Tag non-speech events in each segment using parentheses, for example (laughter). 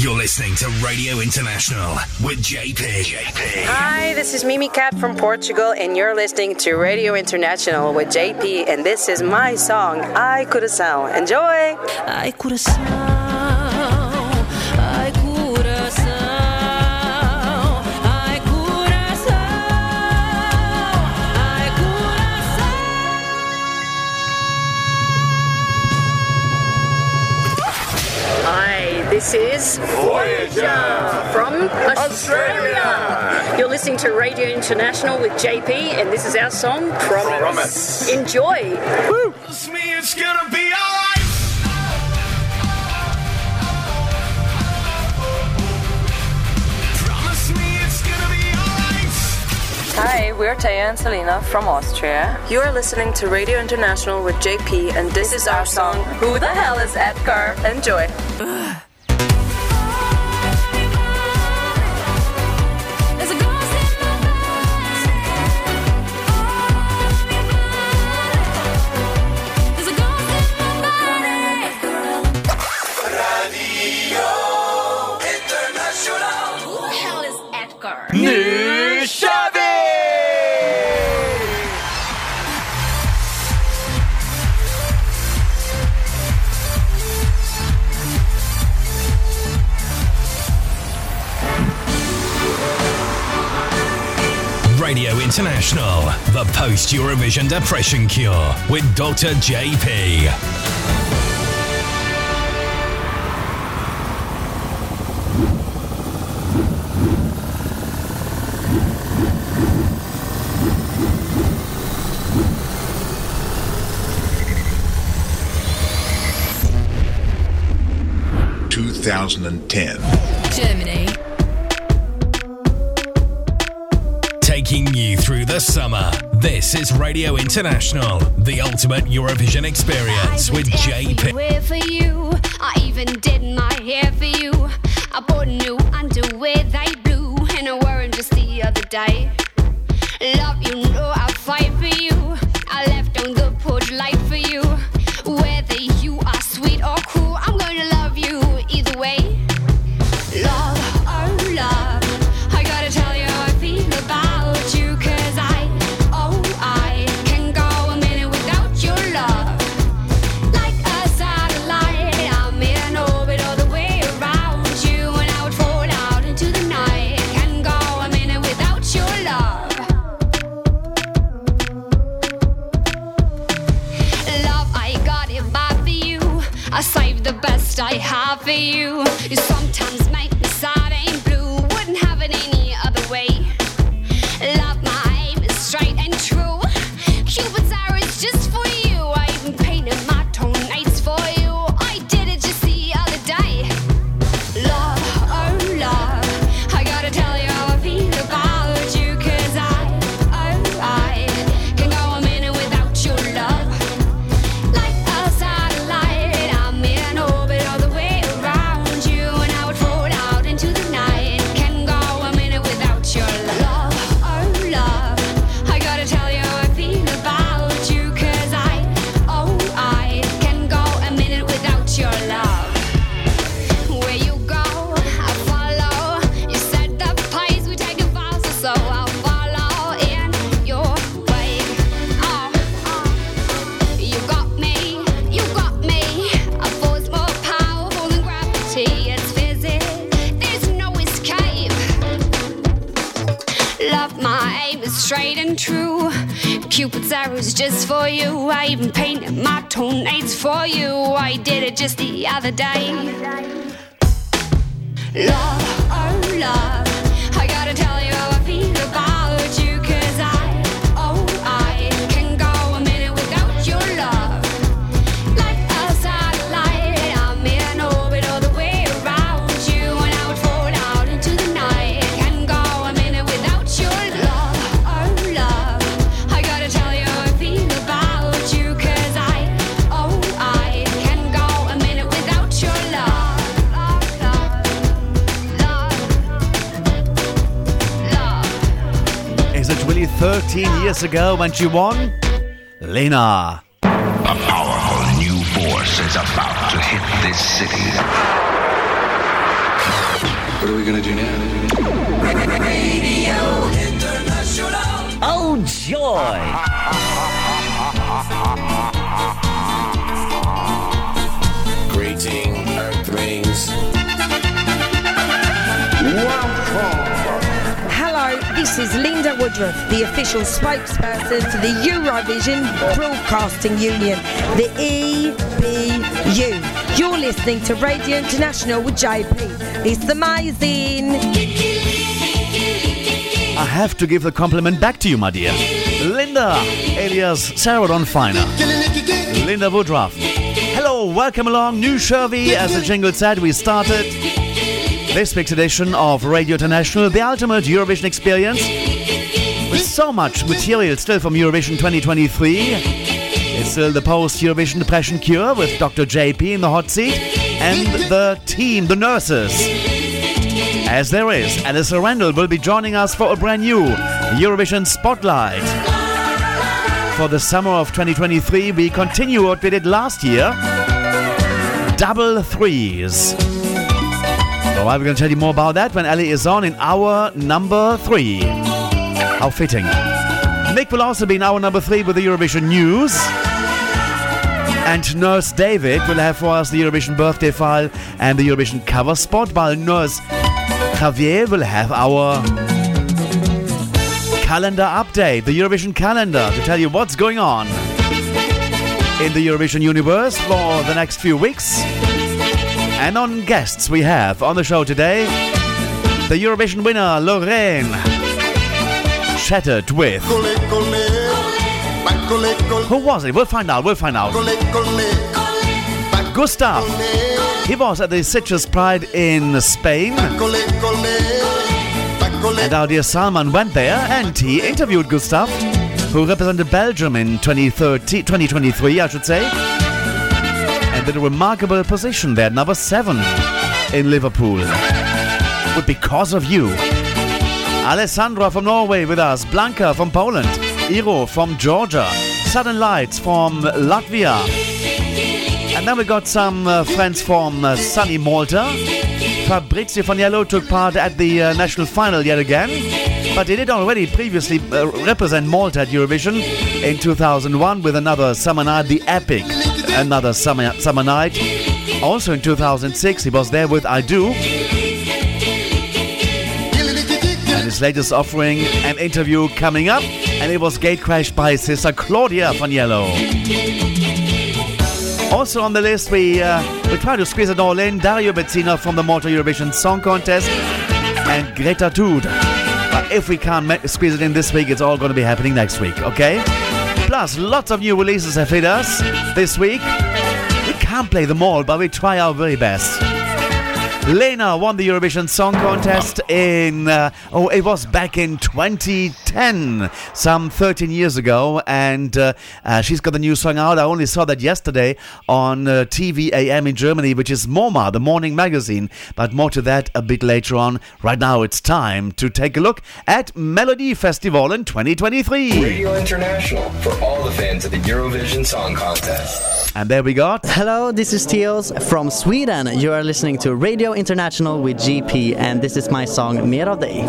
You're listening to Radio International with JP. JP. Hi, this is Mimicat from Portugal, and you're listening to Radio International with JP, and this is my song, Ai Coração. Enjoy! Ai Coração. This is Voyager from Australia. You're listening to Radio International with JP, and this is our song Promise. Enjoy! Promise. Enjoy. Woo. It's gonna be alright. Hi, we're Teya and Salena from Austria. You are listening to Radio International with JP, and this, this is our song, Who the Hell is Edgar? Enjoy. International, the post Eurovision depression cure with Dr. JP. 2010. Germany. Taking you through the summer. This is Radio International, the ultimate Eurovision experience with JP. for you. I even did my hair for you. I bought new underwear, they blue, and I wore them just the other day. Love, you know I fight for you. I left on the porch light I have for you. You sometimes Cupid's arrows just for you. I even painted my toenails for you. I did it just the other day. Love, oh love, 13 years ago when she won? Lena. A powerful new force is about to hit this city. What are we gonna do now? Radio International. Oh, joy. Lynda Woodruff, the official spokesperson for the Eurovision Broadcasting Union, the EBU. You're listening to Radio International with JP. It's amazing. I have to give the compliment back to you, my dear. Linda, alias Sarah Dawn Finer. Lynda Woodruff. Hello, welcome along. New Shervy, as the jingle said, we started this week's edition of Radio International, the ultimate Eurovision experience. So much material still from Eurovision 2023. It's still the post Eurovision depression cure with Dr. JP in the hot seat and the team, the nurses. As there is, Alasdair Rendall will be joining us for a brand new Eurovision Spotlight. For the summer of 2023, we continue what we did last year double threes. So I'm going to tell you more about that when Ali is on in hour number three. How fitting. Nick will also be in hour number three with the Eurovision news. And Nurse David will have for us the Eurovision birthday file and the Eurovision cover spot, while Nurse Javier will have our calendar update, the Eurovision calendar, to tell you what's going on in the Eurovision universe for the next few weeks. And on guests, we have on the show today the Eurovision winner, Loreen, with. Who was it? We'll find out, we'll find out. Gustaph. He was at the Sitges Pride in Spain. And our dear Salman went there and he interviewed Gustaph, who represented Belgium in 2030, 2023, I should say. And did a remarkable position there, number seven in Liverpool. But because of you. Alessandra from Norway with us, Blanka from Poland, Iru from Georgia, Sudden Lights from Latvia. And then we got some uh, friends from uh, sunny Malta. Fabrizio Faniello took part at the uh, national final yet again, but he did already previously uh, represent Malta at Eurovision in 2001 with another summer night, the epic Another Summer, summer Night. Also in 2006, he was there with I Do. And his latest offering, an interview coming up, and it was gatecrashed by sister Claudia Faniello. Also on the list, we uh, we try to squeeze it all in. Dario Bezzina from the Malta Eurovision Song Contest and Greta Thud. But if we can't squeeze it in this week, it's all going to be happening next week, okay? Plus, lots of new releases have hit us this week. We can't play them all, but we try our very best. Lena won the Eurovision Song Contest in, uh, oh, it was back in 2010, some 13 years ago, and uh, uh, she's got a new song out. I only saw that yesterday on uh, TV AM in Germany, which is MoMA, the morning magazine, but more to that a bit later on. Right now, it's time to take a look at Melody Festival in 2023. Radio International for all the fans of the Eurovision Song Contest. And there we got. Hello, this is Teos from Sweden. You are listening to Radio International with GP, and this is my song Mer av dig.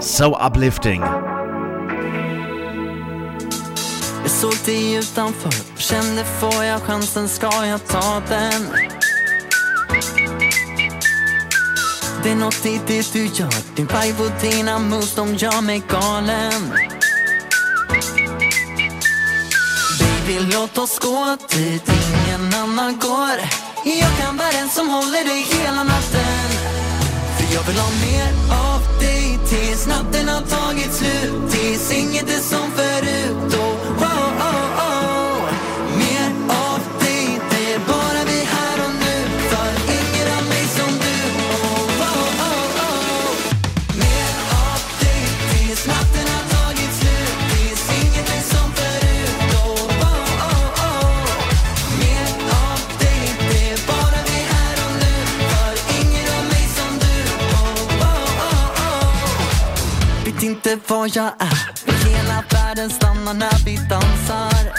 So uplifting. Jag såg dig utanför, kände får jag chansen ska jag ta den. Det är något i det du gör, din vibe och dina moves de gör mig galen. Baby låt oss gå dit ingen annan går. Jag kan vara den som håller dig hela natten. För jag vill ha mer av dig tills natten har tagit slut. Tills inget är som förut. Inte var jag är. Hela världen stannar när vi dansar.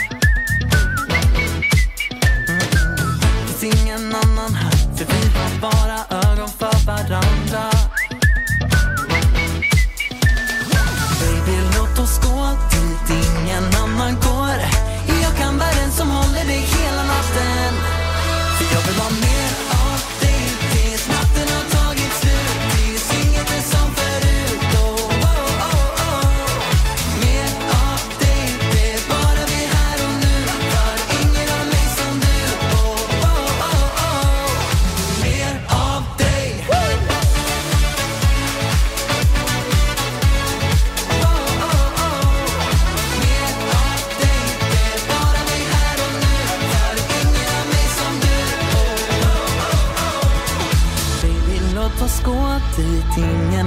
Mm. Finns ingen annan här. För vi har bara ögon för varandra.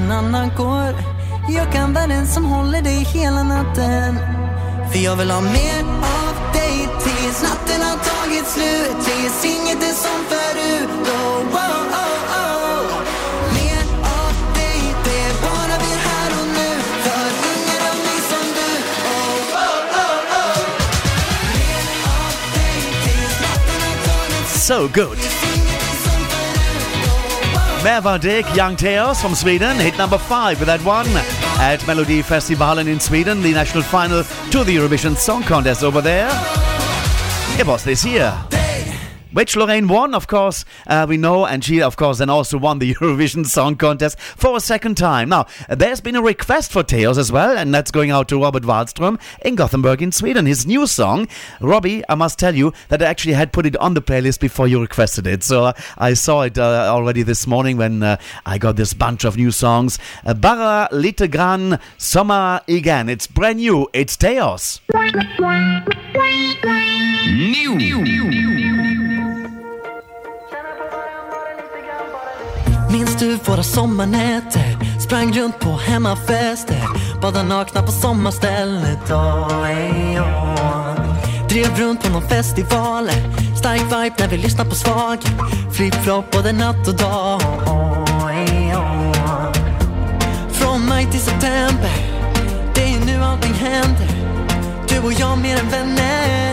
någon annan går Jag kan vara den som håller dig hela natten. För jag vill ha mer av dig tills natten har tagit slut. Tills inget är som förut. Oh, oh, oh. oh. oh, oh so good. Dick, Young Teos from Sweden, hit number five with that one at Melodifestivalen in Sweden, the national final to the Eurovision Song Contest over there. It was this year. Which Loreen won, of course, uh, we know, and she, of course, then also won the (laughs) Eurovision Song Contest for a second time. Now, there's been a request for Teos as well, and that's going out to Robert Wallström in Gothenburg in Sweden. His new song, Robbie, I must tell you that I actually had put it on the playlist before you requested it. So uh, I saw it uh, already this morning when uh, I got this bunch of new songs. Uh, Bara lite grann Sommer igen. It's brand new. It's Teos. Minns du våra sommarnätter? Sprang runt på hemmafester. Badade nakna på sommarstället. Oh, ey, oh. Drev runt på någon festival. Stark vibe när vi lyssnar på svag Flip-flop både natt och dag. Oh, ey, oh. Från maj till september. Det är nu allting händer. Du och jag mer än vänner.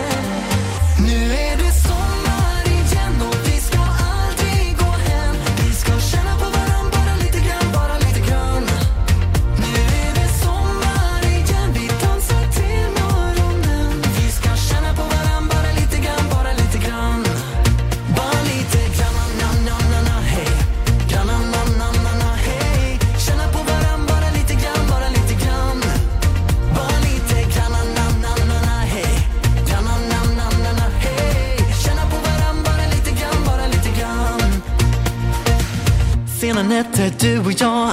Sena nätter, du och jag.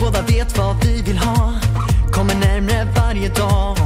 Båda vet vad vi vill ha. Kommer närmre varje dag.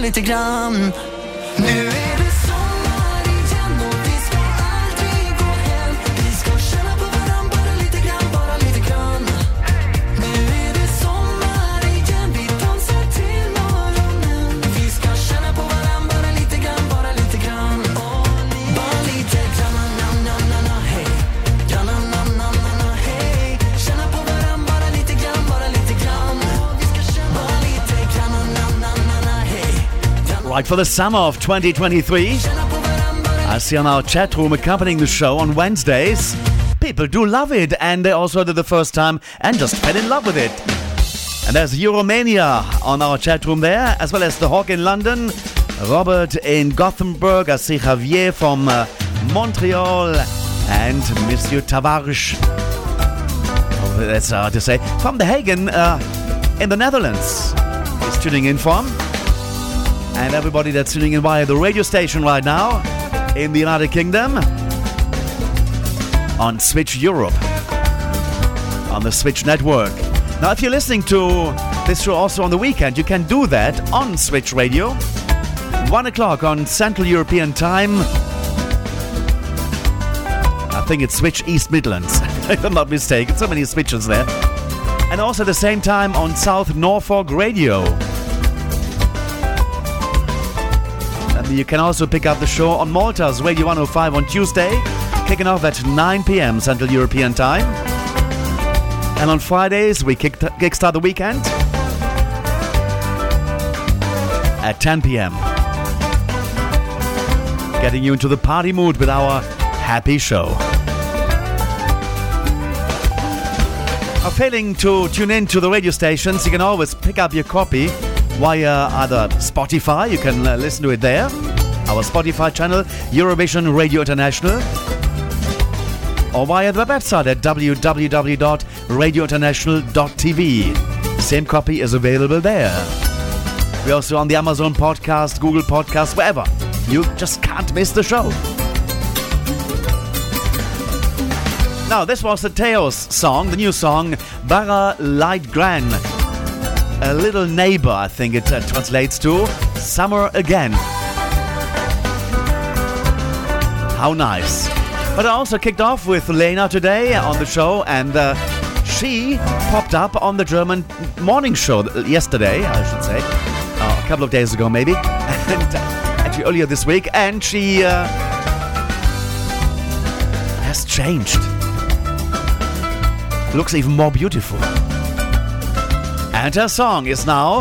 Lite grann. Nu For the summer of 2023. I see on our chat room accompanying the show on Wednesdays. People do love it, and they also did the first time and just fell in love with it. And there's Euromania on our chat room there, as well as the Hawk in London, Robert in Gothenburg, I see Javier from uh, Montreal, and Monsieur Tavares. Oh, that's hard to say. From The Hagen uh, in the Netherlands. He's tuning in from. And everybody that's tuning in via the radio station right now in the United Kingdom on Switch Europe on the Switch network. Now, if you're listening to this show also on the weekend, you can do that on Switch Radio. One o'clock on Central European Time. I think it's Switch East Midlands, (laughs) if I'm not mistaken. So many switches there. And also at the same time on South Norfolk Radio. You can also pick up the show on Malta's Radio 105 on Tuesday, kicking off at 9 p.m. Central European Time. And on Fridays, we kick kickstart the weekend at 10 p.m. Getting you into the party mood with our happy show. Are failing to tune in to the radio stations, you can always pick up your copy via either Spotify, you can uh, listen to it there, our Spotify channel, Eurovision Radio International, or via the website at www.radiointernational.tv. Same copy is available there. We're also on the Amazon Podcast, Google Podcast, wherever. You just can't miss the show. Now, this was the Teos song, the new song, Bara Light Gran. A little neighbor, I think it uh, translates to. Summer again. How nice. But I also kicked off with Lena today on the show, and uh, she popped up on the German morning show yesterday, I should say, uh, a couple of days ago maybe, (laughs) and uh, actually earlier this week, and she uh, has changed. Looks even more beautiful. And her song is now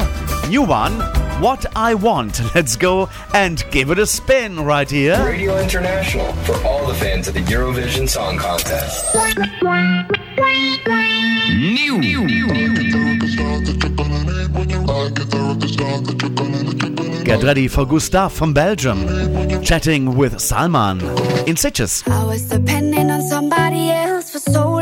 new one, What I Want. (laughs) Let's go and give it a spin right here. Radio International for all the fans of the Eurovision Song Contest. Get ready for Gustaph from Belgium, chatting with Salman in Sitges. I was depending on somebody else for so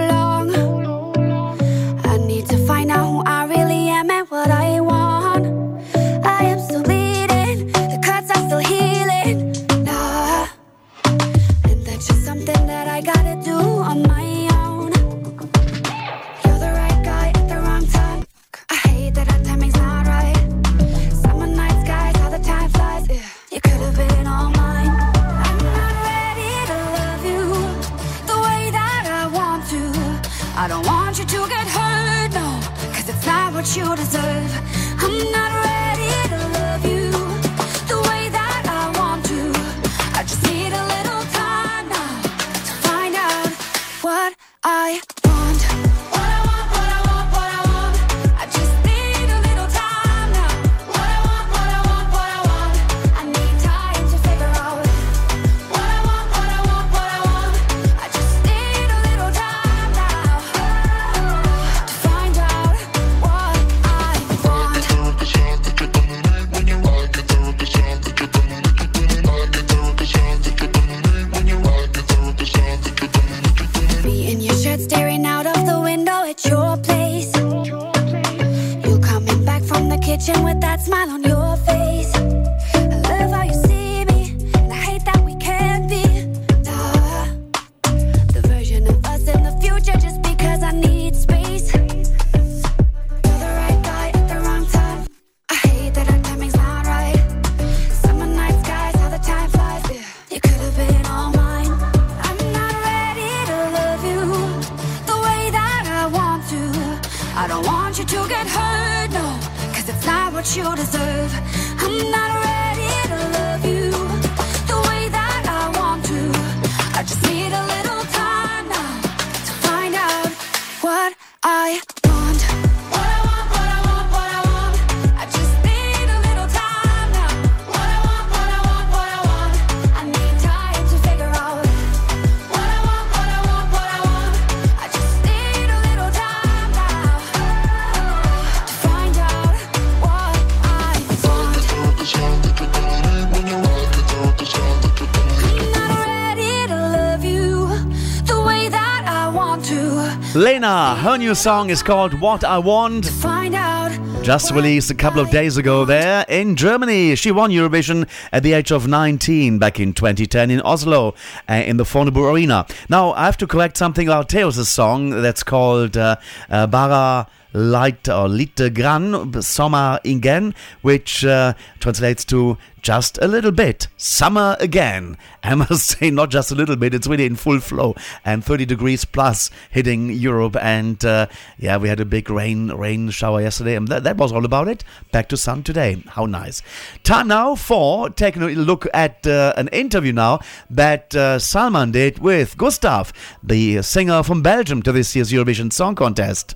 Lena, her new song is called What I Want. Find out Just released a couple of days ago there in Germany. She won Eurovision at the age of 19 back in 2010 in Oslo uh, in the Fornebu Arena. Now, I have to correct something about Teos' song that's called uh, uh, Bara light or lite grann, summer igen, which uh, translates to just a little bit. Summer again. I must (laughs) say, not just a little bit, it's really in full flow and 30 degrees plus hitting Europe. And uh, yeah, we had a big rain rain shower yesterday, and that, that was all about it. Back to sun today. How nice. Time now for taking a look at uh, an interview now that uh, Salman did with Gustaph, the singer from Belgium, to this year's Eurovision Song Contest.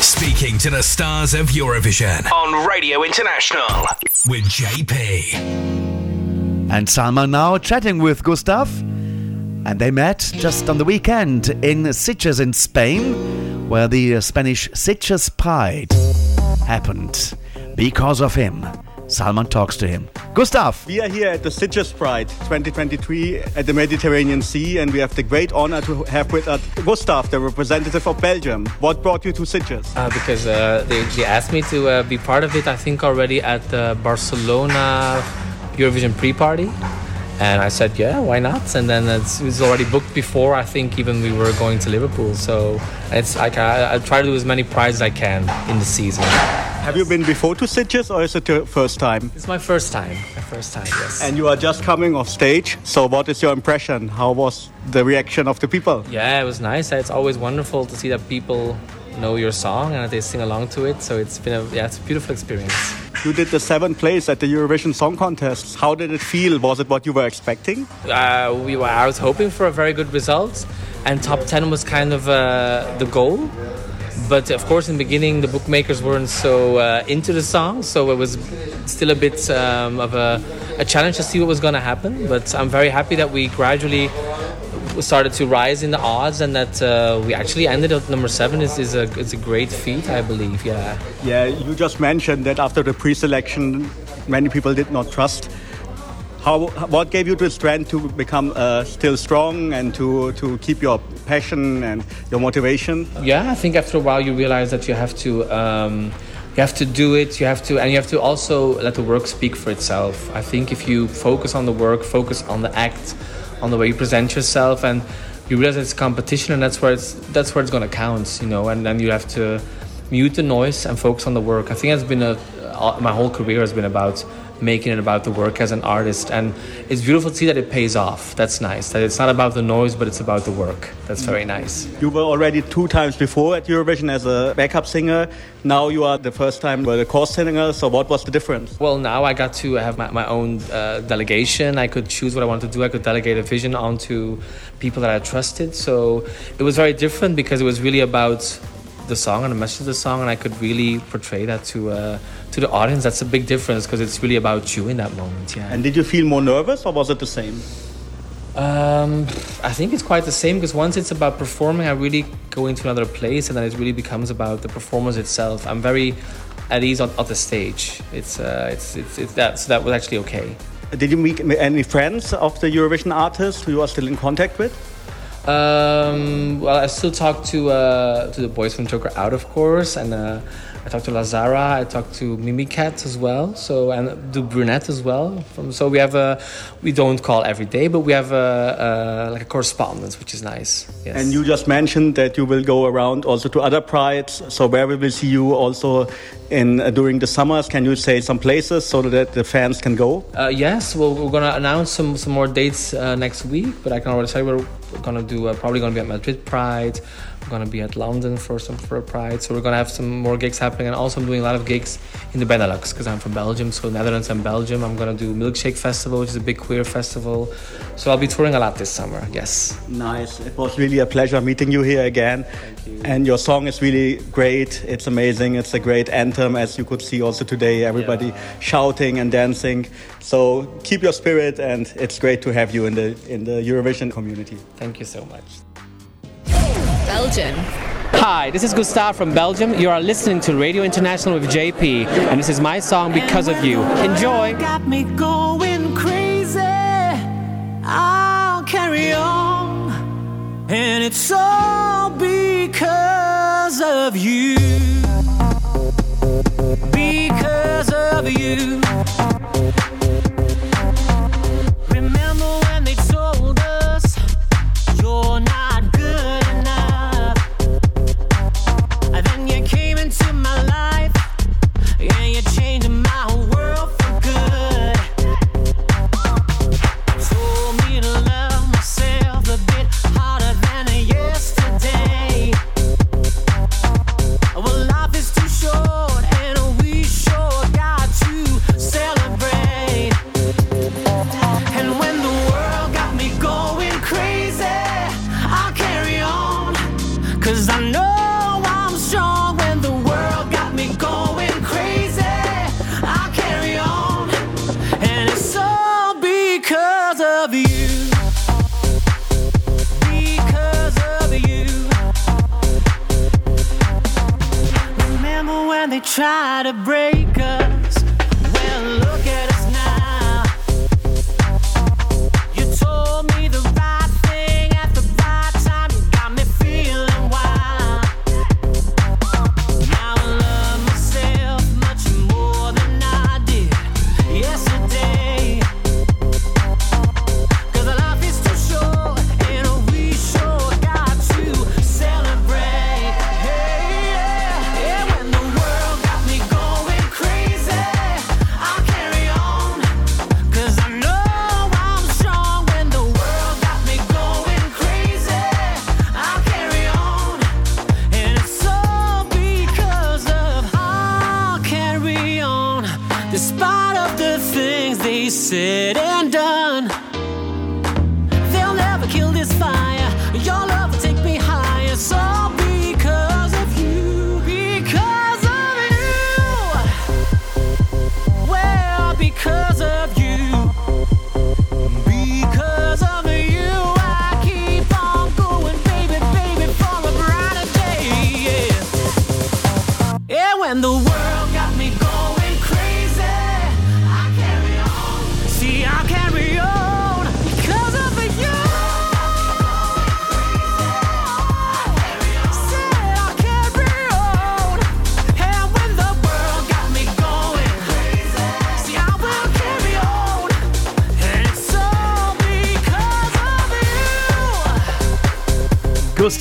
Speaking to the stars of Eurovision on Radio International with JP. And Salman now chatting with Gustaph. And they met just on the weekend in Sitges in Spain, where the Spanish Sitges Pride happened because of him. Salman talks to him. Gustaph! We are here at the Sitges Pride 2023 at the Mediterranean Sea, and we have the great honor to have with us Gustaph, the representative of Belgium. What brought you to Sitges? Uh, because uh, they, they, asked me to uh, be part of it, I think, already at the Barcelona Eurovision pre party. And I said, yeah, why not? And then it was already booked before, I think, even we were going to Liverpool. So it's like I, I try to do as many prizes as I can in the season. Have you been before to Sitges or is it your first time? It's my first time. My first time, yes. And you are just coming off stage. So, what is your impression? How was the reaction of the people? Yeah, it was nice. It's always wonderful to see that people know your song and they sing along to it. So it's been a yeah, it's a beautiful experience. You did the seventh place at the Eurovision Song Contest. How did it feel? Was it what you were expecting? Uh, we were. I was hoping for a very good result, and top ten was kind of uh, the goal. But of course, in the beginning, the bookmakers weren't so uh, into the song, so it was still a bit um, of a, a, challenge to see what was going to happen. But I'm very happy that we gradually started to rise in the odds and that uh, we actually ended at number seven is, is, a, is a great feat, I believe. Yeah. Yeah, you just mentioned that after the pre selection, many people did not trust how, what gave you the strength to become uh, still strong and to, to keep your passion and your motivation? Yeah, I think after a while you realize that you have to um, you have to do it. You have to and you have to also let the work speak for itself. I think if you focus on the work, focus on the act, on the way you present yourself, and you realize it's competition, and that's where it's that's where it's going to count. You know, and then you have to mute the noise and focus on the work. I think it's been a my whole career has been about making it about the work as an artist. And it's beautiful to see that it pays off. That's nice. That it's not about the noise, but it's about the work. That's very nice. You were already two times before at Eurovision as a backup singer. Now you are the first time with a core singer. So what was the difference? Well, now I got to have my, my own uh, delegation. I could choose what I wanted to do. I could delegate a vision onto people that I trusted. So it was very different because it was really about the song and the message of the song, and I could really portray that to uh, to the audience. That's a big difference because it's really about you in that moment. Yeah. And did you feel more nervous, or was it the same? Um, I think it's quite the same because once it's about performing, I really go into another place, and then it really becomes about the performance itself. I'm very at ease on, on the stage. It's uh, it's, it's it's that so that was actually okay. Did you meet any friends of the Eurovision artists who you are still in contact with? Um, well, I still talk to uh, to the boys from Joker Out, of course, and uh, I talked to La Zarra. I talked to Mimicat as well. So and do Brunette as well. From, so we have a we don't call every day, but we have a, a, like a correspondence, which is nice. Yes. And you just mentioned that you will go around also to other prides. So where we will see you also in uh, during the summers. Can you say some places so that the fans can go? Uh, yes, well, we're gonna announce some some more dates uh, next week, but I can already say we're gonna do uh, probably gonna be at Madrid Pride. Gonna be at London for some for a Pride, so we're gonna have some more gigs happening, and also I'm doing a lot of gigs in the Benelux because I'm from Belgium, so Netherlands and Belgium. I'm gonna do Milkshake Festival, which is a big queer festival. So I'll be touring a lot this summer. Yes. Nice. It was really a pleasure meeting you here again. Thank you. And your song is really great. It's amazing. It's a great anthem, as you could see also today. Everybody yeah. shouting and dancing. So keep your spirit, and it's great to have you in the in the Eurovision community. Thank you so much. Belgium. Hi, this is Gustaph from Belgium. You are listening to Radio International with JP, and this is my song Because of You. Enjoy. Got me going crazy. I'll carry on, and it's all because of you. Because of you. into my life. Yeah, you changed my try to break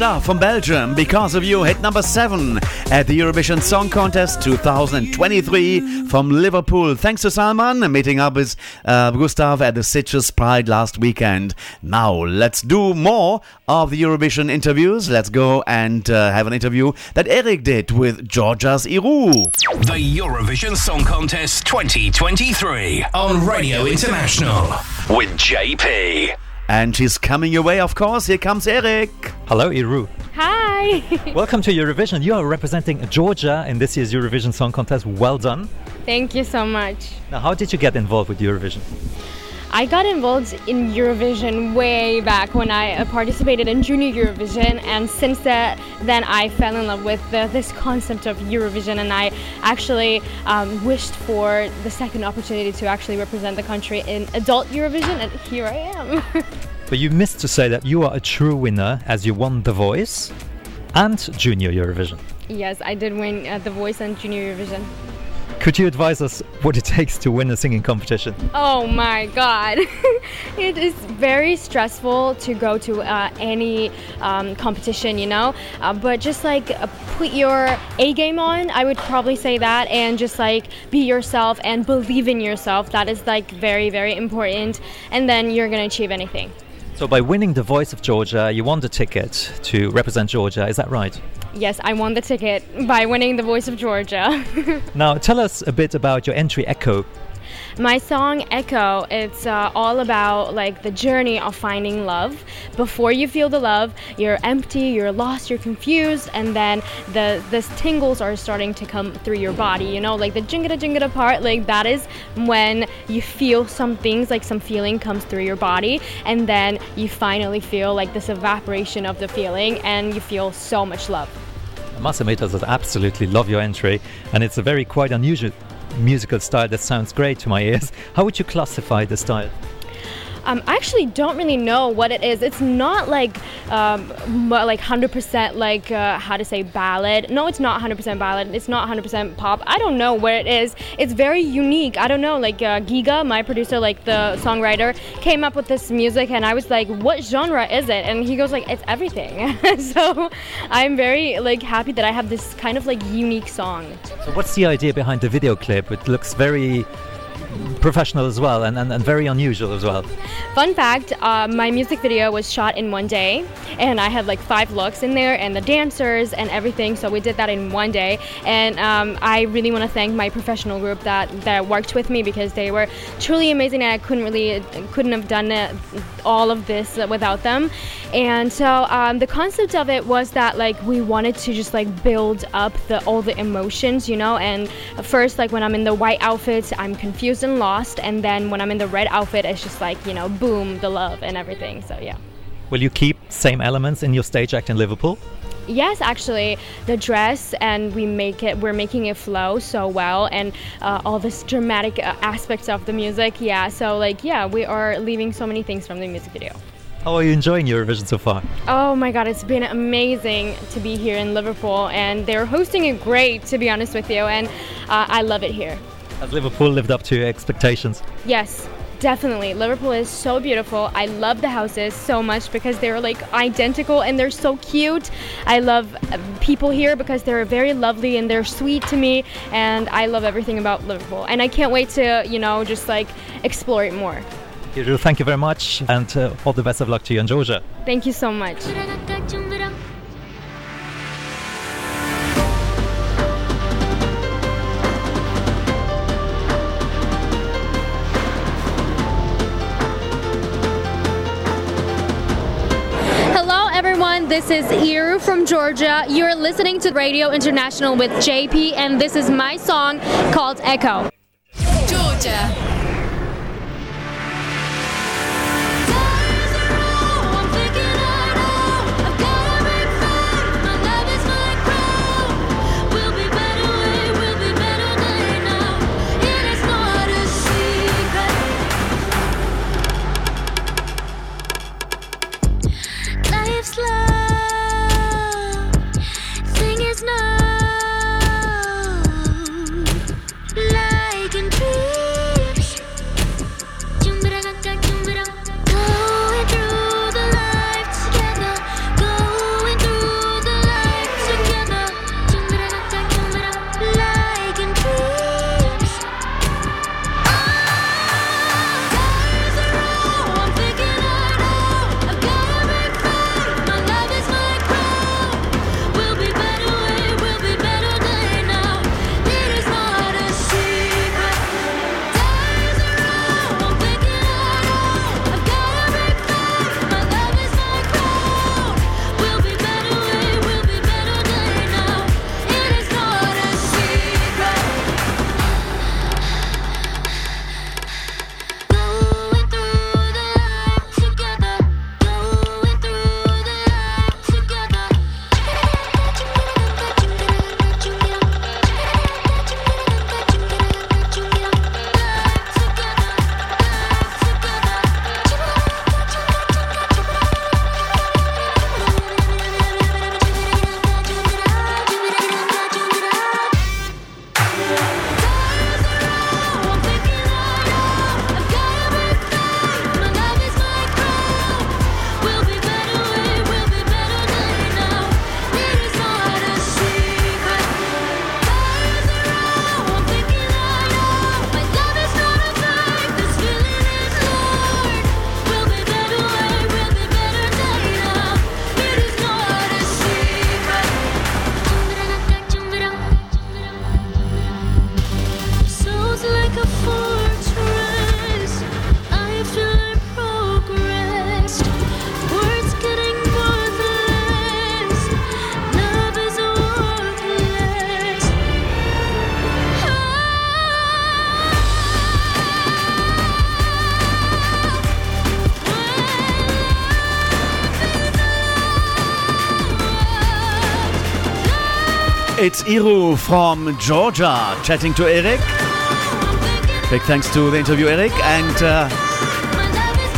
of from Belgium, Because of You, hit number seven at the Eurovision Song Contest 2023 from Liverpool. Thanks to Salman, meeting up with uh, Gustaph at the Sitges Pride last weekend. Now, let's do more of the Eurovision interviews. Let's go and uh, have an interview that Eric did with Georgia's Iru. The Eurovision Song Contest 2023 on Radio International with JP. And she's coming your way, of course. Here comes Eric. Hello, Iru. Hi. (laughs) Welcome to Eurovision. You are representing Georgia in this year's Eurovision Song Contest. Well done. Thank you so much. Now, how did you get involved with Eurovision? I got involved in Eurovision way back when I uh, participated in Junior Eurovision, and since that, then I fell in love with the, this concept of Eurovision, and I actually um, wished for the second opportunity to actually represent the country in adult Eurovision, and here I am. (laughs) But you missed to say that you are a true winner as you won The Voice and Junior Eurovision. yes, I did win uh, The Voice and Junior Eurovision. Could you advise us what it (laughs) takes to win a singing competition? Oh my god. (laughs) it is very stressful to go to uh, any um, competition, you know? Uh, but just like uh, put your A game on, I would probably say that, and just like be yourself and believe in yourself. That is like very, very important. And then you're gonna achieve anything. So, by winning The Voice of Georgia, you won the ticket to represent Georgia, is that right? Yes, I won the ticket by winning The Voice of Georgia. (laughs) Now, tell us a bit about your entry, Echo. My song Echo, it's uh, all about like the journey of finding love. Before you feel the love, you're empty, you're lost, you're confused, and then the the tingles are starting to come through your body. You know, like the jingada jingada part, like that is when you feel some things, like some feeling comes through your body, and then you finally feel like this evaporation of the feeling, and you feel so much love. I I absolutely love your entry, and it's a very quite unusual musical style that sounds great to my ears. How would you classify the style? Um, I actually don't really know what it is. It's not like um, like 100% like uh, how to say ballad. No, it's not 100% ballad. It's not 100% pop. I don't know where it is. It's very unique. I don't know. Like uh, Giga, my producer, like the songwriter, came up with this music, and I was like, "What genre is it?" And he goes like, "It's everything." (laughs) so I'm very like happy that I have this kind of like unique song. So, what's the idea behind the video clip? It looks very professional as well and, and, and very unusual as well. Fun fact uh, my music video was shot in one day, and I had like five looks in there, and the dancers and everything. So we did that in one day. And um, I really want to thank my professional group that, that worked with me because they were truly amazing, and I couldn't really couldn't have done it, all of this without them. And so um, the concept of it was that like we wanted to just like build up the all the emotions, you know. And first, like when I'm in the white outfit, I'm confused and lost, and then when I'm in the red outfit, it's just like you know, boom, the love and everything. So yeah. Will you keep same elements in your stage act in Liverpool? Yes, actually, the dress and we make it. We're making it flow so well, and uh, all this dramatic uh, aspects of the music. Yeah, so like yeah, we are leaving so many things from the music video. How are you enjoying Eurovision so far? Oh my God, it's been amazing to be here in Liverpool, and they're hosting it great. To be honest with you, and uh, I love it here. Has Liverpool lived up to your expectations? Yes, definitely. Liverpool is so beautiful. I love the houses so much because they're like identical and they're so cute. I love uh, people here because they're very lovely and they're sweet to me, and I love everything about Liverpool. And I can't wait to, you know, just like explore it more. Iru, thank you very much, and uh, all the best of luck to you in Georgia. Thank you so much. (laughs) This is Iru from Georgia. You're listening to Radio International with JP, and this is my song called Echo. Georgia. Iru from Georgia chatting to Eric. Big thanks to the interview, Eric. And uh,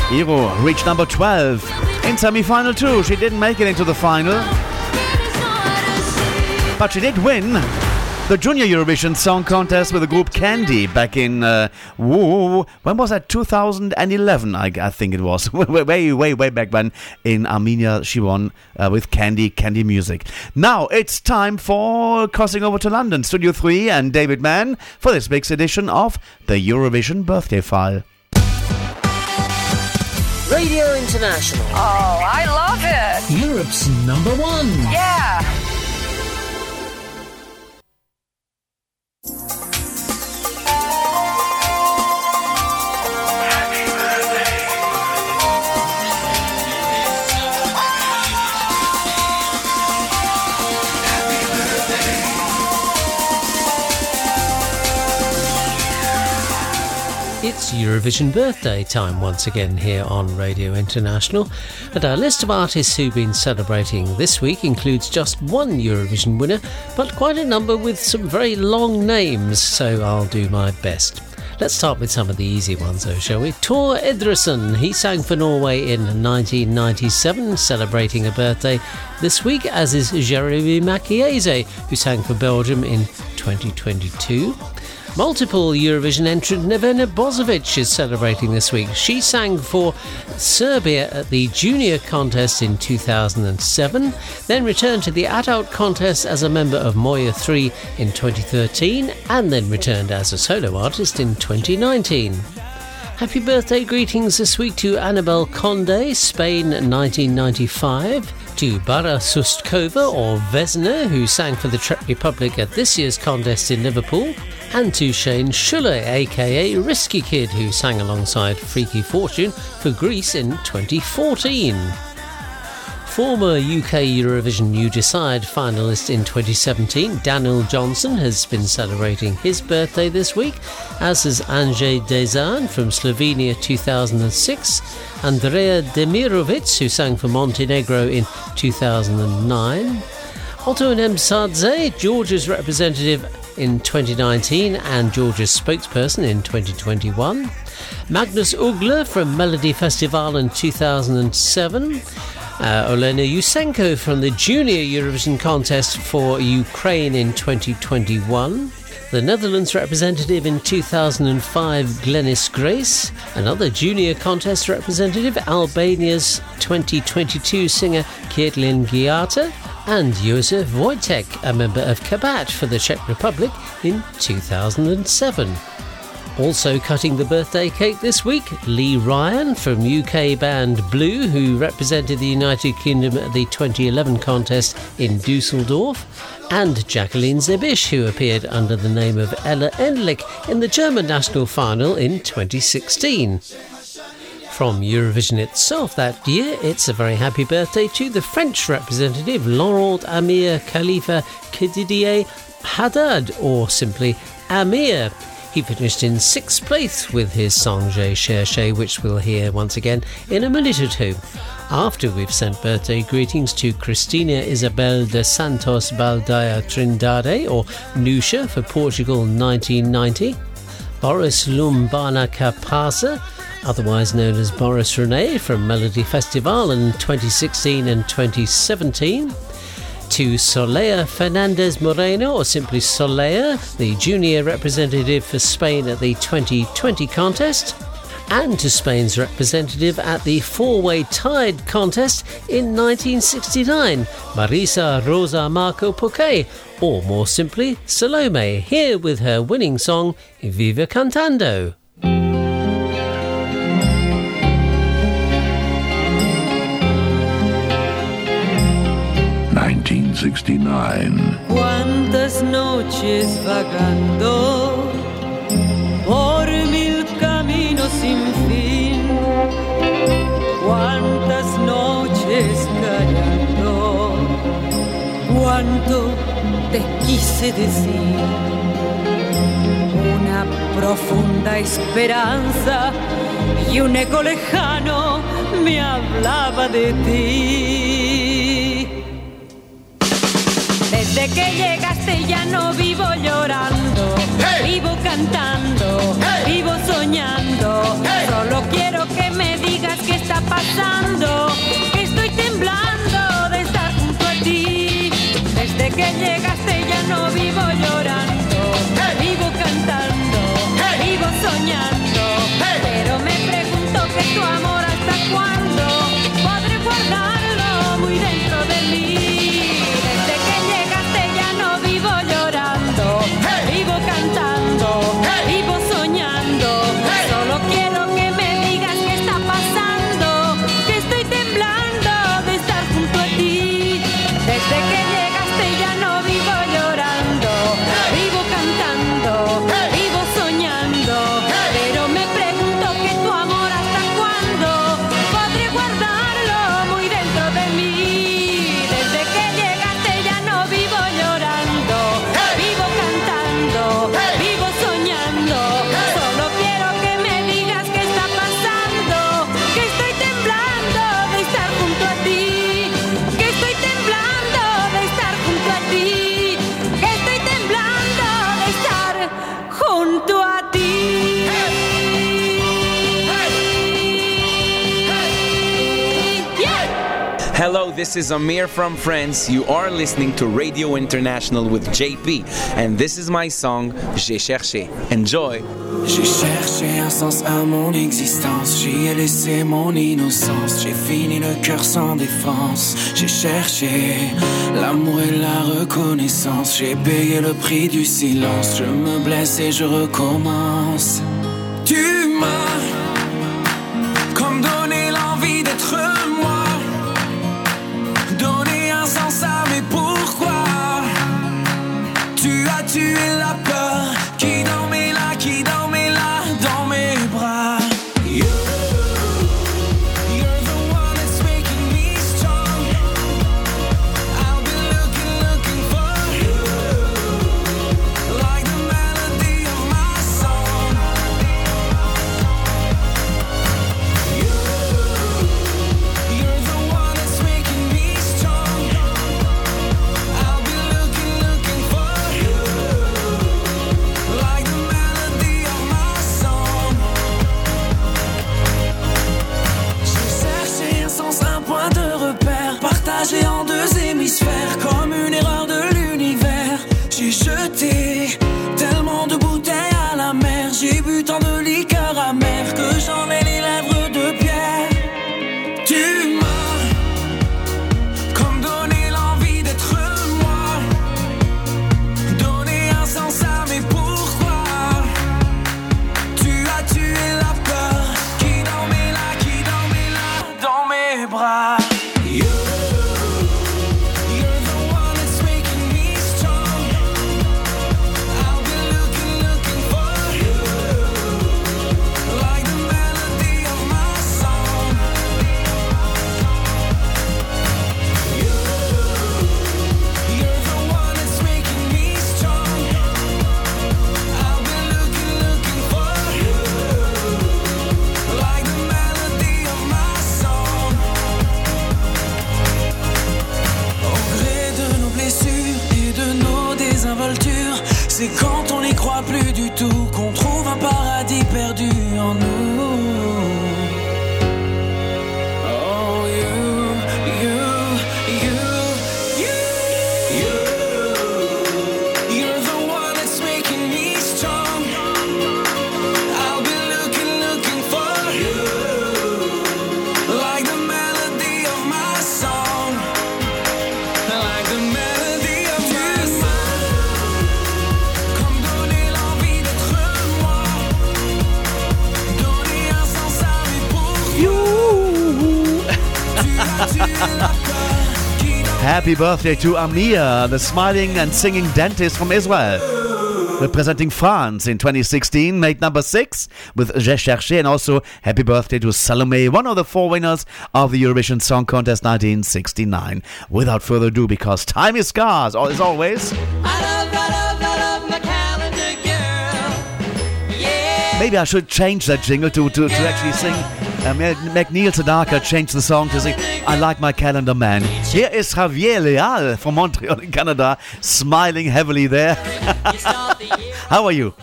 Iru reached number 12 in semi final two. She didn't make it into the final, but she did win the Junior Eurovision Song Contest with the group Candy back in, uh, whoa, when was that? 2011, I, I think it was. (laughs) way, way, way, way back when in Armenia she won uh, with Candy, Candy Music. Now it's time for crossing over to London, Studio 3 and David Mann for this week's edition of the Eurovision Birthday File. Radio International. Oh, I love it. Europe's number one. Yeah. Música It's Eurovision birthday time once again here on Radio International, and our list of artists who've been celebrating this week includes just one Eurovision winner, but quite a number with some very long names, so I'll do my best. Let's start with some of the easy ones, though, shall we? Tor Endresen. He sang for Norway in 1997, celebrating a birthday this week, as is Jeremy Makiese, who sang for Belgium in 2022. Multiple Eurovision entrant Nevena Bozovic is celebrating this week. She sang for Serbia at the junior contest in 2007, then returned to the adult contest as a member of Moje 3 in 2013, and then returned as a solo artist in 2019. Happy birthday greetings this week to Annabel Conde, Spain 1995, to Bara Sustkova or Vesna, who sang for the Czech Republic at this year's contest in Liverpool, and to Shane Schuller, aka Risky Kid, who sang alongside Freaky Fortune for Greece in 2014. Former UK Eurovision You Decide finalist in 2017, Daniel Johnson, has been celebrating his birthday this week, as has Anžej Dežan from Slovenia 2006, Andrea Demirovic, who sang for Montenegro in 2009, Oto Nemsadze, Georgia's representative in 2019 and Georgia's spokesperson in 2021, Magnus Uggla from Melody Festival in 2007, uh, Olena Yusenko from the Junior Eurovision Contest for Ukraine in 2021. The Netherlands representative in 2005, Glennis Grace. Another junior contest representative, Albania's 2022 singer, Kejtlin Gjata. And Josef Vojtek, a member of Kabat for the Czech Republic in 2007. Also cutting the birthday cake this week, Lee Ryan from UK band Blue, who represented the United Kingdom at the 2011 contest in Dusseldorf, and Jacqueline Zebisch, who appeared under the name of Ella Endlich in the German national final in 2016. From Eurovision itself that year, it's a very happy birthday to the French representative Laurent Amir Khalifa Kedidier Haddad, or simply Amir. He finished in sixth place with his song J'ai cherché, which we'll hear once again in a minute or two. After we've sent birthday greetings to Cristina Isabel de Santos Baldaia Trindade, or Nucha for Portugal 1990, Boris Lumbana Capasa, otherwise known as Boris Rene from Melody Festival in 2016 and 2017 to Solea Fernandez Moreno, or simply Solea, the junior representative for Spain at the 2020 contest, and to Spain's representative at the four way tied contest in 1969, Marisa Rosa Marco Poque, or more simply, Salome, here with her winning song Viva Cantando. 1969. Cuántas noches vagando cuántas noches callando, cuánto te quise decir, una profunda esperanza y un eco lejano me hablaba de ti. Desde que llegaste ya no vivo llorando, vivo cantando, vivo soñando. Solo quiero que me digas qué está pasando, que estoy temblando de estar junto a ti. Desde que llegaste ya no vivo llorando, this is Amir from France. You are listening to Radio International with JP, and this is my song J'ai cherché. Enjoy. J'ai cherché un sens à mon existence, j'y ai laissé mon innocence, j'ai fini le cœur sans défense, j'ai cherché l'amour et la reconnaissance, j'ai payé le prix du silence, je me blesse et je recommence. Tu m'as Tu as tué la peur Happy birthday to Amir, the smiling and singing dentist from Israel. Representing France in 2016, made number six with J'ai cherché, and also happy birthday to Salome, one of the four winners of the Eurovision Song Contest 1969. Without further ado, because time is scarce, as always, maybe I should change that jingle to, to, to actually sing. Uh, make Neil Sedaka change the song to sing I Like My Calendar Man. Here is Javier Leal from Montreal in Canada, smiling heavily there. (laughs) How are you?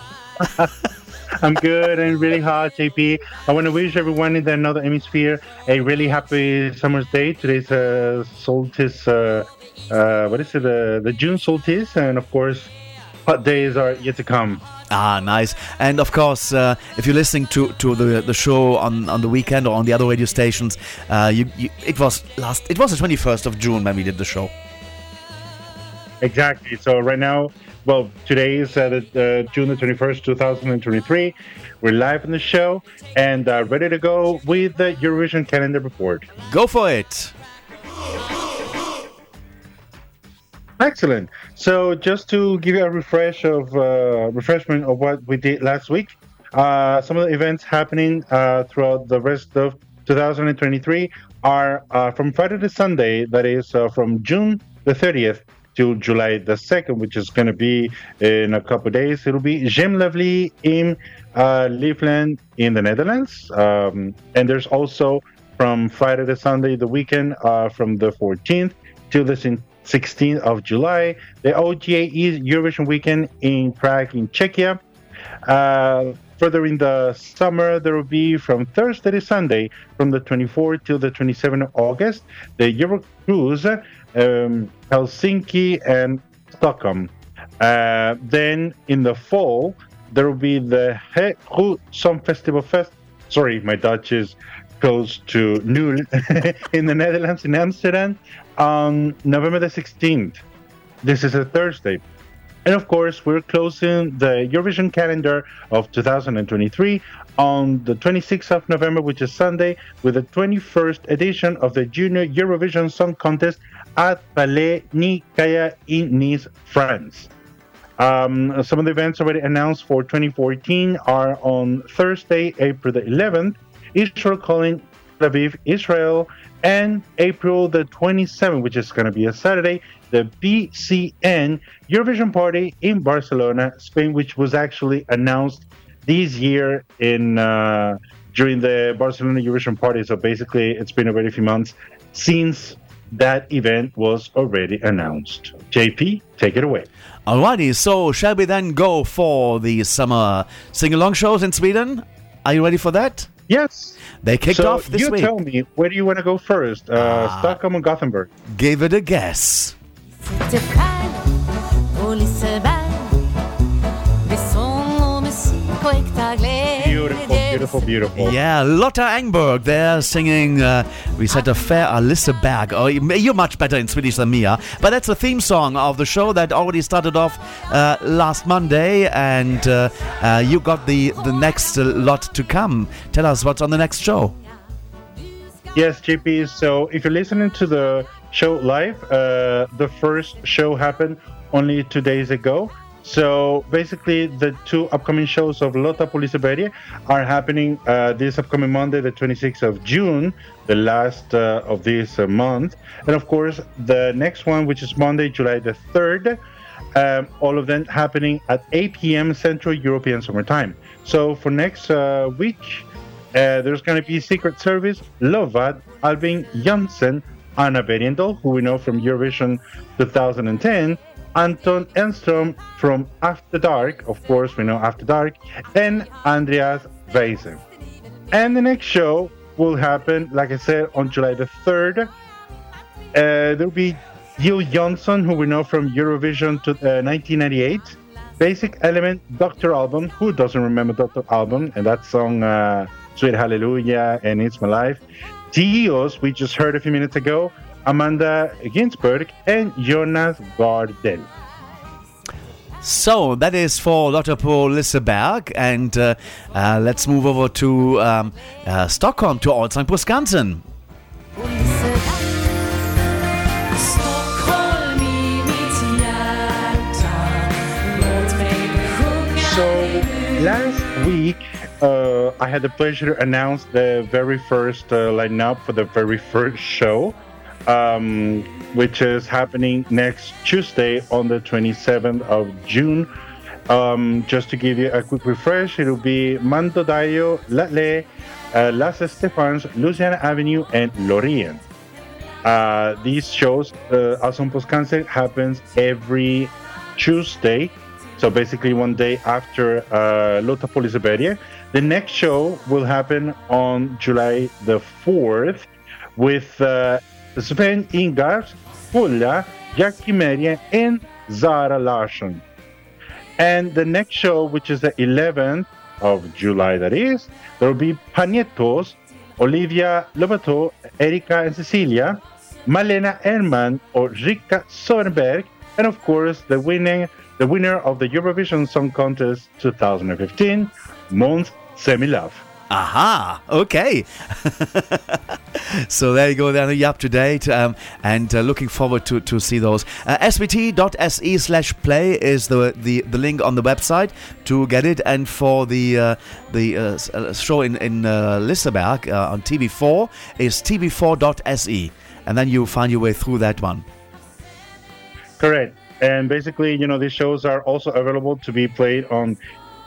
(laughs) I'm good and really hot, JP. I want to wish everyone in the Northern Hemisphere a really happy summer's day. Today's uh, solstice, uh, uh, what is it? Uh, the June solstice, and of course, hot days are yet to come. Ah, nice. And of course, uh, if you're listening to, to the the show on, on the weekend or on the other radio stations, uh, you, you it was last it was the 21st of June when we did the show. Exactly. So right now, well, today is uh, the, uh, June the 21st, 2023. We're live on the show and uh, ready to go with the Eurovision calendar report. Go for it. Excellent. So just to give you a refresh of uh, refreshment of what we did last week, uh, some of the events happening uh, throughout the rest of 2023 are uh, from Friday to Sunday. That is uh, from June the 30th to July the 2nd, which is going to be in a couple of days. It'll be Gem Lovely in uh, in the Netherlands, um, and there's also from Friday to Sunday, the weekend uh, from the 14th to the 16th of July. The OGA is Eurovision weekend in Prague, in Czechia. Uh, further in the summer, there will be from Thursday to Sunday, from the 24th till the 27th of August, the Euro Cruise, um, Helsinki and Stockholm. Uh, then in the fall, there will be the Heru Song Festival Fest. Sorry, my Dutch is close to nul (laughs) in the Netherlands, in Amsterdam, on November the 16th. This is a Thursday. And of course, we're closing the Eurovision calendar of 2023 on the 26th of November, which is Sunday, with the 21st edition of the Junior Eurovision Song Contest at Palais Nikaïa in Nice, France. Um, some of the events already announced for 2014 are on Thursday, April the 11th, Israel calling Tel Aviv, Israel, and April the 27th, which is going to be a Saturday, the BCN Eurovision Party in Barcelona, Spain, which was actually announced this year in uh, during the Barcelona Eurovision Party. So basically, it's been already a few months since that event was already announced. JP, take it away. Alrighty, so shall we then go for the summer sing along shows in Sweden? Are you ready for that? Yes. They kicked so off this you week. tell me, where do you want to go first? Uh, Stockholm or Gothenburg? Give it a guess. Beautiful, beautiful. Yeah, Lotta Engberg, they're singing uh, said sätter fair Alissa Berg. Oh, you- you're much better in Swedish than me, huh? But that's the theme song of the show that already started off uh, last Monday, and uh, uh, you got the, the next lot to come. Tell us what's on the next show. Yes, JP. So if you're listening to the show live, uh, the first show happened only two days ago. So basically, the two upcoming shows of Lotta på Liseberg are happening uh, this upcoming Monday, the 26th of June, the last uh, of this uh, month. And of course, the next one, which is Monday, July the 3rd, um, all of them happening at 8 p.m. Central European Summer Time. So for next uh, week, uh, there's going to be Secret Service, Lovad, Alvin Janssen, Anna Bergendahl, who we know from Eurovision 2010, Anton Enstrom from After Dark, of course, we know After Dark, and Andreas Weisen. And the next show will happen, like I said, on July the 3rd. Uh, there'll be Jill Johnson, who we know from Eurovision to, uh, 1998. Basic Element, Dr. Alban. Who doesn't remember Dr. Alban? And that song, uh, Sweet Hallelujah, and It's My Life. Dios, we just heard a few minutes ago. Amanda Ginsburg and Jonas Gardell. So that is for Lotta på Liseberg, and uh, uh, let's move over to um, uh, Stockholm to Allsang på Skansen. Stockholm i mitt hjärta Låt mig sjunga So last week, uh, I had the pleasure to announce the very first uh, lineup for the very first show, um, which is happening next Tuesday on the 27th of June. Um, just to give you a quick refresh, it'll be Mando Diao, Latle, uh, Lasse Stefans, Luciana Avenue, and Loreen. Uh, these shows, uh, Allsång på Skansen, happens every Tuesday. So basically, one day after uh, Lotta på Liseberg. The next show will happen on July the 4th with uh, Sven-Ingvars, Fulla, Jackie Meria, and Zara Larsson. And the next show, which is the 11th of July, that is, there will be Panetoz, Olivia Lobato, Erika and Cecilia, Malena Ernman or Rika Sorenberg, and of course the winning the winner of the Eurovision Song Contest 2015, Måns Zelmerlöw. Aha, okay. (laughs) so there you go, then you're up to date um, and uh, looking forward to, to see those. Uh, svt.se slash play is the, the, the link on the website to get it. And for the uh, the uh, uh, show in, in uh, Liseberg on TV4 is tv4.se. And then you find your way through that one. Correct. And basically, you know, these shows are also available to be played on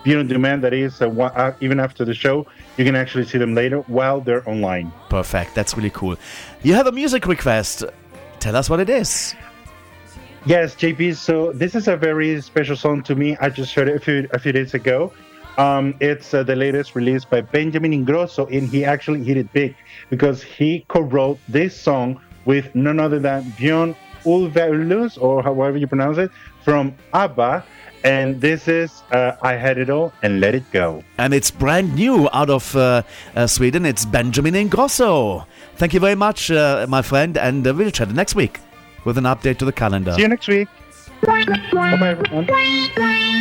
Video on Demand. That is, uh, uh, even after the show, you can actually see them later while they're online. Perfect. That's really cool. You have a music request. Tell us what it is. Yes, JP. So this is a very special song to me. I just heard it a few a few days ago. Um, it's uh, the latest release by Benjamin Ingrosso, and he actually hit it big because he co-wrote this song with none other than Björn Ulvaeus, or however you pronounce it, from ABBA. And this is uh, I Had It All and Let It Go. And it's brand new out of uh, uh, Sweden. It's Benjamin Ingrosso. Thank you very much, uh, my friend, and uh, we'll chat next week with an update to the calendar. See you next week. Bye-bye, everyone. I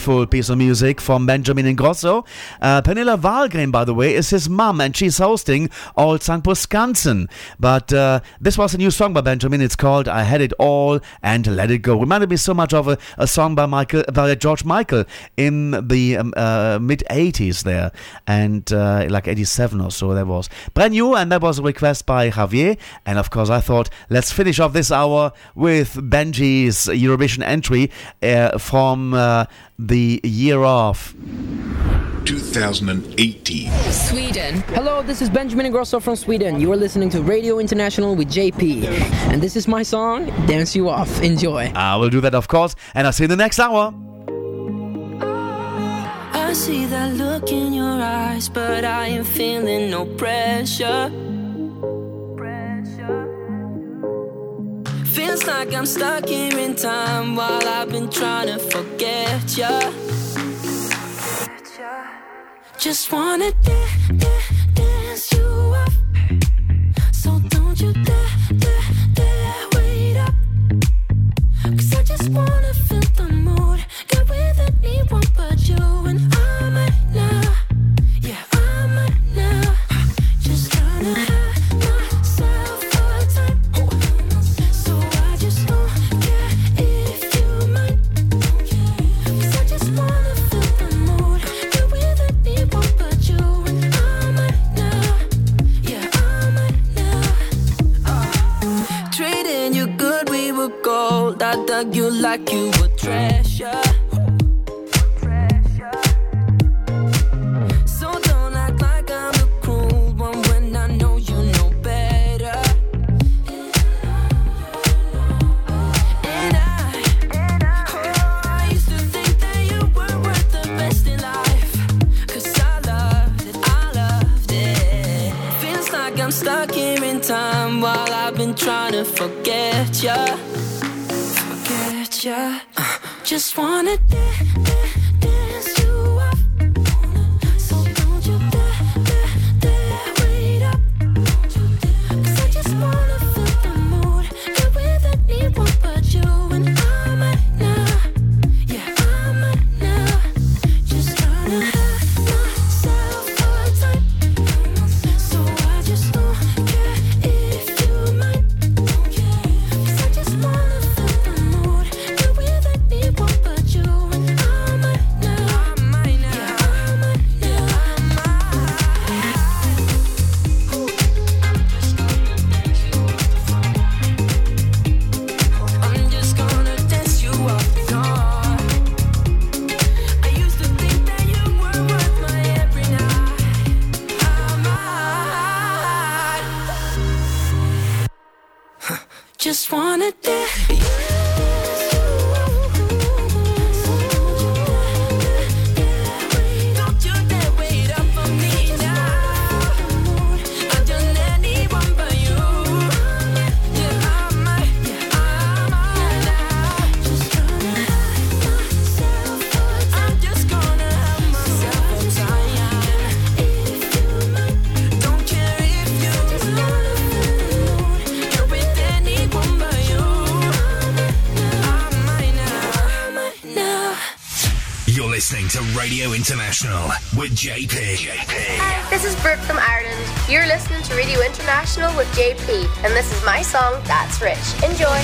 Beautiful piece of music from Benjamin Ingrosso. Uh, Pernilla Wahlgren, by the way, is his mum, and she's hosting Old St. Skansen. But uh, this was a new song by Benjamin. It's called "I Had It All and Let It Go." Reminded me so much of a, a song by Michael, by George Michael in the um, uh, mid '80s there, and uh, like '87 or so. That was brand new, and that was a request by Javier. And of course, I thought let's finish off this hour with Benji's Eurovision entry uh, from uh, the year off? 2018. Sweden. Hello, this is Benjamin Ingrosso from Sweden. You are listening to Radio International with JP. And this is my song, Dance You Off. Enjoy. I will do that, of course, and I'll see you in the next hour. I see that look in your eyes, but I am feeling no pressure. Feels like I'm stuck here in time while I've been trying to forget ya. Just wanna dance, da- dance you up. So don't you dare, dare, dare wait up. Cause I just wanna feel the mood. Get with anyone but you, and I might not. Loved it. I loved it Feels like I'm stuck here in time while I've been trying to forget ya. Ya. Just wanna da- da- dance just wanna dance. International with JP. Hi, this is Brooke from Ireland. You're listening to Radio International with JP, and this is my song, That's Rich. Enjoy.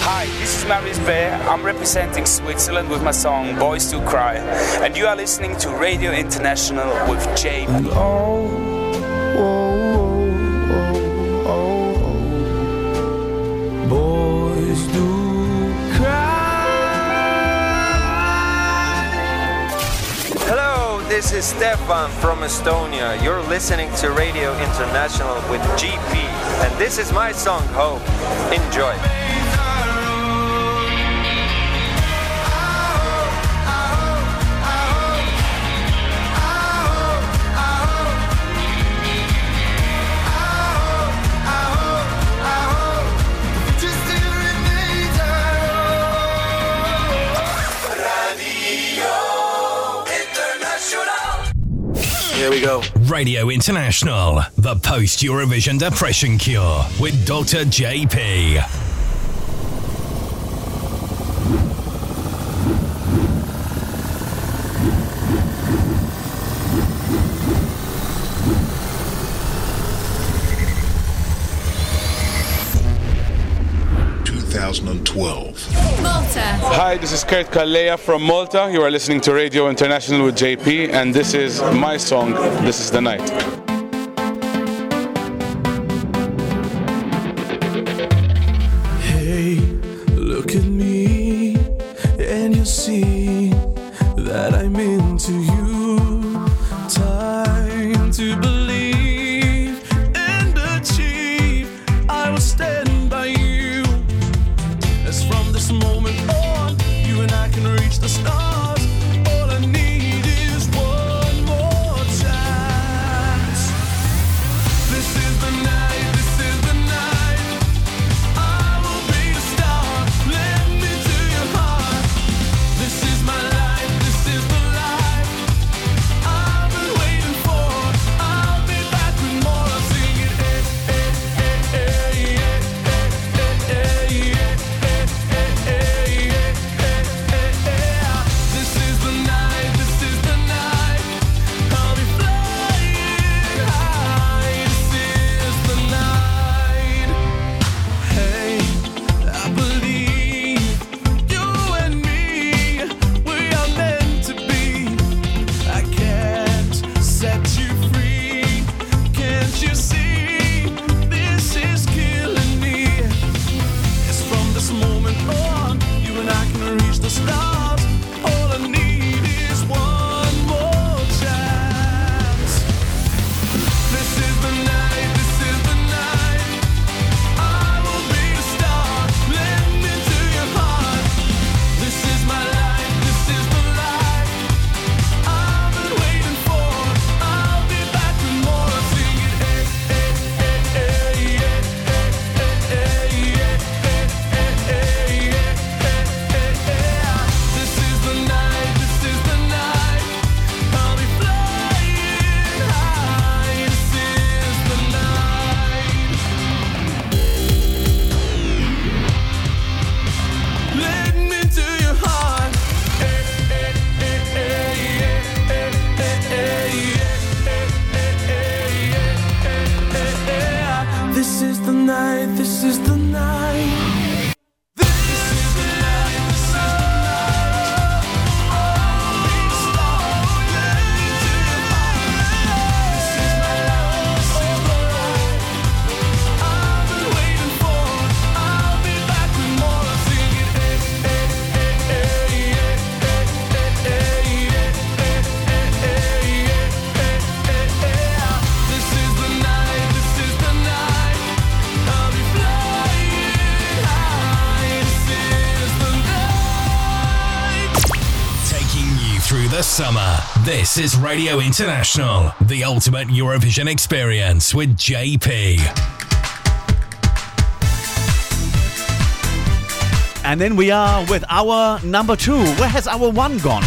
Hi, this is Marius Bear. I'm representing Switzerland with my song Boys Do Cry. And you are listening to Radio International with JP. Boys this is Stefan from Estonia. You're listening to Radio International with JP, and this is my song Hope. Enjoy. Go. Radio International, the post Eurovision depression cure with Dr. JP. Two thousand and twelve. Hi, this is Kurt Calleja from Malta. You are listening to Radio International with JP, and this is my song, This is the Night. This is Radio International, the ultimate Eurovision experience with JP. And then we are with our number two. Where has our one gone?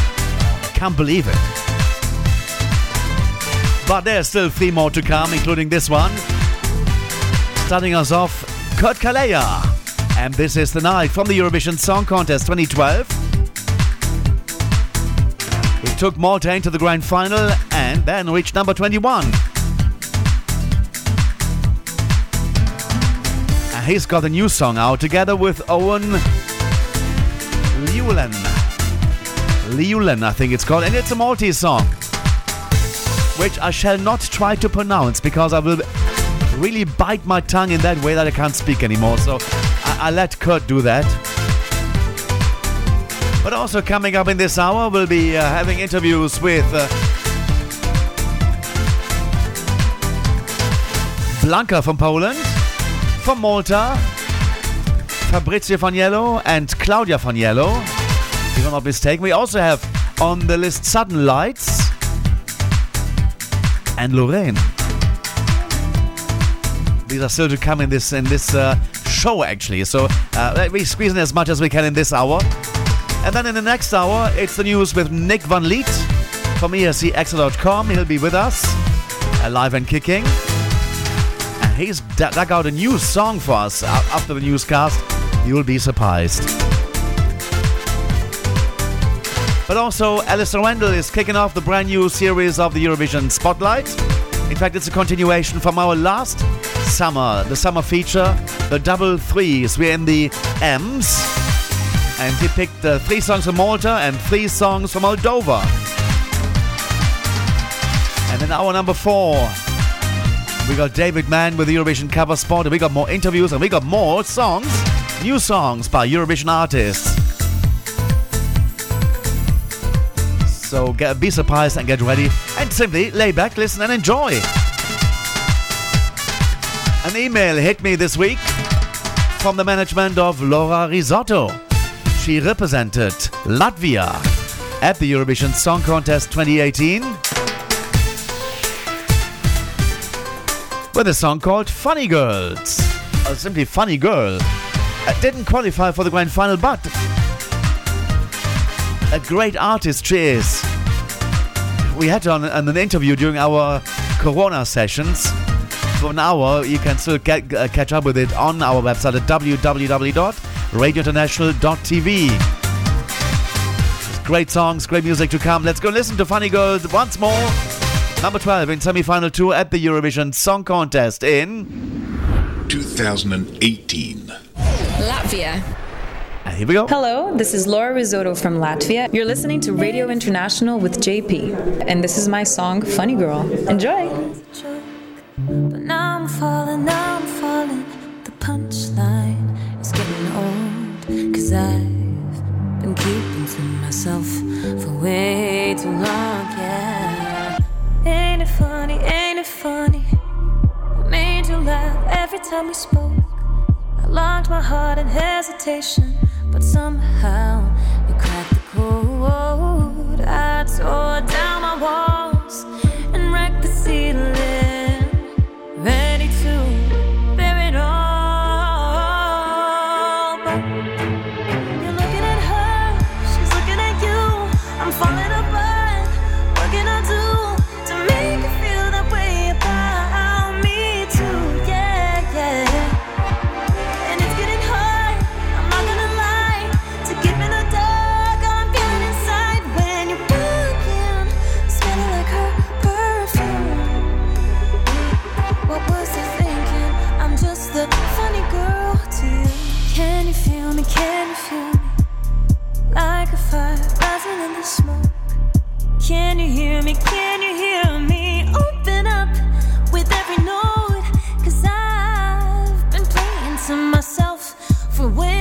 Can't believe it. But there's still three more to come, including this one. Starting us off, Kurt Calleja. And this is the night from the Eurovision Song Contest 2012. Took Malta into the grand final and then reached number 21. And he's got a new song out together with Owen Liulen. Liulen, I think it's called, and it's a Maltese song, which I shall not try to pronounce because I will really bite my tongue in that way that I can't speak anymore. So I, I let Kurt do that. But also coming up in this hour, we'll be uh, having interviews with uh, Blanka from Poland, from Malta, Fabrizio Faniello and Claudia Faniello. If I'm not mistaken, we also have on the list Sudden Lights and Loreen. These are still to come in this in this uh, show actually. So uh, we squeeze in as much as we can in this hour. And then in the next hour, it's the news with Nick van Lith from E escXtra.com. He'll be with us, alive and kicking. And he's dug out a new song for us after the newscast. You'll be surprised. But also, Alasdair Rendall is kicking off the brand new series of the Eurovision Spotlight. In fact, it's a continuation from our last summer, the summer feature, the double threes. We're in the M's, and he picked uh, three songs from Malta and three songs from Moldova. And then our number four, we got David Mann with the Eurovision cover spot, and we got more interviews, and we got more songs, new songs by Eurovision artists. So get, be surprised and get ready, and simply lay back, listen, and enjoy. An email hit me this week from the management of Laura Rizzotto. She represented Latvia at the Eurovision Song Contest 2018 with a song called Funny Girls. Or simply Funny Girl. Uh, didn't qualify for the grand final, but a great artist she is. We had her on, on an interview during our Corona sessions. For an hour, you can still get, uh, catch up with it on our website at www.radiointernational.tv. Great songs, great music to come. Let's go listen to Funny Girls once more. Number 12 in semi-final 2 at the Eurovision Song Contest in 2018. Latvia. And here we go. Hello, this is Laura Rizzotto from Latvia. You're listening to Radio International with JP, and this is my song Funny Girl. Enjoy! But now I'm falling, now I'm falling. The punchline is getting old. Cause I've been keeping to myself for way too long, yeah. Ain't it funny, ain't it funny? I made you laugh every time we spoke. I locked my heart in hesitation, but somehow you cracked the code. I tore down my walls rising in the smoke. Can you hear me? Can you hear me? Open up with every note. Cause I've been playing to myself for way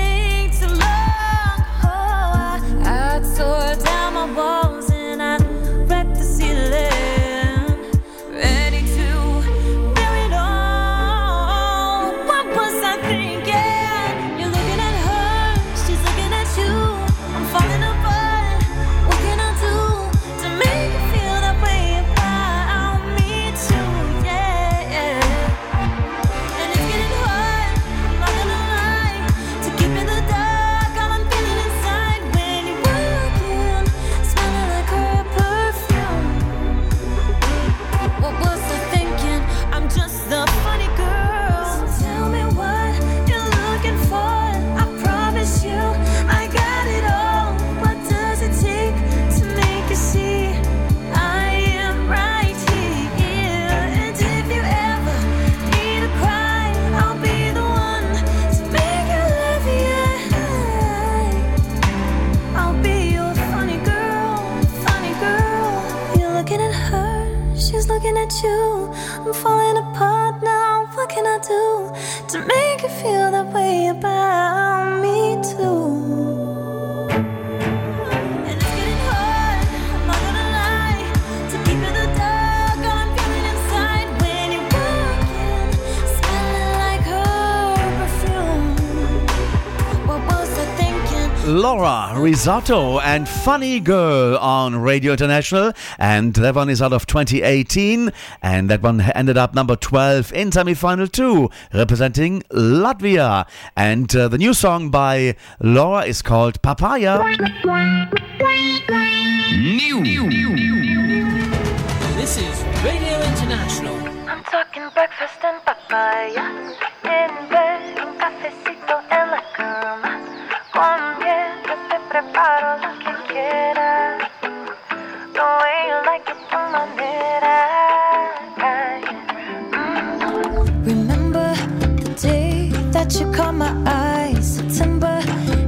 do to make you feel that way about me too? Laura Rizzotto and Funny Girl on Radio International. And that one is out of 2018. And that one ended up number 12 in semi-final 2, representing Latvia. And uh, the new song by Laura is called Papaya. New. This is Radio International. I'm talking breakfast and papaya. In bed, un cafecito en la cama. Con miel, yo te preparo lo que way you like it, tu manera. Mm. Remember the day that you caught my eyes, September,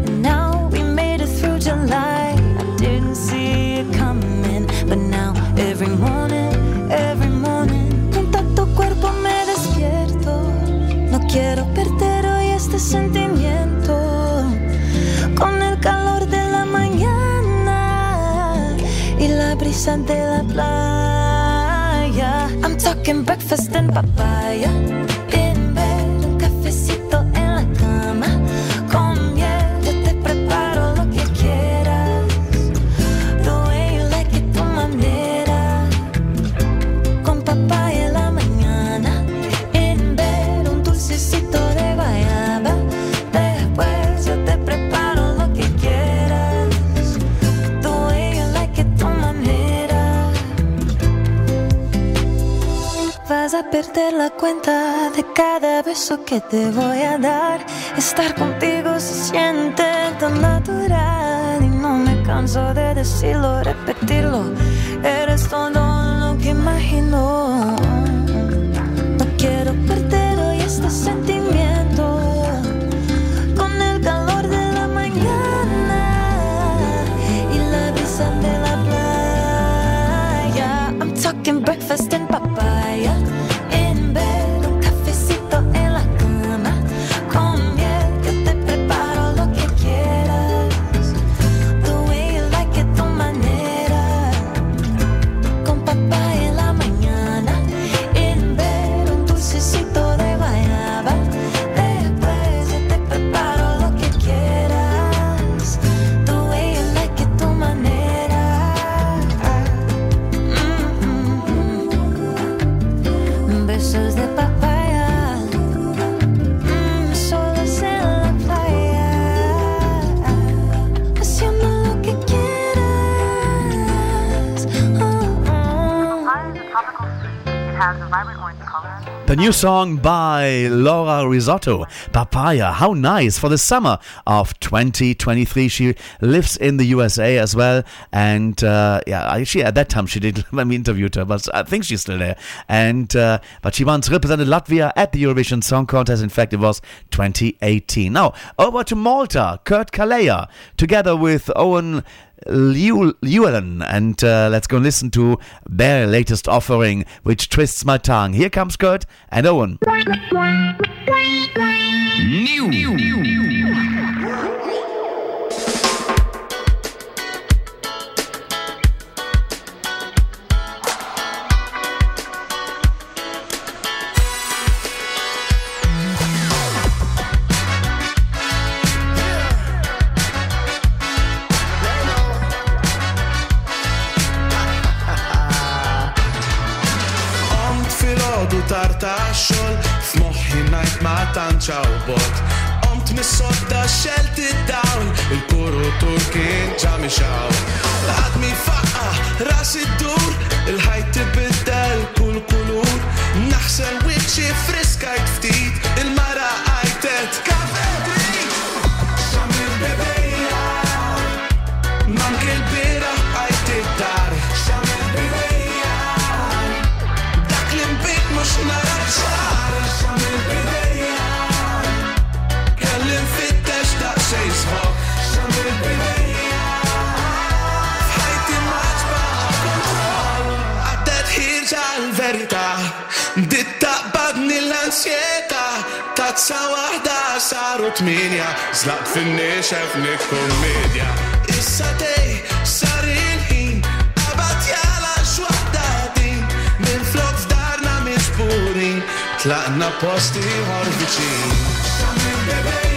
and now we made it through July. I didn't see it coming, but now every morning, every morning, junto a tu cuerpo me despierto. No quiero perder hoy este sentimiento. Brisa de la playa. I'm talking breakfast and papaya. Perder la cuenta de cada beso que te voy a dar. Estar contigo se siente tan natural y no me canso de decirlo, repetirlo. Eres todo lo que imagino. No quiero perder hoy este sentimiento. Con el calor de la mañana y la brisa de la playa. I'm talking breakfast The new song by Laura Rizzotto, Papaya. How nice for the summer of 2023. She lives in the USA as well. And uh, yeah, actually, at that time she did, (laughs) let me interviewed her, but I think she's still there. And uh, But she once represented Latvia at the Eurovision Song Contest. In fact, it was 2018. Now, over to Malta, Kurt Calleja, together with Owen. Lew- Llewellyn, and uh, let's go and listen to their latest offering, which twists my tongue. Here comes Kurt and Owen. Qamt tanċaw bot. Omt mis-sodda xelti dawn Il-kuru turkin ġamixaw Għadmi faqqa ras id-dur Il-ħajt tibiddel kull kulur Naħsel wiċċi friskajt ftit. Sa wahda saru tminja Zlaq finni xefni komedja. Issa tej sar il-ħin Abat jala xwahda din. Min flok f'darna miġburin Tlaqna posti ħor viċin. Xamil bebe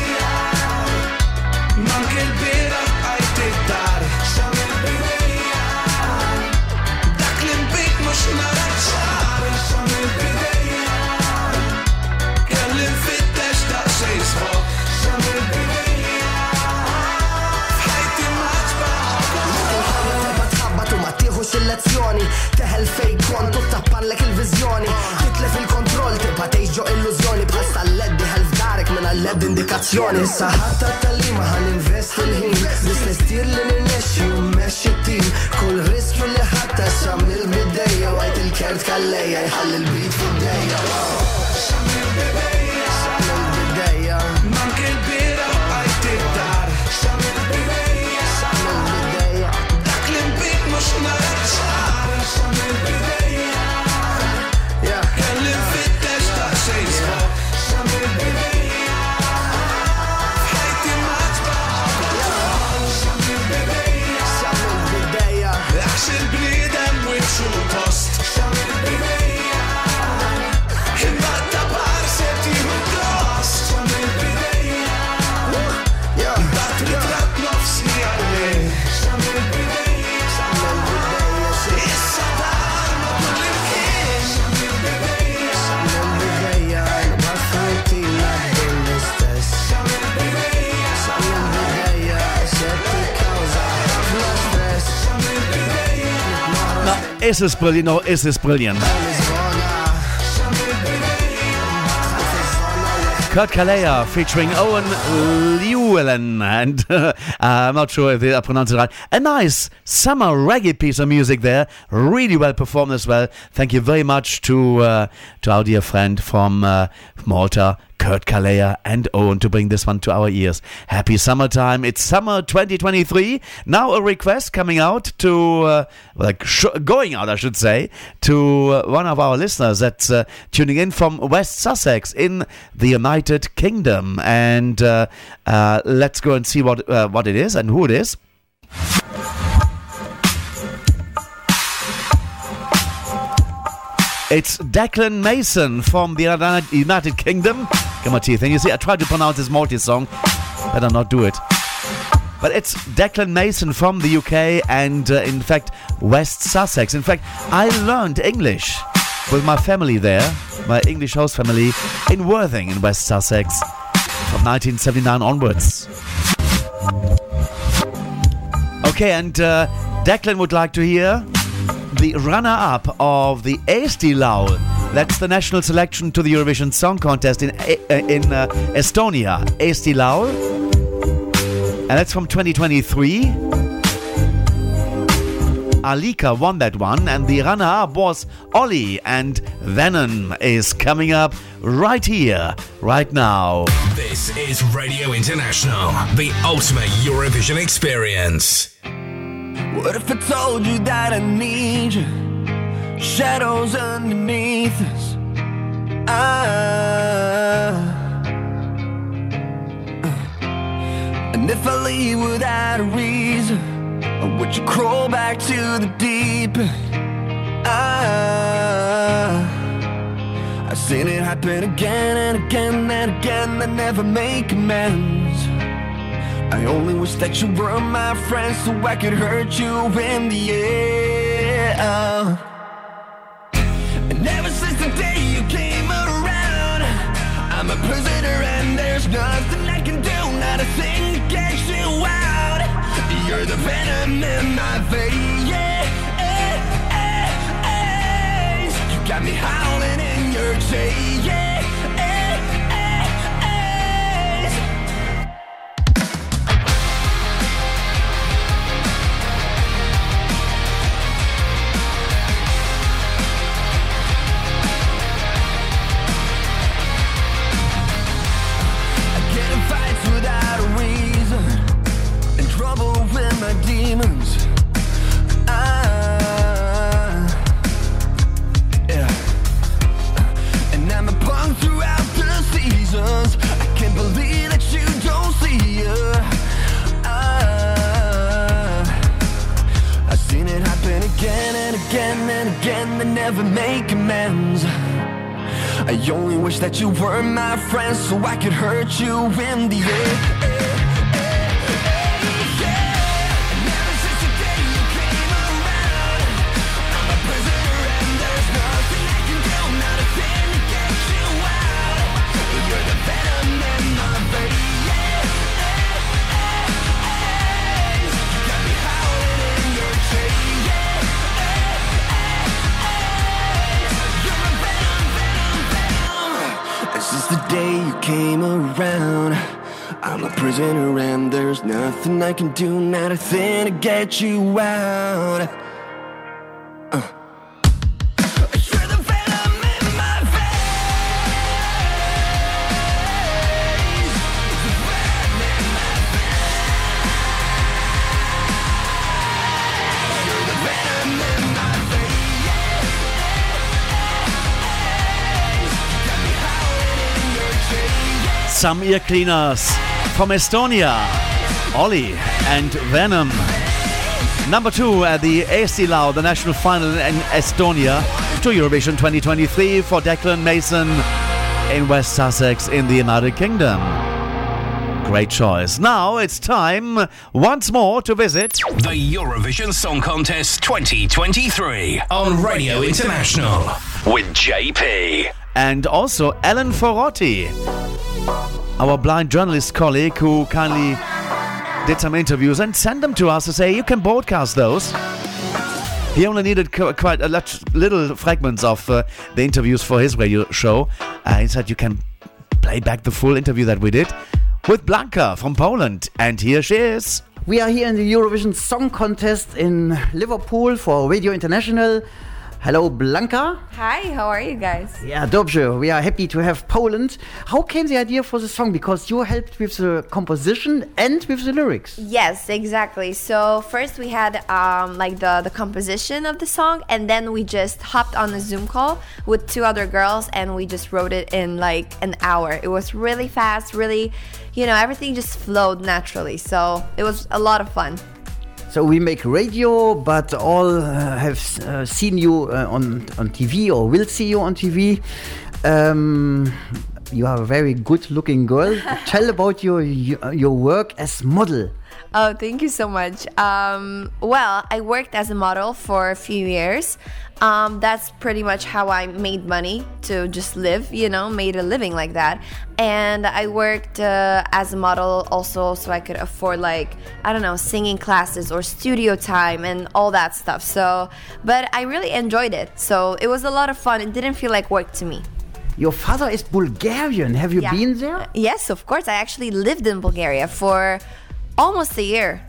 teħel fej kont u tappallek il-vizjoni. Titlef il-kontroll tibqa teġġo illużjoni. Bħal tal-led diħel f'darek minn għall-led indikazzjoni. Saħatta tal-lima għan invest il-ħin. Bis l-istir li n-nesċi u meċi tim kull riskju li ħatta xam il-bidejja għajt il-kert kalleja jħall il-bit fil-dejja Xam il-bidejja es ist brilliant. No, es ist brilliant. Kurt Calleja featuring Owen Llewellyn, and (laughs) uh, I'm not sure if I pronounced it right. A nice summer reggae piece of music there, really well performed as well. Thank you very much to uh, to our dear friend from uh, Malta, Kurt Calleja and Owen to bring this one to our ears. Happy summertime! It's summer 2023. Now a request coming out to uh, like sh- going out, I should say, to uh, one of our listeners that's uh, tuning in from West Sussex in the United Kingdom, and uh, uh, let's go and see what uh, what it is and who it is. It's Declan Mason from the United Kingdom. On, teeth. And you see, I tried to pronounce this Maltese song. Better not do it. But it's Declan Mason from the UK and, uh, in fact, West Sussex. In fact, I learned English with my family there, my English host family in Worthing in West Sussex from 1979 onwards. Okay, and uh, Declan would like to hear the runner-up of the Eesti Laul. That's the national selection to the Eurovision Song Contest in uh, in uh, Estonia. Eesti Laul, and that's from 2023. Alika won that one, and the runner-up was Ollie, and Venom is coming up right here, right now. This is Radio International, the ultimate Eurovision experience. What if I told you that I need you? Shadows underneath us. Ah. And if I leave without a reason, would you crawl back to the deep? Ah. I've seen it happen again and again and again. I never make amends. I only wish that you were my friend so I could hurt you in the end. And ever since the day you came around, I'm a prisoner and there's nothing I can do, not a thing to get you out. You're the venom in my veins. Eh, eh, eh. You got me howling in your chains. again and again they never make amends. I only wish that you were my friend so I could hurt you in the end. Day you came around, I'm a prisoner and there's nothing I can do, not a thing to get you out. Some ear cleaners from Estonia, Ollie and Venom. Number two at the Eesti Laul, the national final in Estonia to Eurovision 2023 for Declan Mason in West Sussex in the United Kingdom. Great choice. Now it's time once more to visit The Eurovision Song Contest 2023 on Radio International with JP. And also Ellen Forotti, our blind journalist colleague who kindly did some interviews and sent them to us to say you can broadcast those. He only needed quite a lot, little fragments of uh, the interviews for his radio show. Uh, he said you can play back the full interview that we did with Blanka from Poland. And here she is. We are here in the Eurovision Song Contest in Liverpool for Radio International. Hello, Blanka. Hi, how are you guys? Yeah, dobrze. We are happy to have Poland. How came the idea for the song? Because you helped with the composition and with the lyrics. Yes, exactly. So first we had um, like the the composition of the song, and then we just hopped on a Zoom call with two other girls, and we just wrote it in like an hour. It was really fast, really, you know, everything just flowed naturally. So it was a lot of fun. So we make radio, but all uh, have uh, seen you uh, on on TV or will see you on TV. Um, you are a very good-looking girl. (laughs) Tell about your your work as model. Oh, thank you so much. Um, well, I worked as a model for a few years. Um, that's pretty much how I made money to just live, you know, made a living like that. And I worked uh, as a model also so I could afford, like, I don't know, singing classes or studio time and all that stuff. So, but I really enjoyed it. So it was a lot of fun. It didn't feel like work to me. Your father is Bulgarian. Have you Yeah. been there? Yes, of course. I actually lived in Bulgaria for almost a year.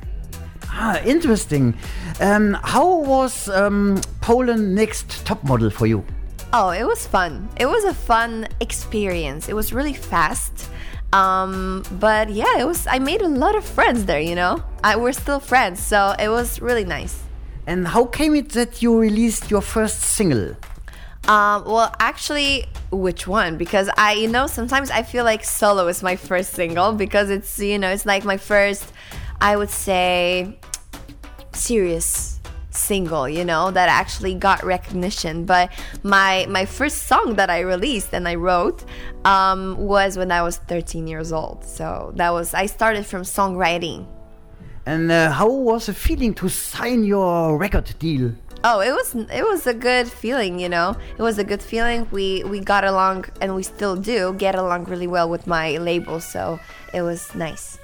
Ah, interesting. Um, how was um, Poland Next Top Model for you? Oh, it was fun. It was a fun experience. It was really fast. Um, but yeah, it was I made a lot of friends there, you know? I we're still friends, so it was really nice. And how came it that you released your first single? Um, well, actually, which one? Because I, you know, sometimes I feel like solo is my first single because it's, you know, it's like my first, I would say, serious single, you know, that actually got recognition. But my my first song that I released and I wrote um, was when I was 13 years old. So that was I started from songwriting. And uh, how was the feeling to sign your record deal? Oh, it was it was a good feeling, you know. It was a good feeling. We we got along and we still do get along really well with my label, so it was nice.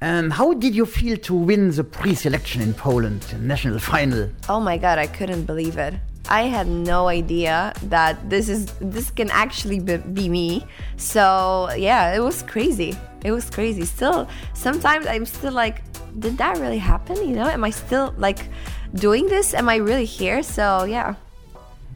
And how did you feel to win the pre-selection in Poland, national final? Oh my god, I couldn't believe it. I had no idea that this is this can actually be, be me. So, yeah, it was crazy. It was crazy. Still sometimes I'm still like did that really happen? You know, am I still like doing this? Am I really here? So, yeah.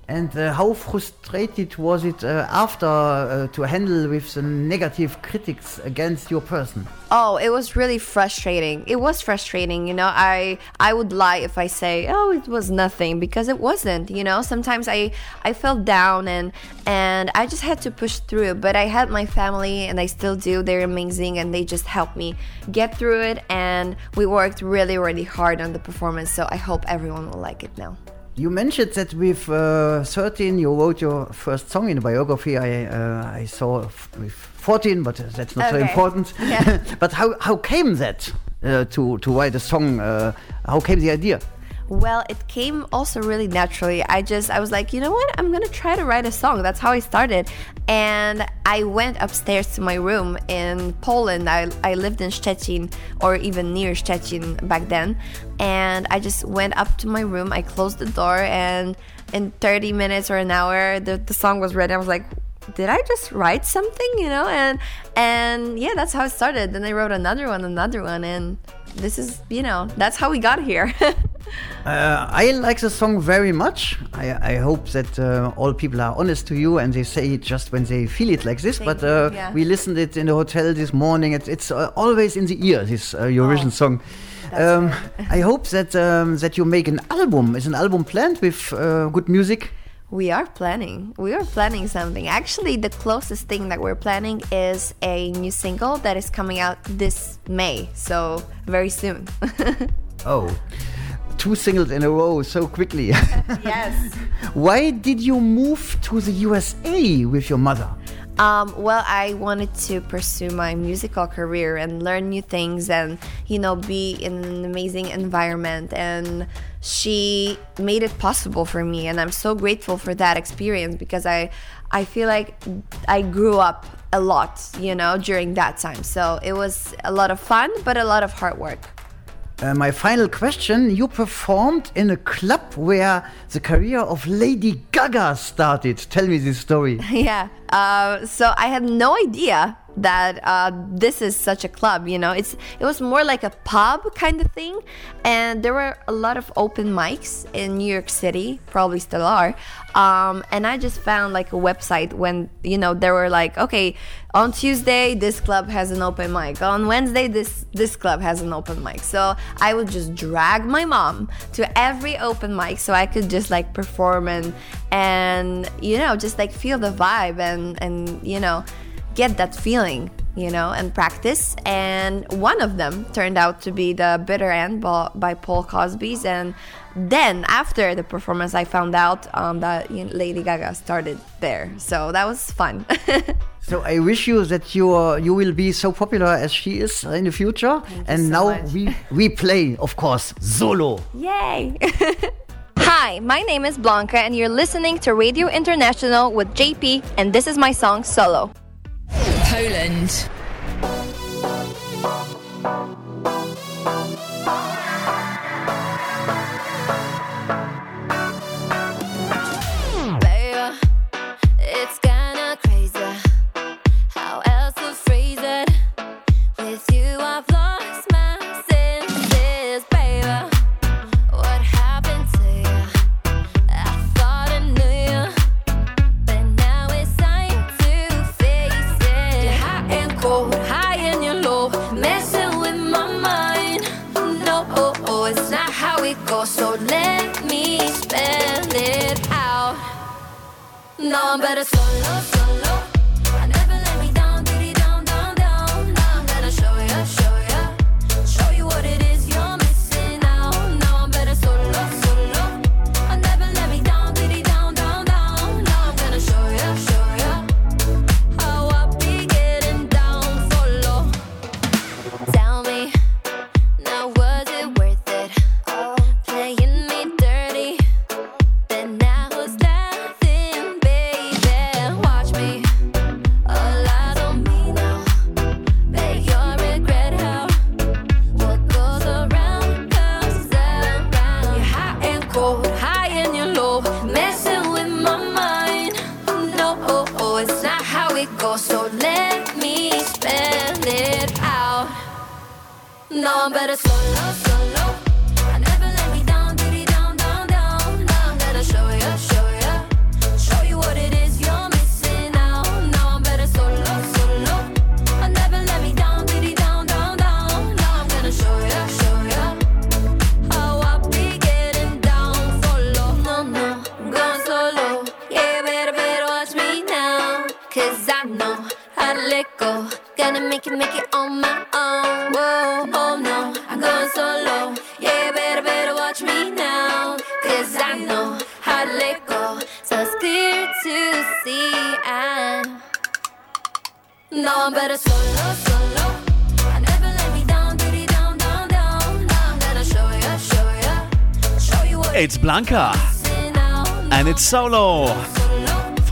And uh, how frustrated was it uh, after uh, to handle with the negative critics against your person? Oh, it was really frustrating. It was frustrating, you know. I I would lie if I say, "Oh, it was nothing," because it wasn't, you know. Sometimes I I felt down and and I just had to push through but I had my family and I still do. They're amazing and they just helped me get through it and we worked really really hard on the performance, so I hope everyone will like it now. You mentioned that with uh, 13 you wrote your first song in biography. I uh, I saw with 14, but uh, that's not so important. Yeah. (laughs) but how how came that uh, to to write a song? Uh, how came the idea? Well, it came also really naturally. I just, I was like, you know what? I'm gonna try to write a song. That's how I started. And I went upstairs to my room in Poland. I, I lived in Szczecin, or even near Szczecin back then. And I just went up to my room. I closed the door, and in 30 minutes or an hour, the, the song was ready. I was like, did I just write something? You know, and and yeah, that's how it started. Then I wrote another one, another one, and this is, you know, that's how we got here. (laughs) Uh, I like the song very much. I, I hope that uh, all people are honest to you and they say it just when they feel it like this. Thank but uh, yeah. we listened it in the hotel this morning. It's, it's uh, always in the ear. This uh, Eurovision song. Um, I hope that um, that you make an album. Is an album planned with uh, good music? We are planning. We are planning something. Actually, the closest thing that we're planning is a new single that is coming out this May. So, very soon. (laughs) Oh, two singles in a row so quickly. yes. (laughs) Why did you move to the USA with your mother? Um, well, I wanted to pursue my musical career and learn new things and, you know, be in an amazing environment. And she made it possible for me. And I'm so grateful for that experience because I, I feel like I grew up a lot, you know, during that time. So it was a lot of fun, but a lot of hard work. Uh, my final question You performed in a club where the career of Lady Gaga started. Tell me this story. (laughs) yeah. Uh, so I had no idea that uh, this is such a club. You know, it's it was more like a pub kind of thing, and there were a lot of open mics in New York City. Probably still are. Um, and I just found like a website when you know there were like, okay, on Tuesday this club has an open mic. On Wednesday this this club has an open mic. So I would just drag my mom to every open mic so I could just like perform and and you know just like feel the vibe and and you know get that feeling you know and practice and one of them turned out to be the bitter end by, by paul cosby's and then after the performance i found out um, that lady gaga started there so that was fun (laughs) So I wish you that you are, you will be so popular as she is in the future. and now we we play, of course, solo. yay (laughs) Hi, my name is Blanka, and you're listening to Radio International with JP, and this is my song Solo. Poland.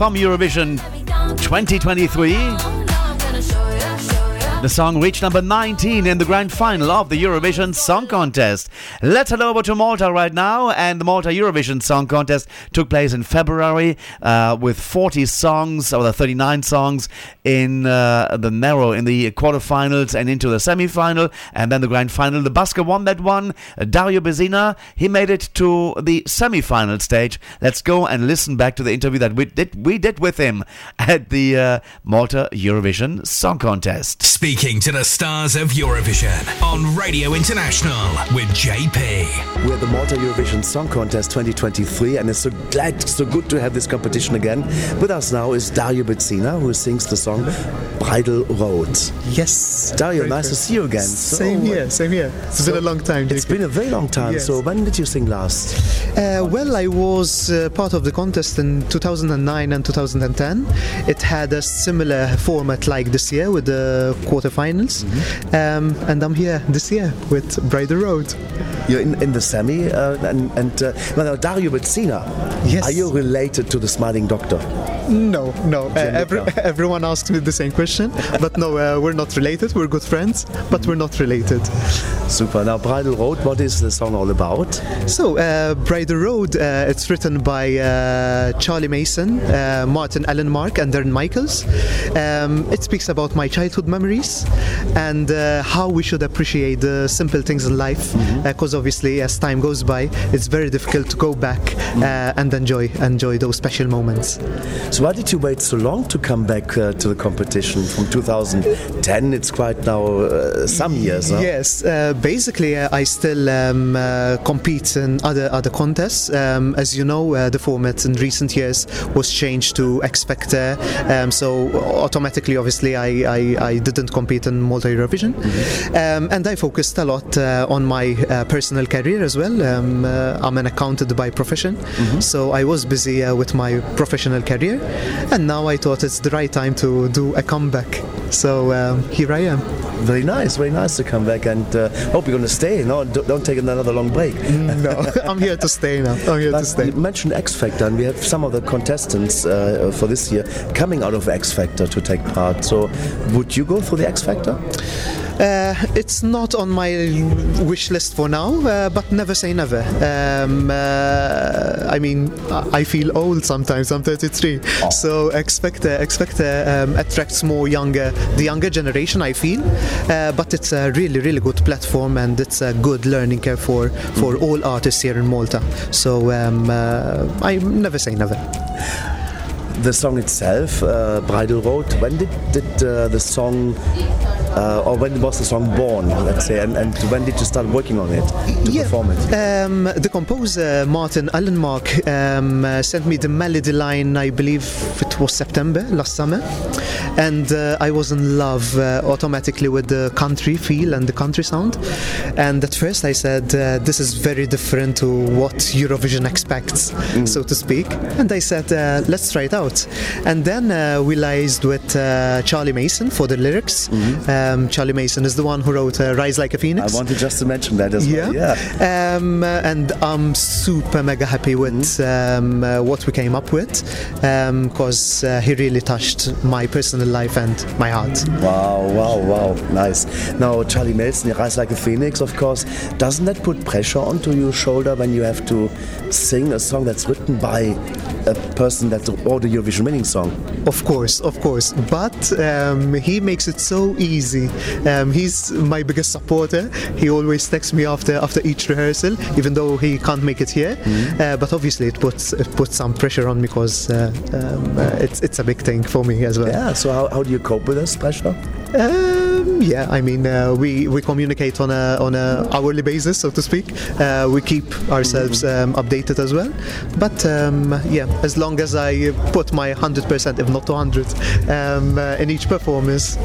From Eurovision 2023. The song reached number 19 in the grand final of the Eurovision Song Contest. Let's head over to Malta right now. And the Malta Eurovision Song Contest took place in February uh, with 40 songs, or the 39 songs, in uh, the narrow, in the quarterfinals and into the semi final. And then the grand final. The Busker won that one. Dario Bezzina, he made it to the semi final stage. Let's go and listen back to the interview that we did, we did with him (laughs) at the uh, Malta Eurovision Song Contest. Speaking to the stars of Eurovision on Radio International with JP. We're at the Malta Eurovision Song Contest 2023, and it's so glad, so good to have this competition again. With us now is Dario Bezzina, who sings the song Bridal Road. Yes. Dario, nice to see you again. Same here, same here. It's been a long time. It's been a very long time. Yes. So when did you sing last? Uh, well, I was uh, part of the contest in 2009 and 2010. It had a similar format like this year with the quarterfinals, um, and I'm here this year with Bridal Road. You're in, in the semi, uh, and, and uh, well, now, Dario Bezzina. Yes. Are you related to the smiling doctor? No, no. Uh, every, (laughs) everyone asks me the same question, but no, uh, we're not related. We're good friends, but we're not related. Super. Now, Bridal Road, what is the song all about? So, uh, Bridal Road, uh, it's written by uh, Charlie Mason, uh, Martin Allenmark, and Darren Michaels. Um, it speaks about my childhood memories and uh, how we should appreciate the simple things in life. Because obviously, as time goes by, it's very difficult to go back uh, and enjoy enjoy those special moments. So, why did you wait so long to come back uh, to the competition from 2010? It's quite now uh, some years. Huh? Yes, uh, basically, uh, I still um, uh, compete in other other contests. Um, as you know, uh, the format in recent years was changed to X Factor, um, so automatically, obviously, I, I, I didn't compete in Malta Eurovision, um, and I focused a lot uh, on my uh, personal career as well. Um, uh, I'm an accountant by profession, so I was busy uh, with my professional career, and now I thought it's the right time to do a comeback. So um, here I am. Very nice, very nice to come back, and uh, hope you're going to stay. No, don't, don't take another long break. No, (laughs) I'm here to stay now. I'm here to stay. You mentioned X Factor, and we have some of the contestants uh, for this year coming out of X Factor to take part. So, would you go for the X Factor? Uh, it's not on my wish list for now, uh, but never say never. Um, uh, I mean, I feel old sometimes. I'm 33, so expect uh, expect uh, um, attracts more younger the younger generation. I feel, uh, but it's a really really good platform and it's a good learning curve for for all artists here in Malta. So um, uh, I never say never. The song itself, uh, Bridal Road. When did did uh, the song, uh, or when was the song born? Let's say, and, and when did you start working on it to perform it? Um, the composer Martin Allenmark um, uh, sent me the melody line. I believe it was September last summer, and uh, I was in love uh, automatically with the country feel and the country sound. And at first, I said uh, this is very different to what Eurovision expects, so to speak. And I said uh, let's try it out. And then uh, we liaised with uh, Charlie Mason for the lyrics. Um, Charlie Mason is the one who wrote uh, "Rise Like a Phoenix." I wanted just to mention that as well. Yeah. Yeah. Um, and I'm super mega happy with um, uh, what we came up with because uh, he really touched my personal life and my heart. Wow, wow, wow, nice. Now, Charlie Mason, rise like a phoenix, of course. Doesn't that put pressure onto your shoulder when you have to sing a song that's written by a person that's or the Eurovision winning song? Of course, of course. But um, he makes it so easy. Um, he's my biggest supporter. He always texts me after after each rehearsal, even though he can't make it here. Uh, but obviously, it puts it puts some pressure on me because uh, um, uh, it's it's a big thing for me as well. Yeah. So how, how do you cope with this pressure? Um, yeah, I mean, uh, we we communicate on a on a hourly basis, so to speak. Uh, we keep ourselves um, updated as well. But um, yeah, as long as I put my hundred percent, if not two hundred, um, uh, in each performance,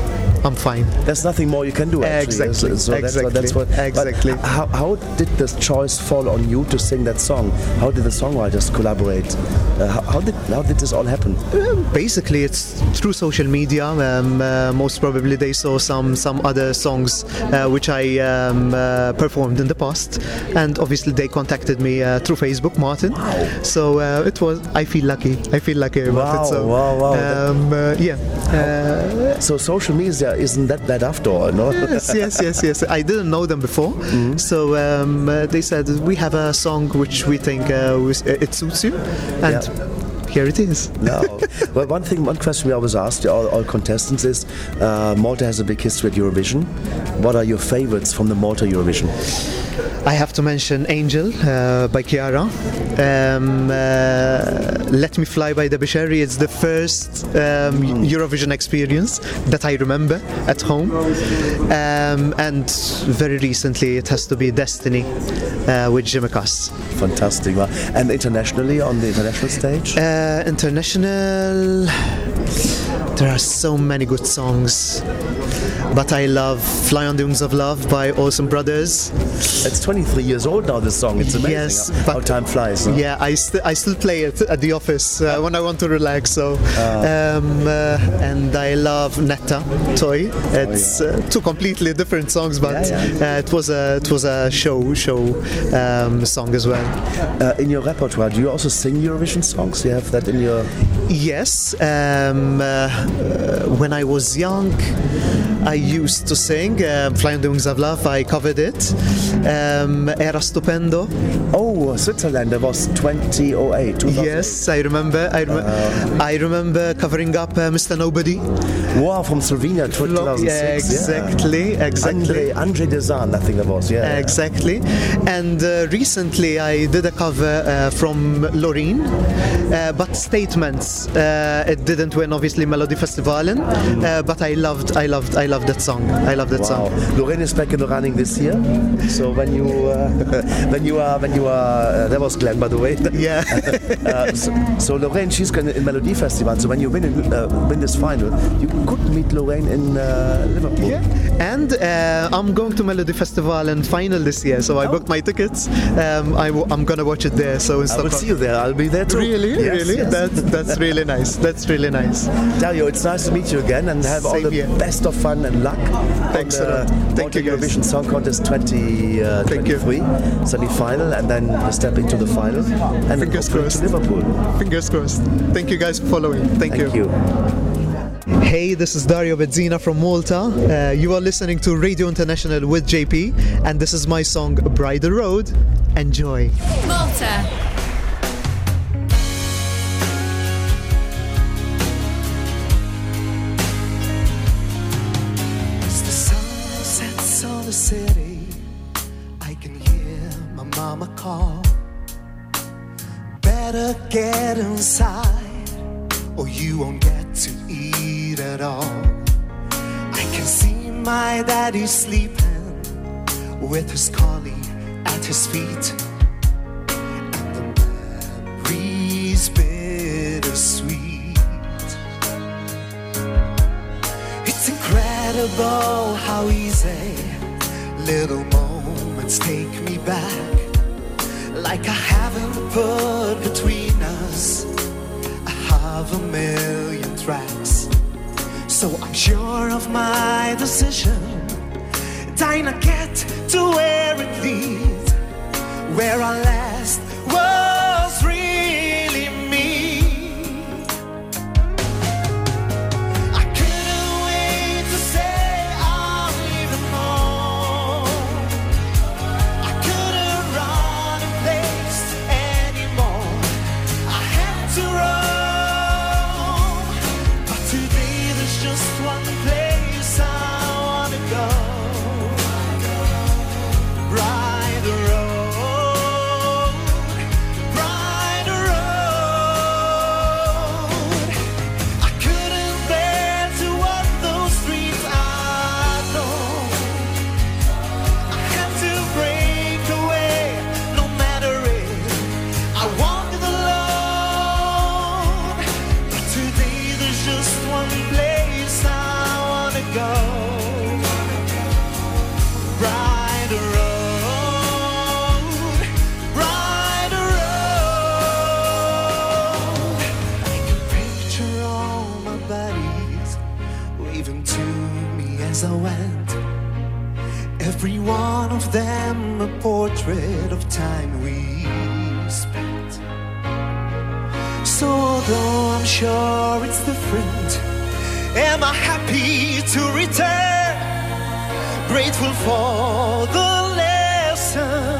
I'm fine. There's nothing more you can do. Actually. Exactly, So that's, what- that's what. exactly, exactly. How, how did this choice fall on you to sing that song? How did the songwriters collaborate? Uh, how, how did how did this all happen? Basically, it's through social media. Um, uh, most probably, they saw some some other songs uh, which I um, uh, performed in the past, and obviously they contacted me uh, through Facebook, Martin. So uh, it was. I feel lucky. I feel lucky about Wow, it. So, wow, wow. Um, uh, yeah. Uh, so social media isn't that bad after all, no? yes, yes, yes, yes. I didn't know them before, so um, uh, they said we have a song which we think uh, it suits you, and here it is. no. Well, one thing, one question we always ask all, all contestants is: uh, Malta has a big history at Eurovision. What are your favorites from the Malta Eurovision? I have to mention Angel uh, by Chiara. Um, uh, Let Me Fly by Debbie Scerri. It's the first um, Eurovision experience that I remember at home. Um, and very recently, it has to be Destiny uh, with Je Me Casse. Fantastic. Well, And internationally, on the international stage? Uh, international. There are so many good songs. But I love Fly on the Wings of Love by Olsen Brothers. It's 23 years old now, this song. It's amazing Yes, how, how time flies. Yeah, I, st- I still play it at the office uh, when I want to relax. So, Ah. um, uh, and I love Netta Toy. It's uh, two completely different songs, but Oh, Yeah, Uh, it was a it was a show show um, song as well. Uh, in your repertoire, do you also sing Eurovision songs? Do You have that in your. Yes, um, uh, uh, when I was young, I used to sing um, "Fly on the Wings of Love." I covered it. Um, Era stupendo. Oh, Switzerland. That was 2008. 2008. Yes, I remember. I, rem- I remember covering up uh, Mr. Nobody. Wow, from Slovenia, 2006. Yeah, exactly, exactly. Andre, Andre Dežan, I think that was. Yeah. Exactly. And uh, recently I did a cover uh, from Loreen, uh, but Statements. Uh, it didn't win, obviously, Melodifestivalen, uh, but I loved, I loved, I loved that song. I love that Wow. song. Loreen is back in the running this year. So when you uh, (laughs) when you are when you are uh, that was Glenn by the way. (laughs) Yeah. (laughs) uh, so, so Loreen, she's going in Melodifestival. So when you win in, uh, win this final, you could meet Loreen in uh, Liverpool. And uh, I'm going to Melody Festival and final this year, so I booked my tickets. Um, I w- I'm gonna watch it there. So in I will see you there. I'll be there too. Really, Yes, really. yes. That's that's really nice. That's really nice. Dario, it's nice to meet you again and have all the here. best of fun and luck. Thanks on a lot. the Thank you, guys. Eurovision Song Contest 2023, semi-final, and then we step into the final. And Fingers crossed. to Liverpool. Fingers crossed. Thank you guys for following. Thank, Thank you. Hey, this is Dario Bezzina from Malta. Uh, you are listening to Radio International with JP, and this is my song Bridal Road. Enjoy. Malta. Get inside, or you won't get to eat at all. I can see my daddy sleeping with his collie at his feet. And the memories bittersweet. It's incredible how easy little moments take me back. Like I haven't put between us I have a million tracks. So I'm sure of my decision. Dying to get to where it leads, where our last was portrait of time we spent. So although I'm sure it's different, am I happy to return? Grateful for the lesson.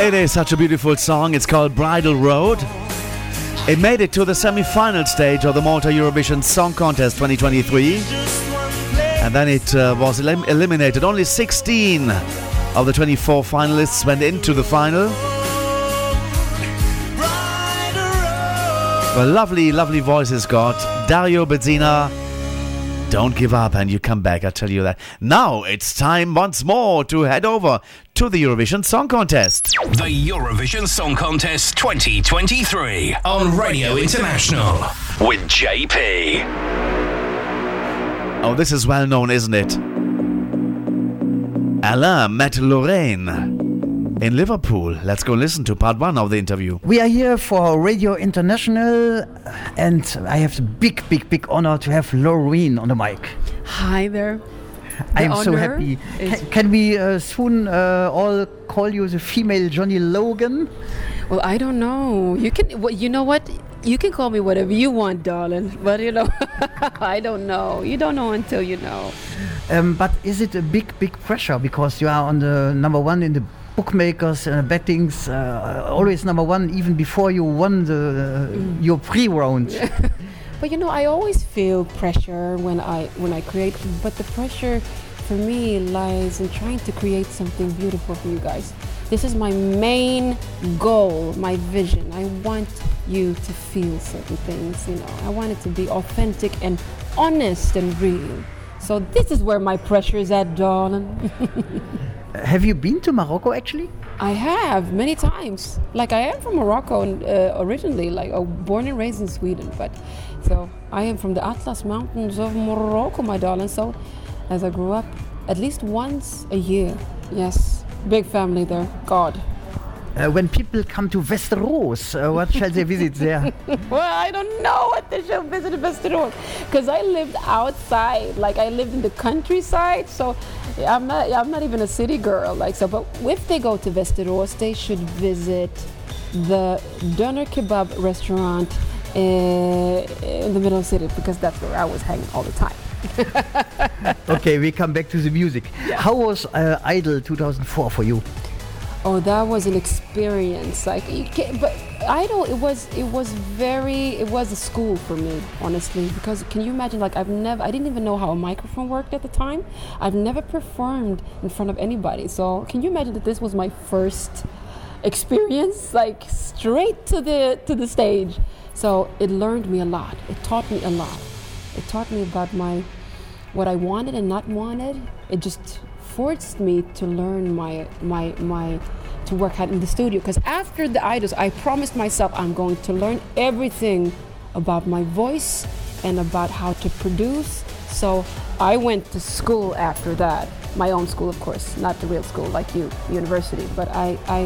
It is such a beautiful song. It's called Bridal Road. It made it to the semi final stage of the Malta Eurovision Song Contest 2023. And then it uh, was elim- eliminated. Only 16 of the 24 finalists went into the final. A lovely, lovely voice has got Dario Bezzina. Don't give up and you come back, I tell you that. Now it's time once more to head over to the Eurovision Song Contest. The Eurovision Song Contest 2023 on Radio International with JP. Oh, this is well known, isn't it? Alain met Loreen in Liverpool. Let's go listen to part one of the interview. We are here for Radio International, and I have the big, big, big honor to have Loreen on the mic. Hi there. I'm so happy. is- Ca- can we uh, soon uh, all call you the female Johnny Logan? Well, I don't know. You can. Well, you know what? You can call me whatever you want, darling. But you know, (laughs) I don't know. You don't know until you know. Um, but is it a big, big pressure because you are on the number one in the bookmakers uh, bettings, uh, always number one even before you won the uh, your pre-round. (laughs) But you know, I always feel pressure when I when I create. But the pressure for me lies in trying to create something beautiful for you guys. This is my main goal, my vision. I want you to feel certain things. You know, I want it to be authentic and honest and real. So this is where my pressure is at, darling. (laughs) have you been to Morocco actually? I have many times. Like I am from Morocco and, uh, originally, like uh, born and raised in Sweden. But so I am from the Atlas Mountains of Morocco, my darling. So as I grew up, at least once a year. Yes, big family there. God. Uh, when people come to Västerås, uh, what shall they visit there? (laughs) well, I don't know what they should visit in Västerås because I lived outside. Like I lived in the countryside, so I'm not. I'm not even a city girl. Like so, but if they go to Västerås, they should visit the Doner Kebab restaurant uh, in the middle of the city because that's where I was hanging all the time. (laughs) okay, we come back to the music. How was uh, Idol 2004 for you? Oh, that was an experience. Like, you can't, but Idol, it was, it was very, it was a school for me, honestly. Because can you imagine? Like, I've never, I didn't even know how a microphone worked at the time. I've never performed in front of anybody. So, can you imagine that this was my first experience? Like, straight to the to the stage. So, it learned me a lot. It taught me a lot. It taught me about my, what I wanted and not wanted. It just forced me to learn my my my to work out in the studio. Because after the idols i promised myself i'm going to learn everything about my voice and about how to produce. So i went to school after that. My own school of course not the real school like you university. But i i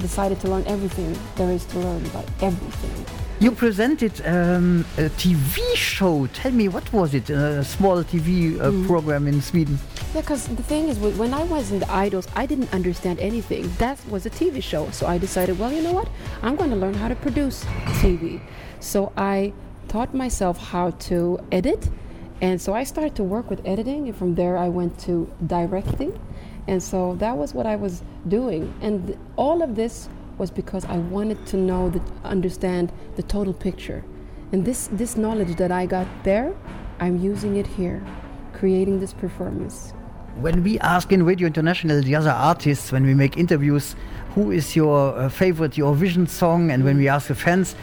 decided to learn everything there is to learn about everything You presented um, a TV show. Tell me, what was it? A small TV uh, Mm. program in Sweden. Yeah, because the thing is, when I was in the Idols, I didn't understand anything. That was a TV show. So I decided, well, you know what? I'm going to learn how to produce TV. So I taught myself how to edit. And so I started to work with editing. And from there, I went to directing. And so that was what I was doing. And all of this was because I wanted to know, the, understand the total picture. And this, this knowledge that I got there, I'm using it here, creating this performance. When we ask in Radio International the other artists, when we make interviews, who is your uh, favorite, your vision song, and when we ask the fans,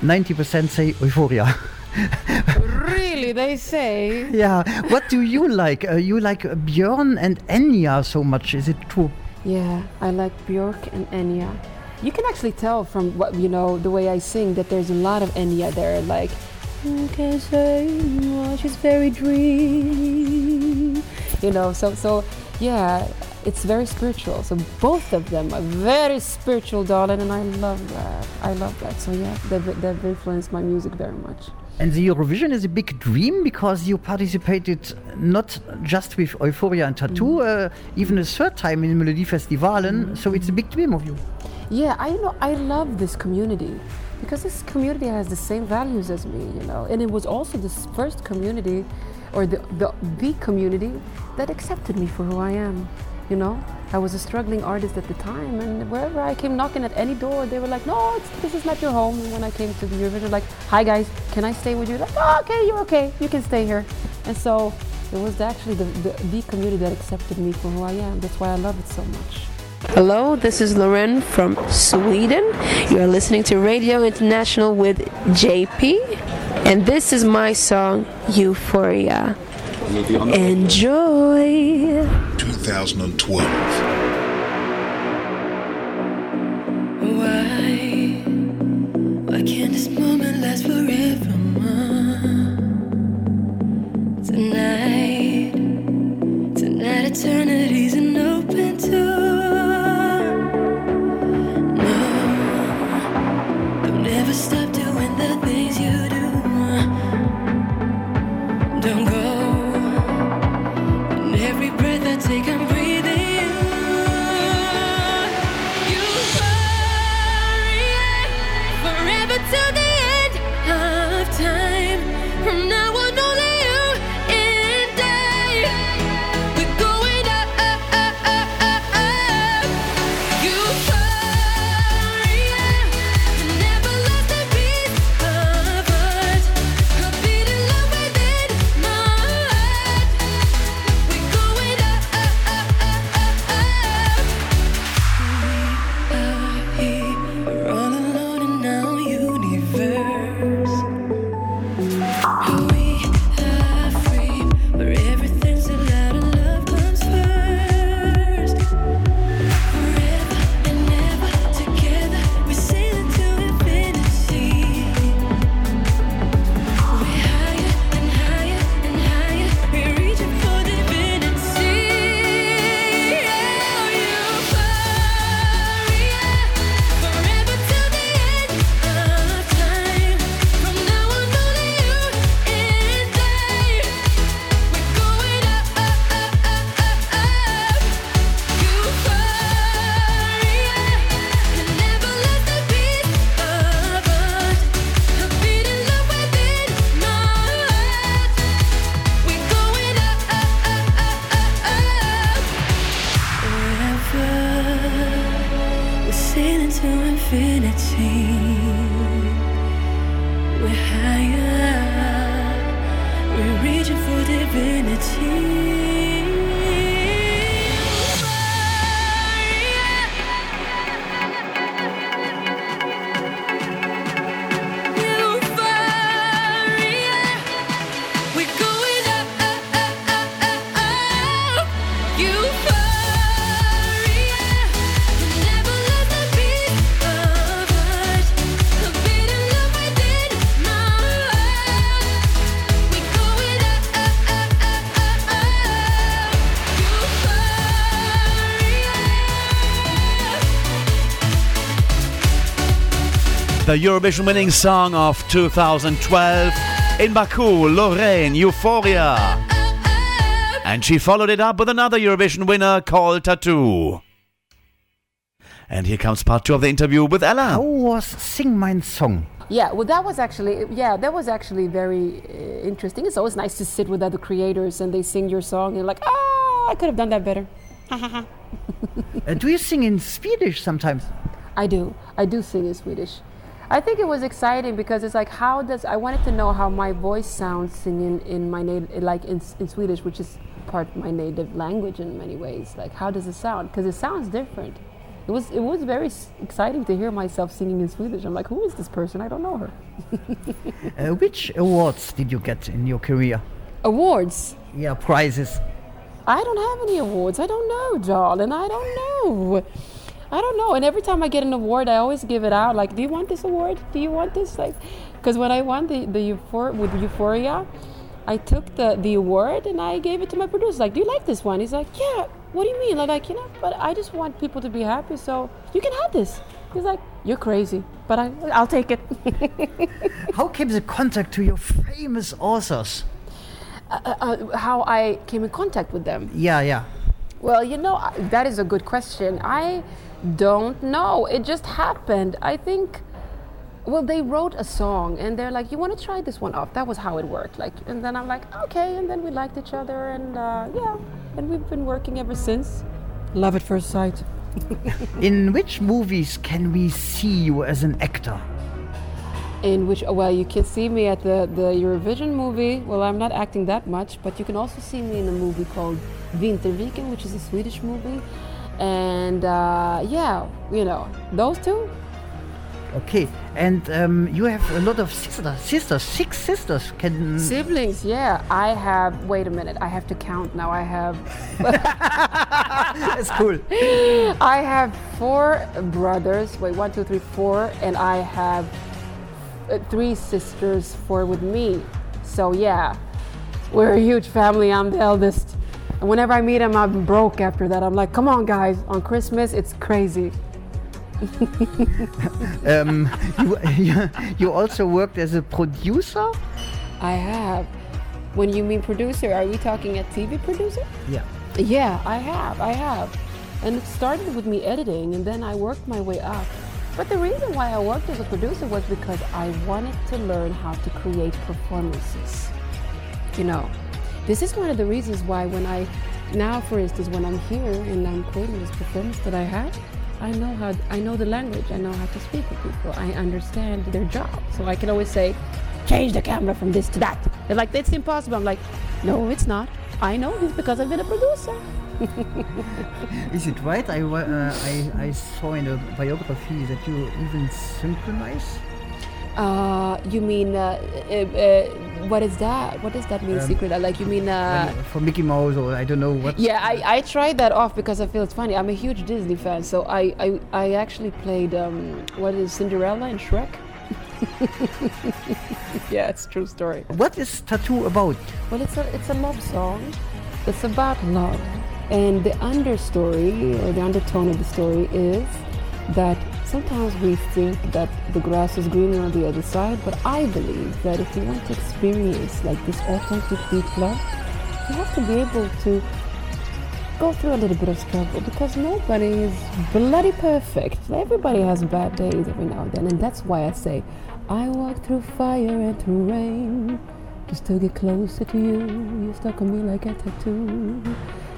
90% say Euphoria. (laughs) really, they say. yeah. What do you like? Uh, you like uh, Björk and Enya so much. Is it true? Yeah, I like Björk and Enya. You can actually tell from what you know the way I sing that there's a lot of Enya there. Like, "You can say she's very dreamy. You know, so so yeah, it's very spiritual. So both of them are very spiritual, darling, and I love that. I love that. So yeah, they've, they've influenced my music very much. And the Eurovision is a big dream because you participated not just with Euphoria and Tattoo, uh, even a third time in Melodifestivalen. So it's a big dream of you. Yeah, I know. I love this community because this community has the same values as me, you know. And it was also this first community, or the the, the community that accepted me for who I am. You know, I was a struggling artist at the time, and wherever I came knocking at any door, they were like, "No, this is not your home." And when I came to the Eurovision, like, "Hi guys, can I stay with you?" Like, "Oh, okay, you're okay. You can stay here." And so it was actually the, the, the community that accepted me for who I am. That's why I love it so much. Hello, this is Loreen from Sweden. You are listening to Radio International with JP, and this is my song Euphoria. Enjoy. 2012. Why? The Eurovision winning song of 2012 in Baku, Loreen, Euphoria. And she followed it up with another Eurovision winner called Tattoo. And here comes part two of the interview with Ella. How was Sing Mein Song? Yeah, well, that was actually yeah, that was actually very uh, interesting. It's always nice to sit with other creators and they sing your song and you're like, ah, I could have done that better. (laughs) Uh, do you sing in Swedish sometimes? I do. I do sing in Swedish. I think it was exciting because it's like how does I wanted to know how my voice sounds singing in my native like in, in Swedish, which is part my native language in many ways. Like how does it sound? Because it sounds different. It was it was very exciting to hear myself singing in Swedish. I'm like, who is this person? I don't know her. (laughs) Uh, which awards did you get in your career? Awards? Yeah, prizes. I don't have any awards. I don't know, darling. I don't know. I don't know. And every time I get an award, I always give it out. Like, do you want this award? Do you want this? Like, because when I won the the euphor- with Euphoria, I took the the award and I gave it to my producer. Like, do you like this one? He's like, yeah. what do you mean? I'm like, you know, but I just want people to be happy, so you can have this. He's like, you're crazy, but I, I'll take it. (laughs) How came the contact to your famous authors? uh, uh, how I came in contact with them. Yeah, yeah. Well, you know, that is a good question. I don't know. It just happened. I think. Well, they wrote a song and they're like, "You want to try this one off?" That was how it worked. Like, and then I'm like, "Okay," and then we liked each other, and uh, yeah, and we've been working ever since. Love at first sight. (laughs) In which movies can we see you as an actor? In which, well, you can see me at the, the Eurovision movie. Well, I'm not acting that much, but you can also see me in a movie called Vinterviken, which is a Swedish movie. And uh, yeah, you know, those two. Okay, and um, you have a lot of sisters. Sisters, six sisters. Can Siblings, yeah. I have, wait a minute, I have to count now. I have. (laughs) That's cool. (laughs) I have four brothers. Wait, one, two, three, four. And I have uh, three sisters, four with me. So yeah, we're a huge family. I'm the eldest. And whenever I meet him, I'm broke after that. I'm like, come on, guys. On Christmas, it's crazy. (laughs) um, you, you you also worked as a producer. I have. When you mean producer, are we talking a TV producer? Yeah. Yeah, I have. I have. And it started with me editing, and then I worked my way up. But the reason why I worked as a producer was because I wanted to learn how to create performances. You know, this is one of the reasons why when I, now for instance, when I'm here and I'm creating this performance that I have, I know how, I know the language, I know how to speak with people, I understand their job. So I can always say, change the camera from this to that. They're like, that's impossible. I'm like, no, it's not. I know this because I've been a producer. (laughs) Is it right? I, uh, I I saw in a biography that you even synchronize. Uh, you mean uh, uh, uh, what is that? What does that mean? Um, secret? Uh, Like you mean? Uh, for Mickey Mouse or I don't know what. yeah, I, I tried that off because I feel it's funny. I'm a huge Disney fan, so I I, I actually played um, what is Cinderella and Shrek. (laughs) yeah, it's true story. What is Tattoo about? Well, it's a it's a love song. It's about love, and the understory or the undertone of the story is that sometimes we think that the grass is greener on the other side, but I believe that if you want to experience like this authentic deep love, you have to be able to go through a little bit of struggle because nobody is bloody perfect. Everybody has bad days every now and then, and that's why I say, I walk through fire and through rain just to get closer to you. You stuck on me like a tattoo.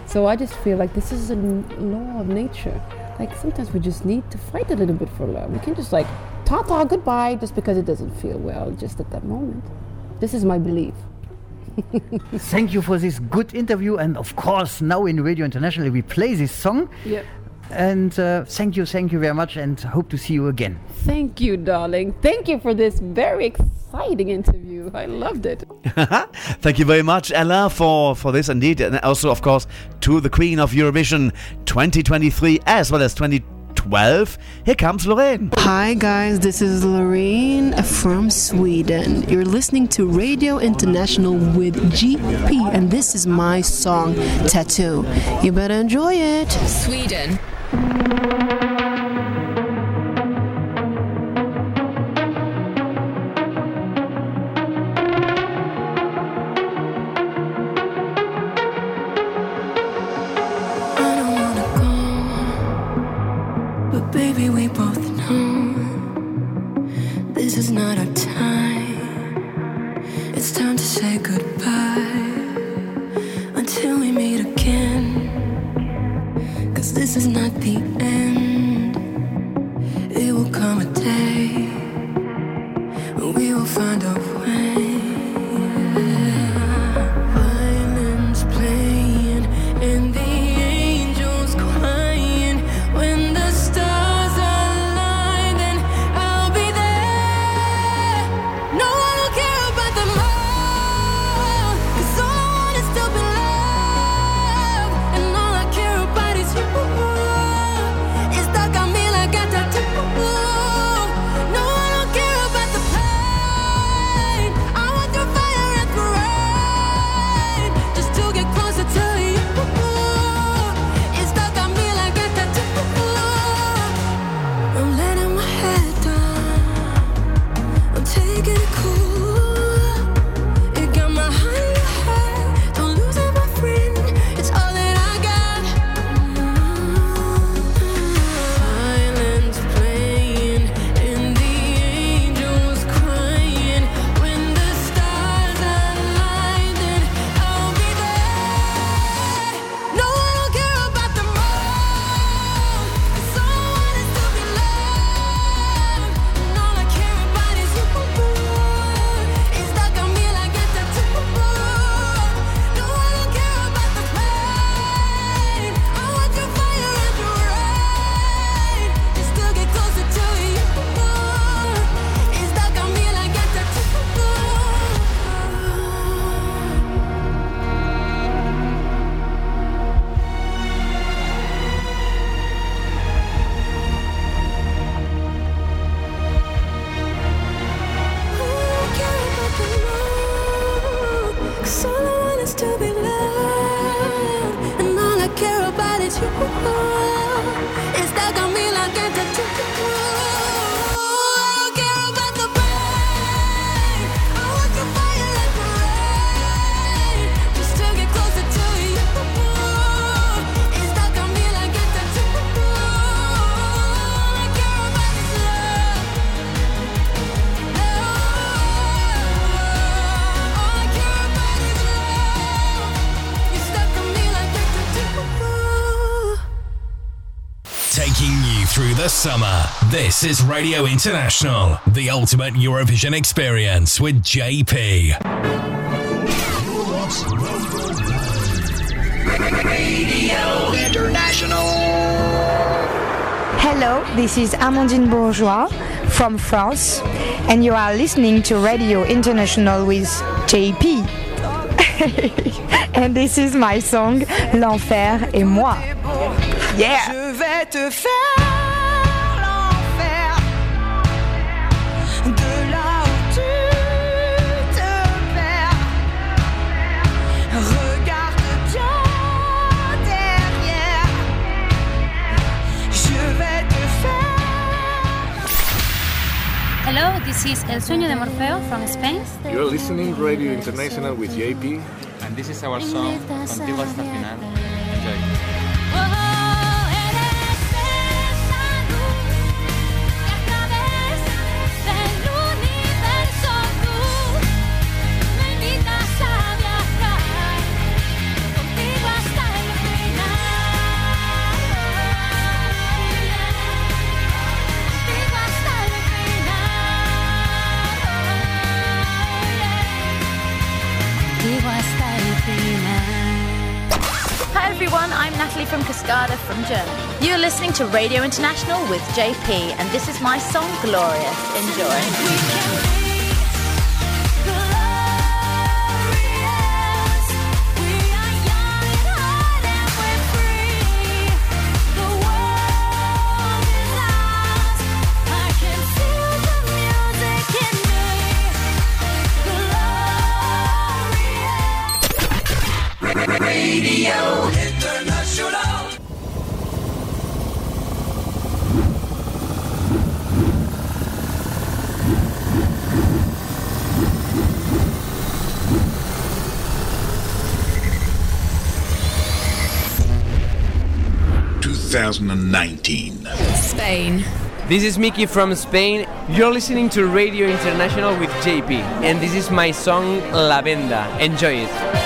So I just feel like this is a law of nature. Like sometimes we just need to fight a little bit for love. We can just like ta ta goodbye just because it doesn't feel well just at that moment. This is my belief. (laughs) Thank you for this good interview, and of course, now in Radio International we play this song. Yep. And uh, thank you, thank you very much, and hope to see you again. Thank you, darling. Thank you for this very exciting interview. I loved it. (laughs) Thank you very much, Ella, for, for this indeed. And also, of course, to the Queen of Eurovision 2023 as well as 2012. Here comes Loreen. Hi guys, this is Loreen from Sweden. You're listening to Radio International with JP, and this is my song Tattoo. You better enjoy it. Sweden. Thank you. This is Radio International, the ultimate Eurovision experience with JP. Radio International. Hello, this is Amandine Bourgeois from France, and you are listening to Radio International with JP. (laughs) and this is my song, L'Enfer et moi. Yeah! Hello, this is El Sueño de Morfeo from Spain. You're listening Radio International with JP. And this is our song, Contigo hasta final. from Germany. You're listening to Radio International with JP, and this is my song Glorious. Enjoy. 19. Spain. This is Miki from Spain. You're listening to Radio International with JP, and this is my song La Venda. Enjoy it.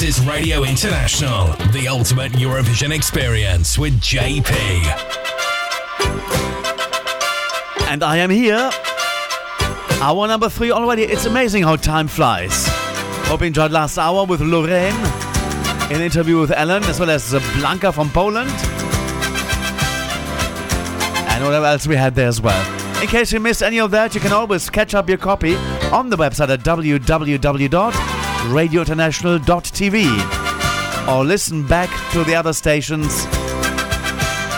This is Radio International, the ultimate Eurovision experience with JP. And I am here. Hour number three already. It's amazing how time flies. Hope you enjoyed last hour with Loreen. An interview with Ellen, as well as Blanka from Poland. And whatever else we had there as well. In case you missed any of that, you can always catch up your copy on the website at www.radiointernational.tv or listen back to the other stations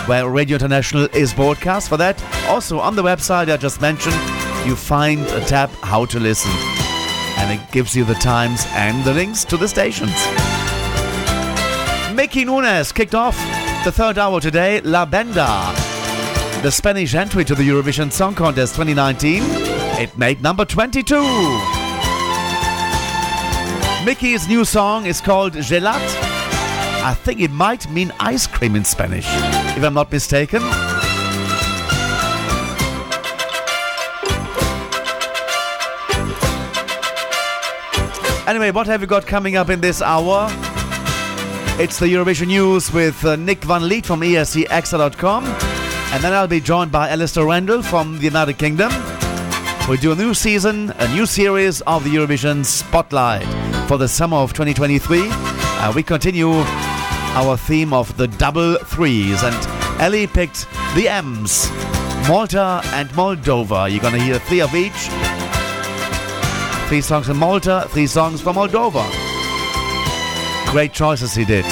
where Radio International is broadcast. For that, also on the website I just mentioned, you find a tab How to Listen. And it gives you the times and the links to the stations. Miki Núñez kicked off the third hour today, La Venda. The Spanish entry to the Eurovision Song Contest 2019. It made number 22. Miki's new song is called Gelat. I think it might mean ice cream in Spanish, if I'm not mistaken. Anyway, what have we got coming up in this hour? It's the Eurovision News with uh, Nick van Lith from E escXtra.com. And then I'll be joined by Alasdair Rendall from the United Kingdom. We do a new season, a new series of the Eurovision Spotlight for the summer of 2023. Uh, we continue our theme of the double threes, and Ellie picked the M's Malta and Moldova. You're gonna hear three of each. Three songs from Malta, three songs from Moldova. Great choices he did.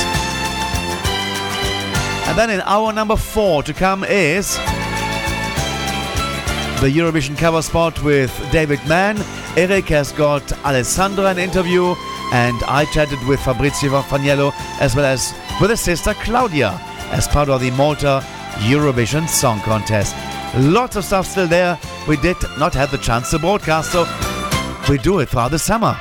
And then in hour number four to come is the Eurovision cover spot with David Mann. Eric has got Alessandra an interview, and I chatted with Fabrizio Faniello as well as with his sister Claudia as part of the Malta Eurovision Song Contest. Lots of stuff still there. We did not have the chance to broadcast, so we do it throughout the summer.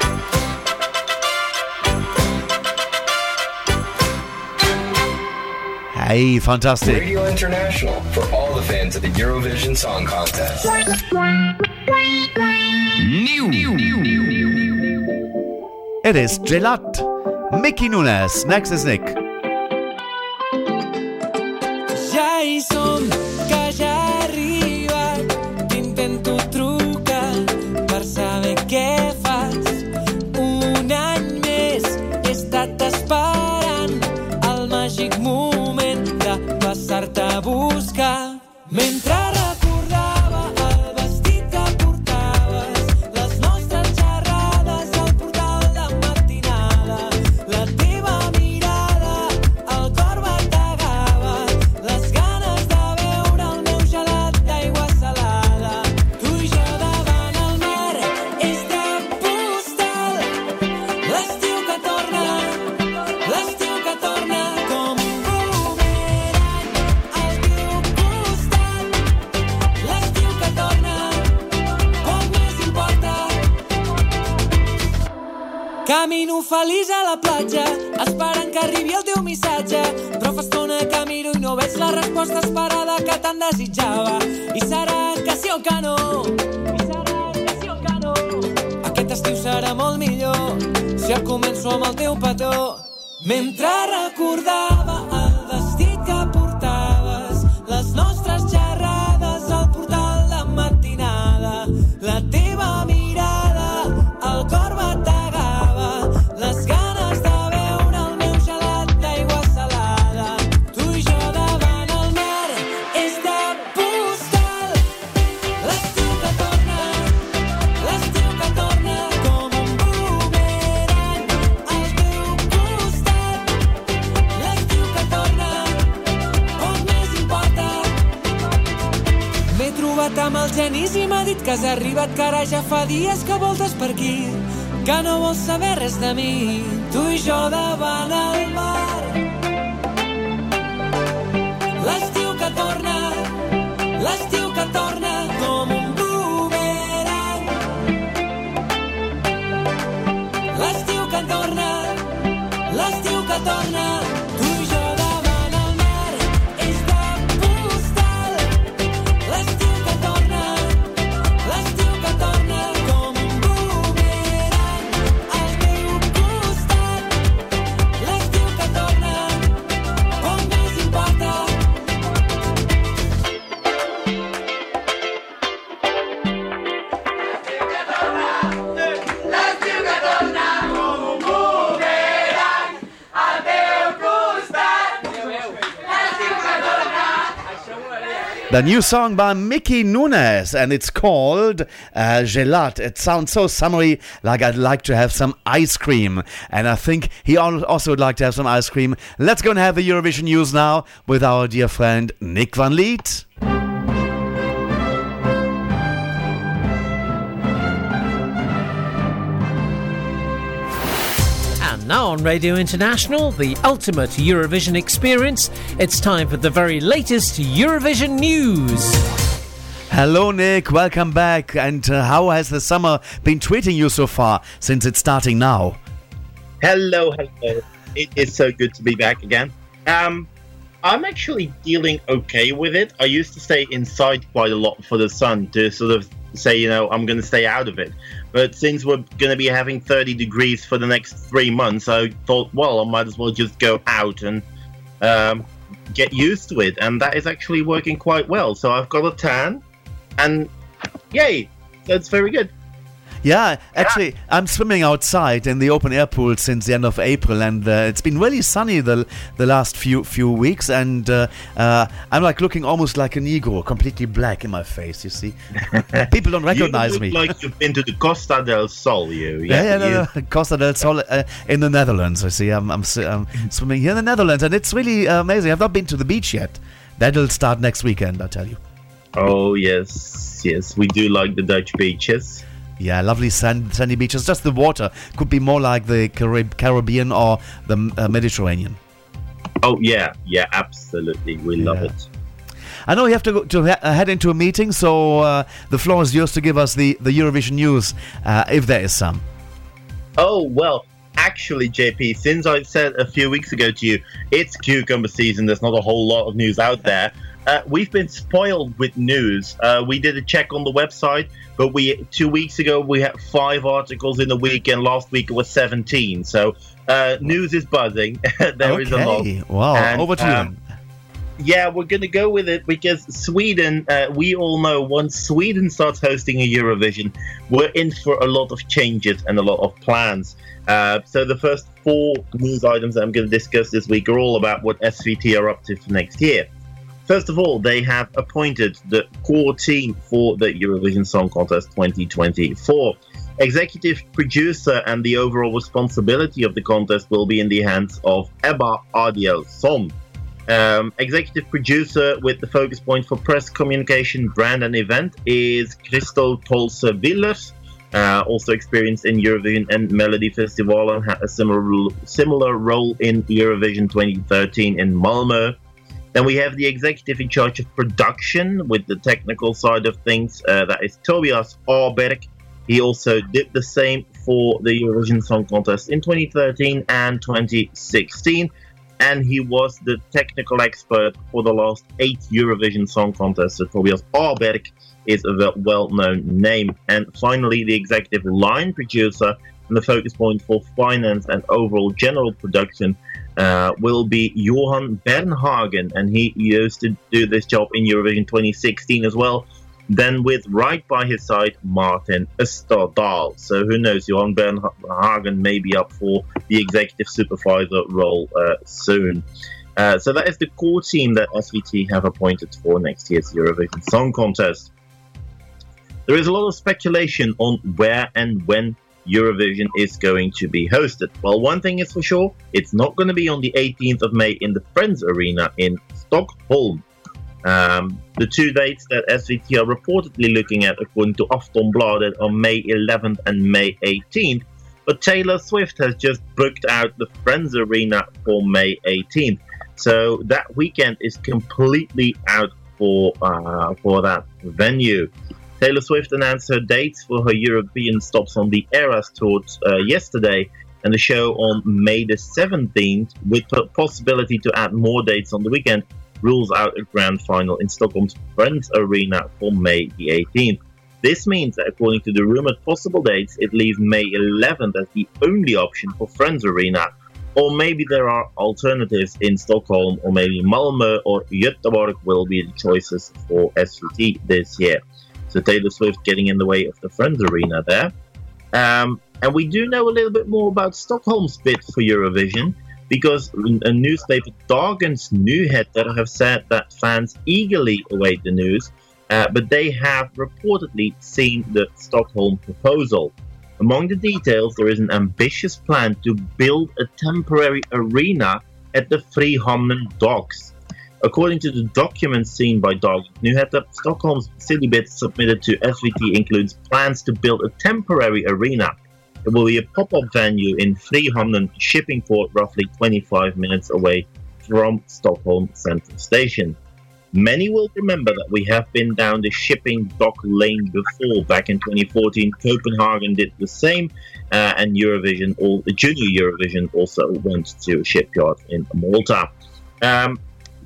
Hey, fantastic. Radio International for all the fans of the Eurovision Song Contest. It is Gelat. Miki Núñez. Next is Nick. The new song by Miki Núñez, and it's called uh, Gelat. It sounds so summery, like I'd like to have some ice cream. And I think he also would like to have some ice cream. Let's go and have the Eurovision news now with our dear friend Nick van Lith. On Radio International, the ultimate Eurovision experience, it's time for the very latest Eurovision news. Hello, Nick. Welcome back. And uh, how has the summer been treating you so far since it's starting now? Hello, hello. It is so good to be back again. Um, I'm actually dealing okay with it. I used to stay inside quite a lot for the sun to sort of say, you know, I'm going to stay out of it. But since we're going to be having 30 degrees for the next three months, I thought, well, I might as well just go out and um, get used to it. And that is actually working quite well. So I've got a tan, and yay, that's very good. Yeah, actually, I'm swimming outside in the open air pool since the end of April, and uh, it's been really sunny the the last few few weeks, and uh, uh, I'm like looking almost like an Negro, completely black in my face. You see, (laughs) people don't recognize you me. look like you've been to the Costa del Sol, you. yeah, yeah, you- no, no. Costa del Sol uh, in the Netherlands. I see. I'm, I'm, I'm (laughs) swimming here in the Netherlands, and it's really uh, amazing. I've not been to the beach yet. That'll start next weekend, I tell you. Oh yes, yes, we do like the Dutch beaches. Yeah, lovely sand, sandy beaches. Just the water could be more like the Carib- Caribbean or the uh, Mediterranean. Oh yeah, yeah, absolutely, we love it. I know you have to go to he- uh, head into a meeting, so uh, the floor is yours to give us the, the Eurovision news, uh, if there is some. Oh well, actually, JP, since I said a few weeks ago to you, it's cucumber season. There's not a whole lot of news out there. Uh, we've been spoiled with news. Uh, we did a check on the website, but we two weeks ago we had five articles in a week, and last week it was 17. So uh, news is buzzing. (laughs) There is a lot. Okay, wow, And, over to you. um, yeah, we're going to go with it because Sweden, uh, we all know once Sweden starts hosting a Eurovision, we're in for a lot of changes and a lot of plans. Uh, so the first four news items that I'm going to discuss this week are all about what SVT are up to for next year. First of all, they have appointed the core team for the Eurovision Song Contest 2024. Executive producer and the overall responsibility of the contest will be in the hands of Ebba Adielsson. Um, executive producer with the focus point for press communication, brand, and event is Christel Tholse Willers. Uh, also experienced in Eurovision and Melody Festival and had a similar similar role in Eurovision 2013 in Malmö. Then we have the executive in charge of production with the technical side of things. Uh, that is Tobias Åberg. He also did the same for the Eurovision Song Contest in 2013 and 2016, and he was the technical expert for the last eight Eurovision Song Contests. So Tobias Åberg is a well-known name. And finally, the executive line producer and the focus point for finance and overall general production uh, will be Johan Bernhagen, and he used to do this job in Eurovision 2016 as well. Then, with right by his side, Martin Österdahl. So, who knows? Johan Bernhagen may be up for the executive supervisor role uh, soon. Uh, so, that is the core team that SVT have appointed for next year's Eurovision Song Contest. There is a lot of speculation on where and when Eurovision is going to be hosted. Well, one thing is for sure, it's not going to be on the 18th of May in the Friends Arena in Stockholm. Um, the two dates that SVT are reportedly looking at, according to Aftonbladet, are May 11th and May 18th. But Taylor Swift has just booked out the Friends Arena for May 18th. So that weekend is completely out for uh, for that venue. Taylor Swift announced her dates for her European stops on the Eras Tour uh, yesterday, and the show on May the 17th, with the possibility to add more dates on the weekend, rules out a grand final in Stockholm's Friends Arena for May the 18th. This means that, according to the rumored possible dates, it leaves May 11th as the only option for Friends Arena. Or maybe there are alternatives in Stockholm, or maybe Malmö or Göteborg will be the choices for SVT this year. So Taylor Swift getting in the way of the Friends Arena there. Um, and we do know a little bit more about Stockholm's bid for Eurovision because a newspaper, Dagens Nyheter, have said that fans eagerly await the news, uh, but they have reportedly seen the Stockholm proposal. Among the details, there is an ambitious plan to build a temporary arena at the Frihamnen docks. According to the documents seen by Dagens Nyheter, Stockholm's city bid submitted to SVT includes plans to build a temporary arena. It will be a pop-up venue in Frihamnen shipping port, roughly 25 minutes away from Stockholm Central Station. Many will remember that we have been down the shipping dock lane before. Back in 2014, Copenhagen did the same, uh, and Eurovision, all the junior Eurovision, also went to a shipyard in Malta. Um,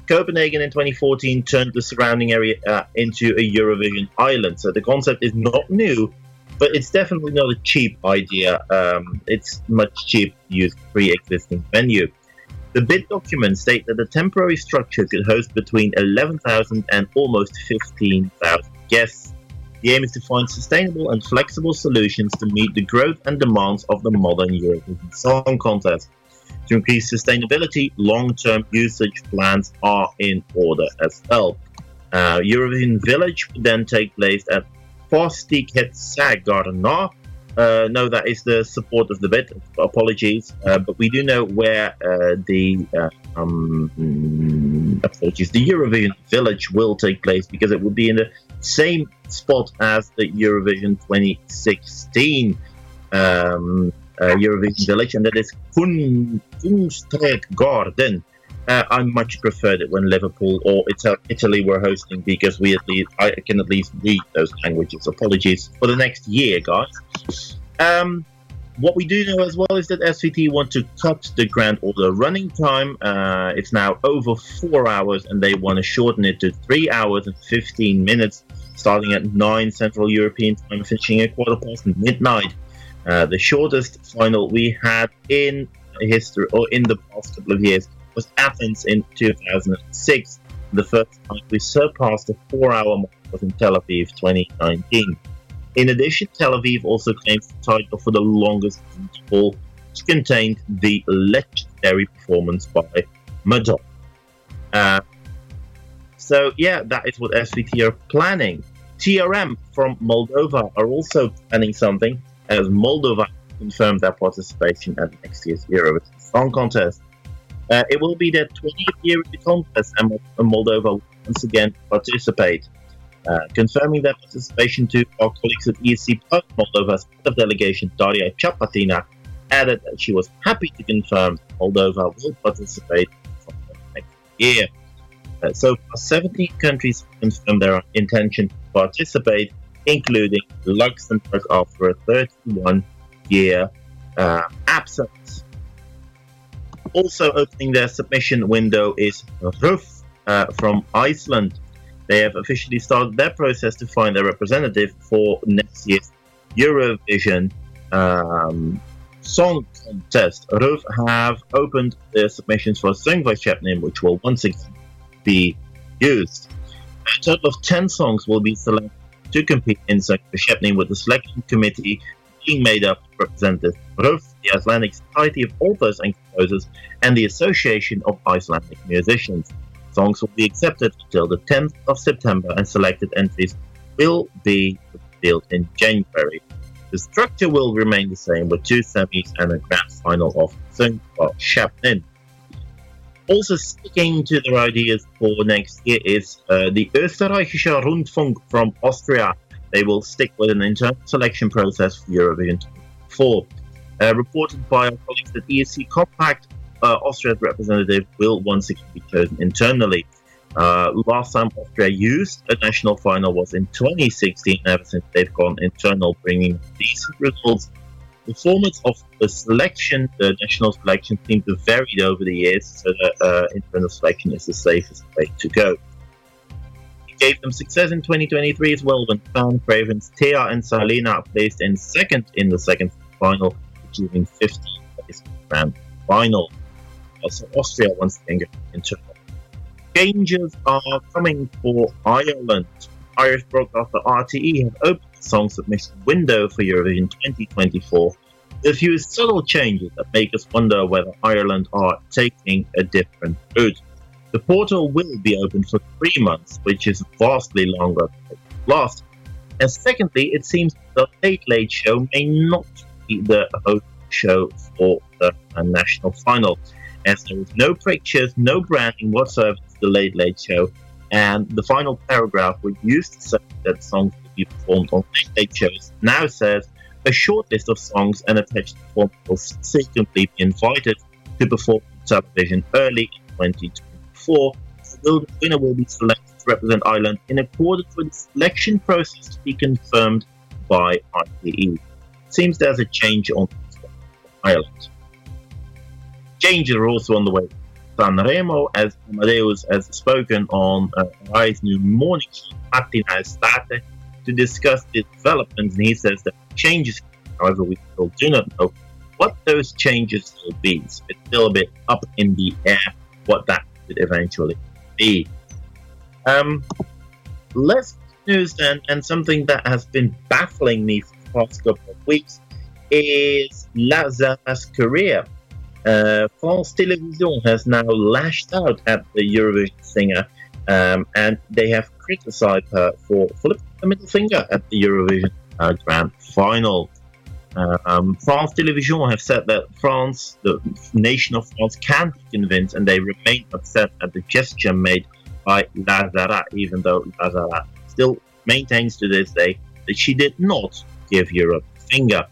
Copenhagen in 2014 turned the surrounding area uh, into a Eurovision island. So the concept is not new, but it's definitely not a cheap idea. Um, it's much cheaper to use pre-existing venue. The bid documents state that the temporary structure could host between 11,000 and almost 15,000 guests. The aim is to find sustainable and flexible solutions to meet the growth and demands of the modern Eurovision Song Contest. To increase sustainability, long-term usage plans are in order as well. Uh, Eurovision Village would then take place at Fastighetsägarna. Uh, no, that is the support of the bid. Apologies, uh, but we do know where uh, the uh, um, apologies the Eurovision Village will take place because it will be in the same spot as the Eurovision 2016 um, Eurovision Village, and that is Kun- Kungsträd Garden. Uh, I much preferred it when Liverpool or Ita- Italy were hosting because we at least I can at least read those languages. Apologies for the next year, guys. Um, what we do know as well is that SVT want to cut the Grand Order running time. Uh, it's now over four hours, and they want to shorten it to three hours and fifteen minutes, starting at nine Central European time, finishing at quarter past midnight. Uh, the shortest final we had in history or in the past couple of years was Athens in 2006. The first time we surpassed the four-hour mark was in Tel Aviv 2019. In addition, Tel Aviv also claims the title for the longest interval, which contained the legendary performance by Madonna. Uh, so, yeah, that is what SVT are planning. TRM from Moldova are also planning something, as Moldova confirmed their participation at next year's Eurovision Song Contest. Uh, it will be their 20th year in the contest, and Moldova will once again participate. Uh, confirming their participation to our colleagues at ESC Plus Moldova's head of delegation Daria Chapatina added that she was happy to confirm Moldova will participate next year. Uh, so far, 17 countries confirmed their intention to participate, including Luxembourg after a 31 year uh, absence. Also opening their submission window is RÚV uh, from Iceland. They have officially started their process to find a representative for next year's Eurovision um, Song Contest. RÚV have opened their submissions for a song Söngvakeppnin, which will once again be used. A total of 10 songs will be selected to compete in by Chapman, with the selection committee being made up of representatives RÚV, the Icelandic Society of Authors and Composers, and the Association of Icelandic Musicians. Songs will be accepted until the 10th of September, and selected entries will be revealed in January. The structure will remain the same with two semis and a grand final of Sung Chapman. Also sticking to their ideas for next year is uh, the Österreichische Rundfunk from Austria. They will stick with an internal selection process for Eurovision 2024. Uh, reported by our colleagues at ESC Compact, uh, Austria's representative will once again be chosen internally. Uh, last time Austria used a national final was in 2016. Ever since they've gone internal, bringing decent results. The format of the selection, the national selection, seems to varied over the years, so that uh, internal selection is the safest way to go. It gave them success in 2023 as well when Fan Cravens, Teya, and Salena placed in second in the second final, achieving 15th place grand final. Also, Austria once again internal changes are coming for Ireland. Irish broadcaster RTE have opened song submission window for Eurovision 2024 with a few subtle changes that make us wonder whether Ireland are taking a different route. The portal will be open for three months, which is vastly longer than last. And secondly, it seems the Late Late Show may not be the host show for the national final, as there is no pictures, no branding whatsoever to the Late Late Show, and the final paragraph, which used to say that songs be performed on Late shows, now says a short list of songs and attached performers will subsequently be invited to perform on television early in 2024. The winner will be selected to represent Ireland in accordance with the selection process to be confirmed by ITE. Seems there's a change on Ireland. Changes are also on the way. Sanremo, as Amadeus has spoken on uh, Rise New Morning Martina Estate, to discuss the developments, and he says that changes, however, we still do not know what those changes will be. So it's still a bit up in the air what that could eventually be. Um, less news then, and something that has been baffling me for the past couple of weeks is La Zarra's career. Uh, France Television has now lashed out at the Eurovision singer, um, and they have criticized her for flipping the middle finger at the Eurovision uh, Grand Final. Um, France Television have said that France, the nation of France, can't be convinced, and they remain upset at the gesture made by La Zarra, even though La Zarra still maintains to this day that she did not give Europe a finger.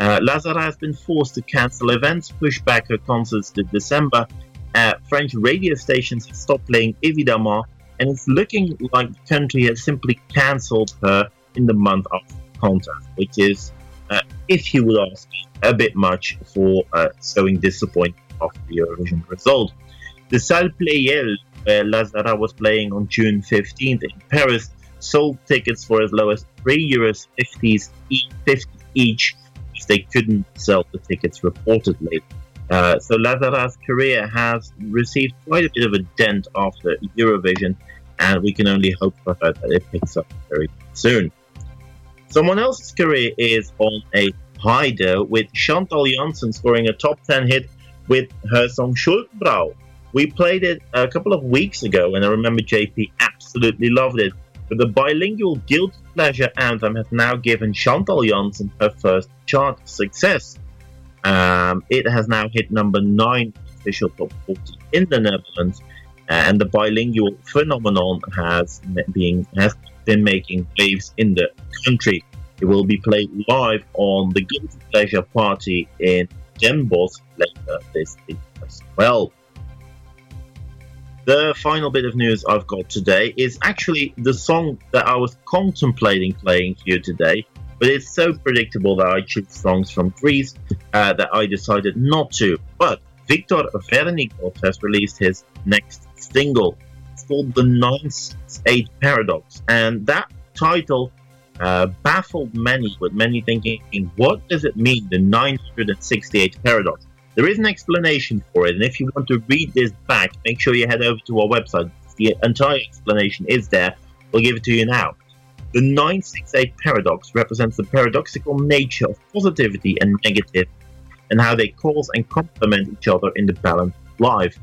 Uh, La Zarra has been forced to cancel events, push back her concerts to December. Uh, French radio stations have stopped playing Evidemment, and it's looking like the country has simply cancelled her in the month of contest, which is, uh, if you would ask a bit much for uh, showing disappointment of the Eurovision result. The Salle Pleyel, where La Zarra was playing on June 15th in Paris, sold tickets for as low as 3 euros 50s e- 50 each if they couldn't sell the tickets reportedly. Uh, so La Zarra's career has received quite a bit of a dent after Eurovision, and we can only hope for her that it picks up very soon. Someone else's career is on a high though, with Chantal Janzen scoring a top 10 hit with her song Schuldbrau. We played it a couple of weeks ago, and I remember JP absolutely loved it. But the bilingual guilty pleasure anthem has now given Chantal Janzen her first chart success. Um, it has now hit number nine official top 40 in the Netherlands, and the bilingual phenomenon has being has been making waves in the country. It will be played live on the Guilty Pleasure Party in Den Bosch later this week as well. The final bit of news I've got today is actually the song that I was contemplating playing here today. But it's so predictable that I choose songs from Greece uh, that I decided not to. But Victor Vernicos has released his next single. It's called The 968 Paradox, and that title uh, baffled many, with many thinking, what does it mean, the 968 paradox? There is an explanation for it, and if you want to read this back, make sure you head over to our website. The entire explanation is there. We'll give it to you now. The 968 paradox represents the paradoxical nature of positivity and negative, and how they cause and complement each other in the balance of life.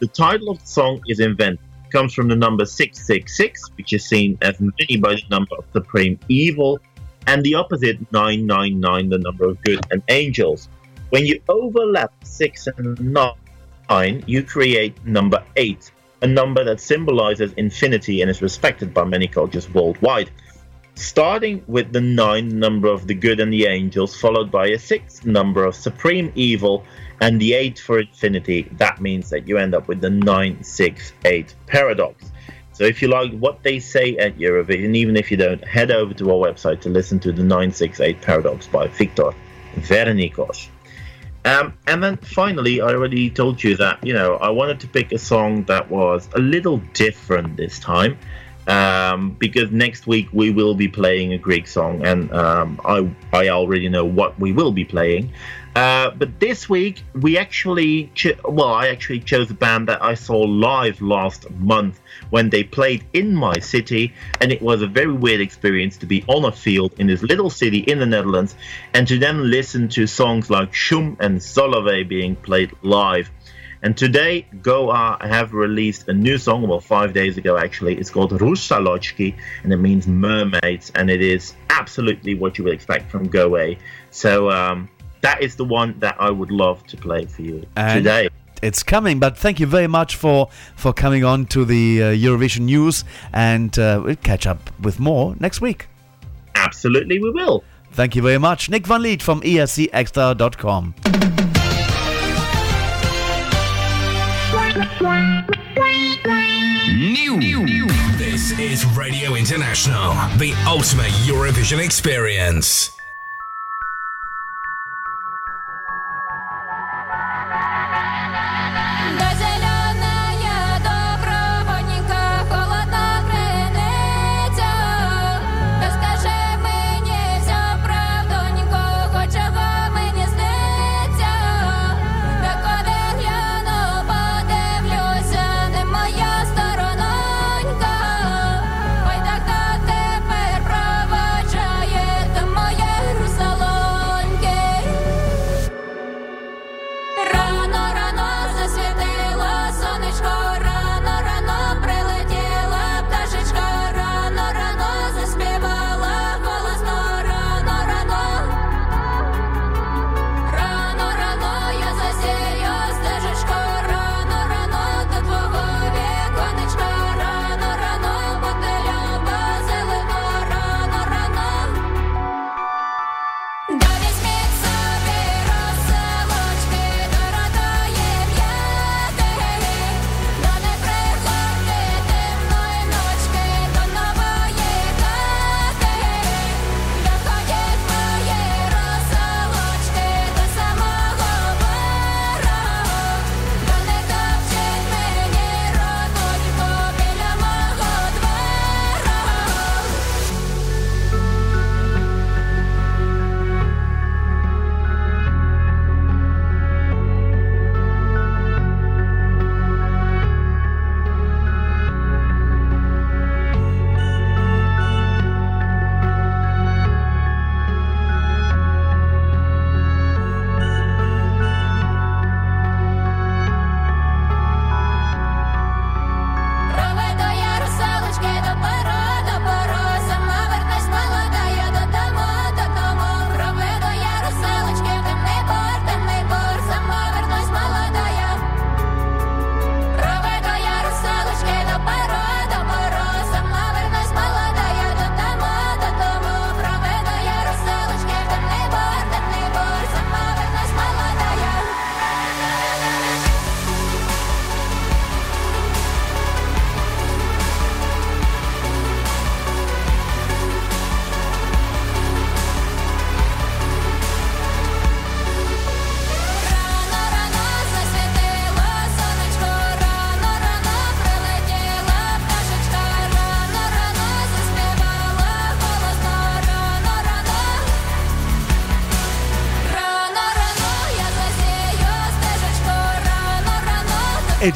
The title of the song is invented. It comes from the number 666, which is seen as many by the number of supreme evil, and the opposite 999, the number of good and angels. When you overlap 6 and 9, you create number 8, a number that symbolizes infinity and is respected by many cultures worldwide. Starting with the 9 number of the good and the angels, followed by a 6 number of supreme evil, and the 8 for infinity, that means that you end up with the 968 paradox. So if you like what they say at Eurovision, even if you don't, head over to our website to listen to the 968 paradox by Victor Vernicos. Um, and then finally, I already told you that, you know, I wanted to pick a song that was a little different this time. Um, because next week we will be playing a Greek song, and um, I, I already know what we will be playing. Uh, but this week we actually, cho- well, I actually chose a band that I saw live last month when they played in my city, and it was a very weird experience to be on a field in this little city in the Netherlands, and to then listen to songs like Shum and Solovey being played live. And today, Go_A have released a new song, well, five days ago actually. It's called Rusalochki, and it means mermaids, and it is absolutely what you would expect from Go_A. So um, that is the one that I would love to play for you And today. It's coming, but thank you very much for for coming on to the uh, Eurovision news, and uh, we'll catch up with more next week. Absolutely, we will. Thank you very much, Nick van Lith from escXtra.com. New. This is Radio International, the ultimate Eurovision experience.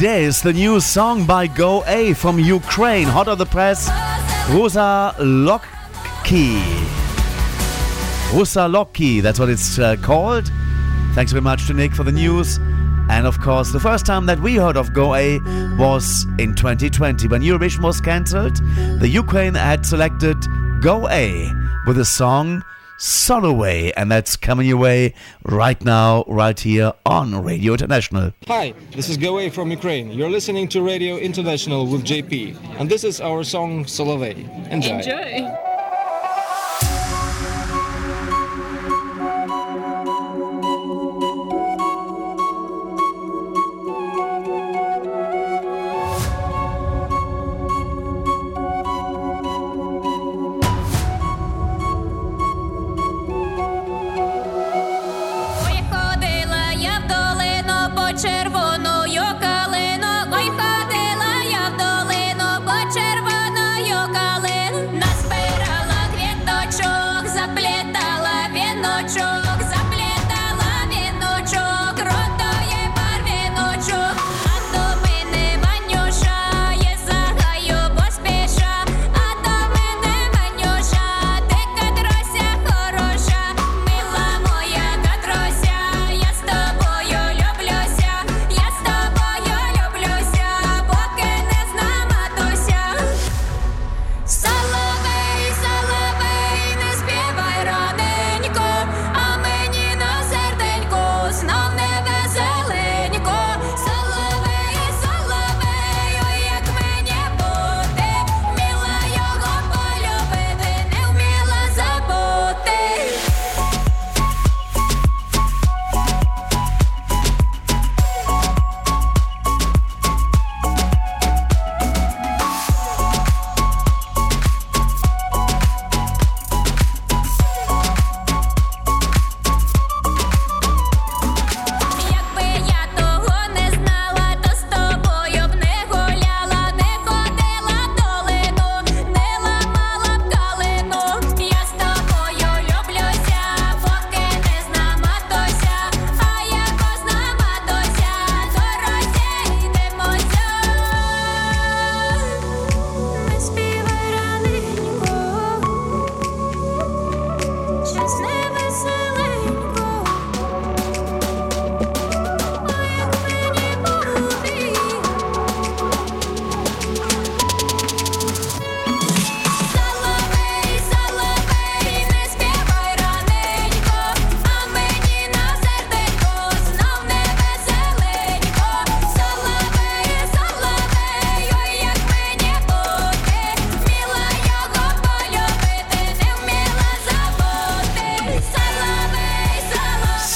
Is the new song by Go_A from Ukraine, hot on the press. Rusalochki. Rosa Lokki, that's what it's uh, called. Thanks very much to Nick for the news. And of course, the first time that we heard of Go_A was in 2020 when Eurovision was cancelled. The Ukraine had selected Go_A with a song Solovey, and that's coming your way right now, right here on Radio International. Hi, this is Go_A from Ukraine. You're listening to Radio International with JP, and this is our song Solovey. Enjoy. Enjoy.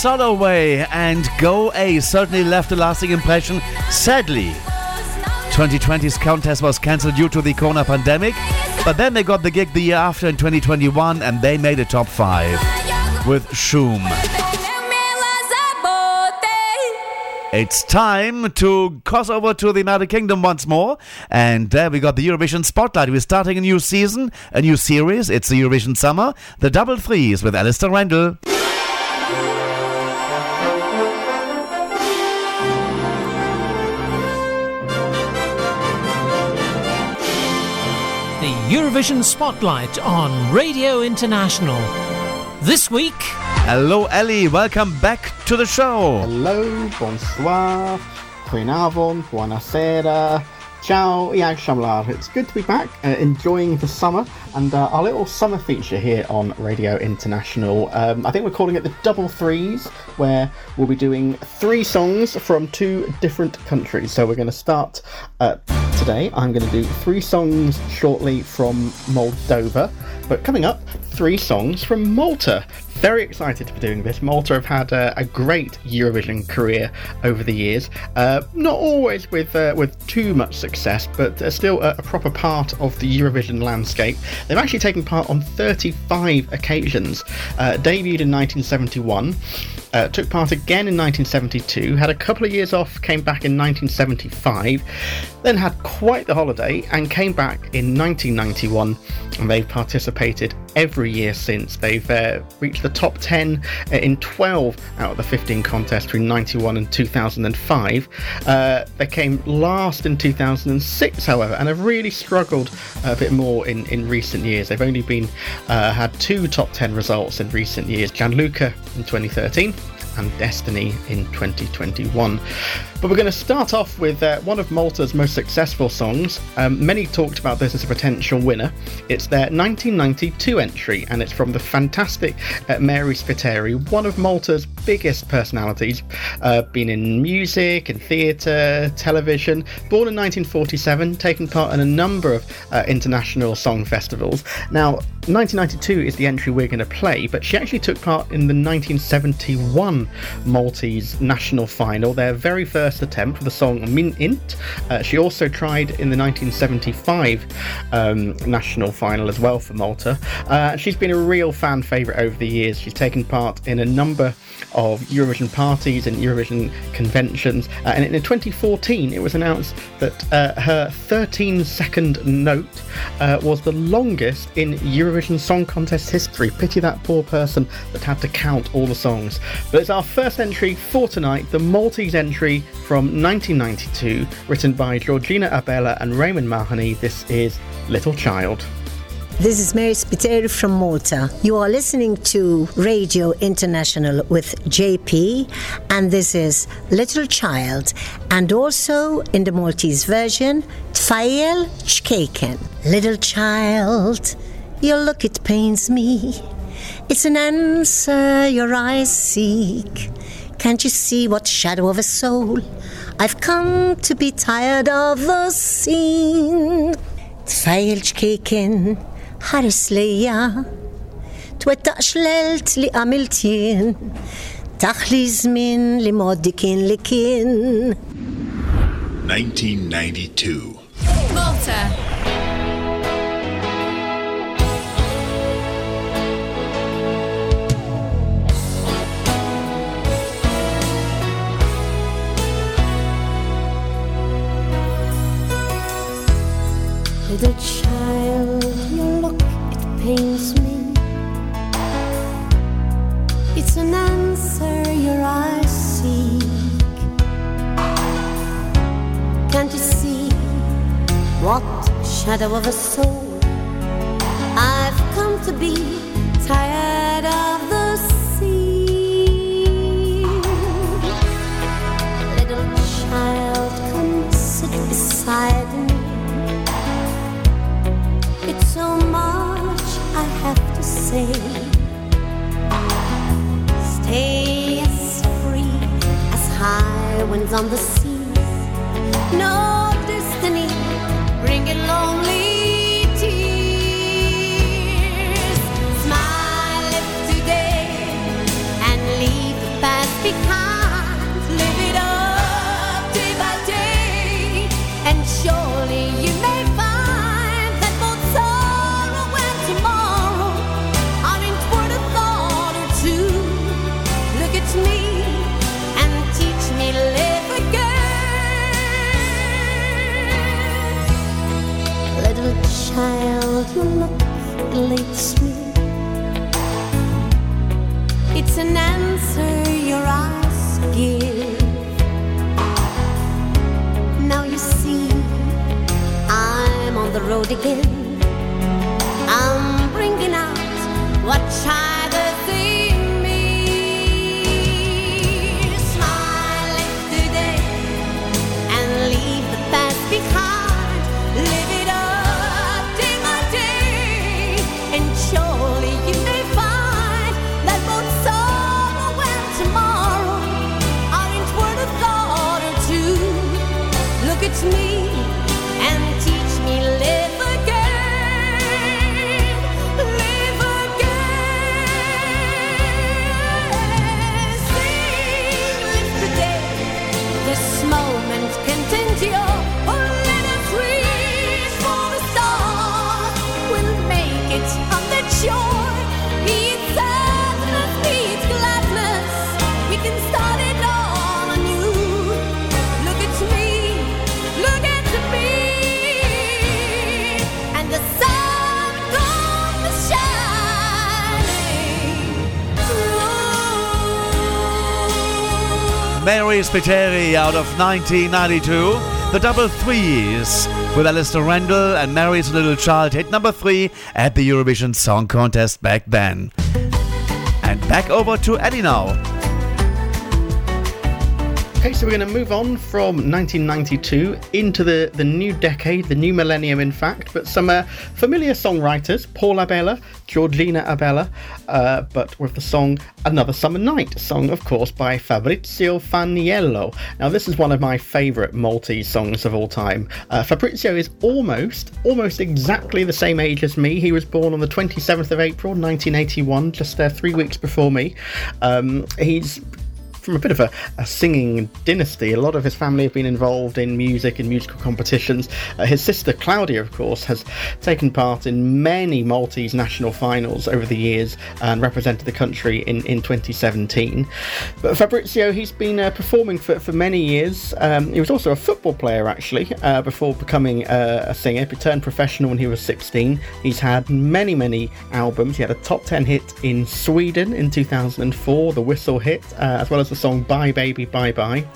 Solovey and Go_A certainly left a lasting impression. Sadly, 2020's contest was cancelled due to the corona pandemic, but then they got the gig the year after in 2021 and they made a top five with Shum. It's time to cross over to the United Kingdom once more, and there we got the Eurovision Spotlight. We're starting a new season, a new series. It's the Eurovision Summer, the Double Threes with Alasdair Rendall. Eurovision Spotlight on Radio International. This week. Hello, Ellie. Welcome back to the show. Hello, bonsoir, Quinavon, buonasera, ciao, Iag Shamlar. It's good to be back, uh, enjoying the summer and uh, our little summer feature here on Radio International. Um, I think we're calling it the Double Threes, where we'll be doing three songs from two different countries. So we're going to start uh, today. I'm going to do three songs shortly from Moldova, but coming up, three songs from Malta. Very excited to be doing this. Malta have had a, a great Eurovision career over the years. Uh, not always with uh, with too much success, but uh, still a, a proper part of the Eurovision landscape. They've actually taken part on 35 occasions. Uh, debuted in 1971. Uh, took part again in 1972, had a couple of years off, came back in 1975, then had quite the holiday and came back in 1991. And they've participated every year since. They've uh, reached the top 10 uh, in 12 out of the 15 contests between 91 and 2005. Uh, they came last in 2006, however, and have really struggled a bit more in, in recent years. They've only been uh, had two top 10 results in recent years Gianluca in 2013 and Destiny in 2021. But we're going to start off with uh, one of Malta's most successful songs. Um, many talked about this as a potential winner. It's their 1992 entry, and it's from the fantastic uh, Mary Spiteri, one of Malta's biggest personalities. Uh, been in music and theatre, television. Born in 1947, taken part in a number of uh, international song festivals. Now, 1992 is the entry we're going to play, but she actually took part in the 1971 Maltese national final, their very first attempt with the song Min Int. Uh, she also tried in the 1975 um, national final as well for Malta. Uh, she's been a real fan favourite over the years. She's taken part in a number of Eurovision parties and Eurovision conventions, uh, and in 2014 it was announced that uh, her 13 second note uh, was the longest in Eurovision Song Contest history. Pity that poor person that had to count all the songs. But it's our first entry for tonight, the Maltese entry from 1992, written by Georgina Abela and Raymond Mahoney. This is Little Child. This is Mary Spiteri from Malta. You are listening to Radio International with JP, and this is Little Child, and also in the Maltese version, Tfajjel Ċkejken. Little child, your look it pains me. It's an answer your eyes seek. Can't you see what shadow of a soul? I've come to be tired of the scene. Tfayel Chkeken. ħares lejja twettaqx l-elt li għamilt jien taħli żmien li moddi kien li kien 1992. Malta. Little child, your look, it pains me. It's an answer your eyes seek. Can't you see what shadow of a soul I've come to be tired of say. Stay as free as high winds on the sea. No me. It's an answer your eyes give. Now you see, I'm on the road again. I'm bringing out what child Mary Spiteri out of 1992. The double threes with Alasdair Rendall and Mary's Little Child hit number three at the Eurovision Song Contest back then. And back over to Eddie now. Okay, so we're going to move on from 1992 into the, the new decade, the new millennium, in fact. But some uh, familiar songwriters, Paul Abela, Georgina Abela, uh, but with the song Another Summer Night, song, of course, by Fabrizio Faniello. Now, this is one of my favourite Maltese songs of all time. Uh, Fabrizio is almost, almost exactly the same age as me. He was born on the 27th of April, 1981, just uh, three weeks before me. Um, he's from a bit of a, a, singing dynasty. A lot of his family have been involved in music and musical competitions. Uh, his sister Claudia, of course, has taken part in many Maltese national finals over the years and represented the country in, in 2017. But Fabrizio, he's been uh, performing for, for many years. Um, he was also a football player, actually, uh, before becoming a singer. He turned professional when he was 16. He's had many, many albums. He had a top 10 hit in Sweden in 2004, the Whistle hit, uh, as well as the song Bye Baby Bye Bye.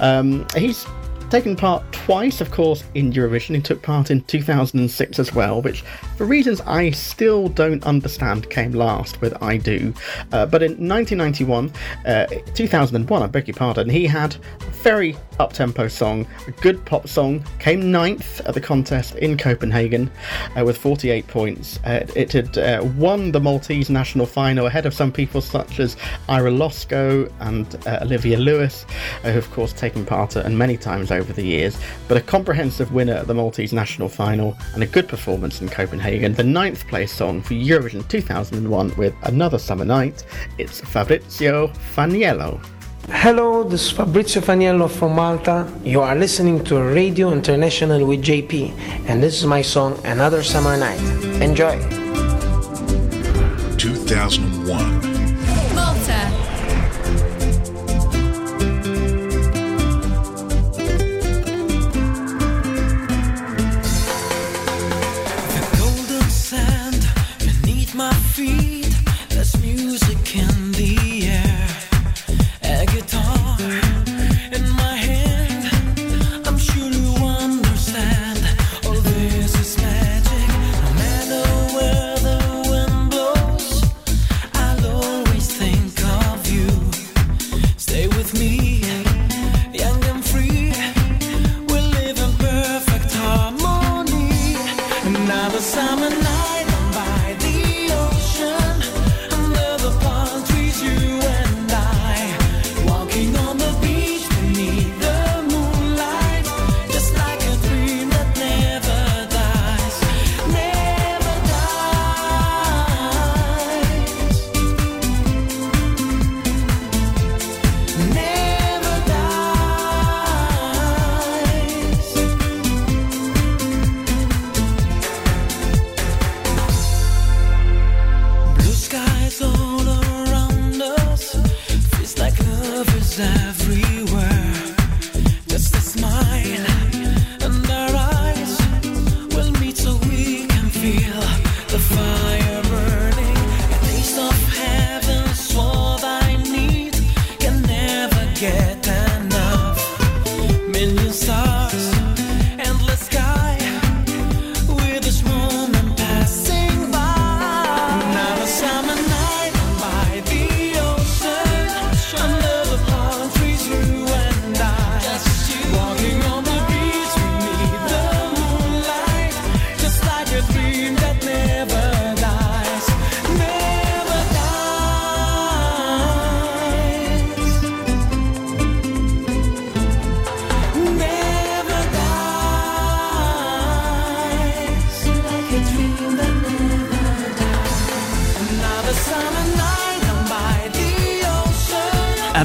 Um, he's taken part twice, of course, in Eurovision. He took part in 2006 as well, which, for reasons I still don't understand, came last with I Do. Uh, but in 1991, uh, 2001, I beg your pardon, he had a very up tempo song, a good pop song, came ninth at the contest in Copenhagen uh, with 48 points. Uh, it had uh, won the Maltese national final ahead of some people such as Ira Losco and uh, Olivia Lewis, who, of course, taken part and many times over the years, but a comprehensive winner at the Maltese national final and a good performance in Copenhagen. The ninth place song for Eurovision 2001 with Another Summer Night. It's Fabrizio Faniello. Hello, this is Fabrizio Faniello from Malta. You are listening to Radio International with JP, and this is my song Another Summer Night. Enjoy. 2001.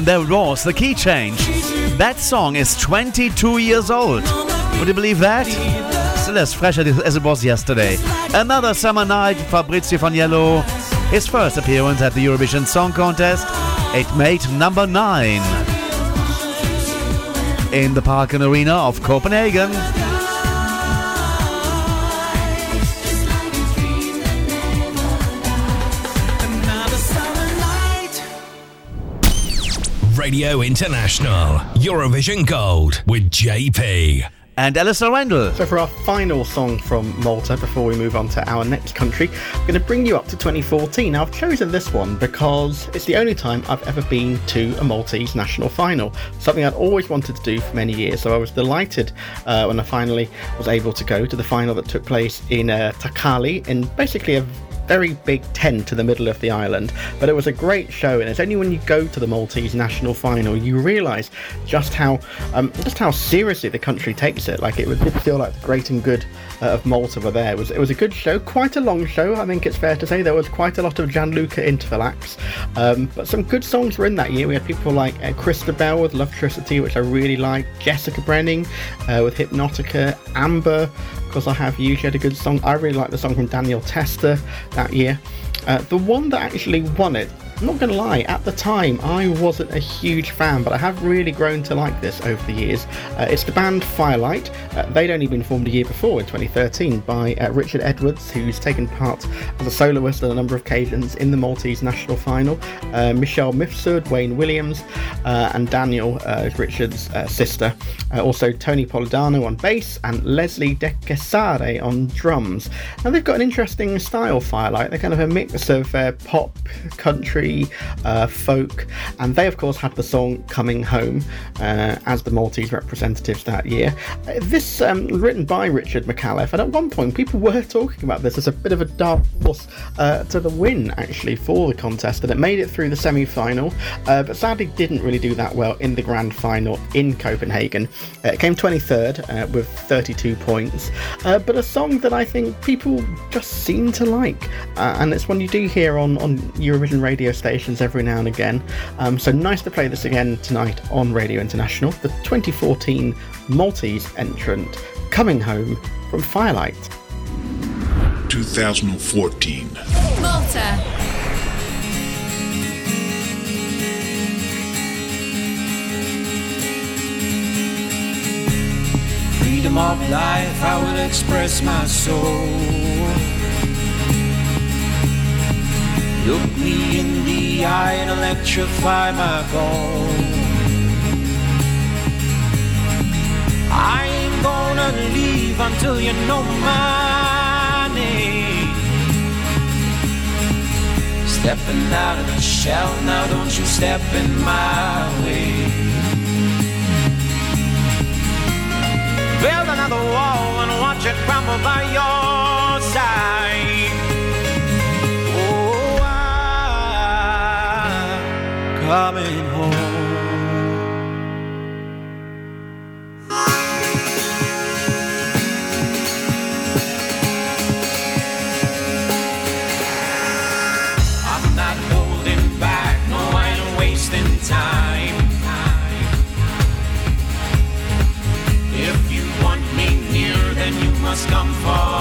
There was the key change. That song is 22 years old. Would you believe that? Still as fresh as it was yesterday. Another summer night, Fabrizio Faniello. His first appearance at the Eurovision Song Contest. It made number 9 in the Parken Arena of Copenhagen. Radio International, Eurovision Gold with JP. And Alasdair Rendall. So, for our final song from Malta, before we move on to our next country, I'm going to bring you up to 2014. Now, I've chosen this one because it's the only time I've ever been to a Maltese national final, something I'd always wanted to do for many years. So, I was delighted uh, when I finally was able to go to the final that took place in uh, Ta' Qali, in basically a very big tent to the middle of the island. But it was a great show, and it's only when you go to the Maltese national final you realise just how um, just how seriously the country takes it. Like it did feel like the great and good uh, of Malta were there. It was it was a good show, quite a long show. I think it's fair to say there was quite a lot of Gianluca interval acts, um, but some good songs were in that year. We had people like uh, Christabelle with Lovetricity, which I really liked, Jessica Brenning uh, with Hypnotica, Amber because I have. She had a good song. I really like the song from Daniel Testa that year. Uh, the one that actually won it, I'm not going to lie, at the time I wasn't a huge fan, but I have really grown to like this over the years. Uh, it's the band Firelight. Uh, they'd only been formed a year before in 2013 by uh, Richard Edwards, who's taken part as a soloist on a number of occasions in the Maltese national final. Uh, Michelle Mifsud, Wayne Williams, uh, and Daniel, uh, Richard's sister. Also Tony Polidano on bass and Leslie De Quesare on drums. Now they've got an interesting style, Firelight. They're kind of a mix of pop, country, uh, folk, and they of course had the song "Coming Home" uh, as the Maltese representatives that year. Uh, this um, written by Richard McAuliffe, and at one point people were (laughs) talking about this as a bit of a dark horse uh, to the win actually for the contest, and it made it through the semi-final, uh, but sadly didn't really do that well in the grand final in Copenhagen. Uh, it came 23rd uh, with 32 points, but a song that I think people just seem to like, and it's one you do hear on on Eurovision radio stations every now and again. Um, so nice to play this again tonight on Radio International. The 2014 Maltese entrant coming home from Firelight. 2014. Malta. Freedom of life, I will express my soul. Look me in the eye and electrify my bone. I ain't gonna leave until you know my name. Stepping out of the shell, now don't you step in my way. Build another wall and watch it crumble by your coming home. I'm not holding back, no, I ain't wasting time. If you want me near, then you must come for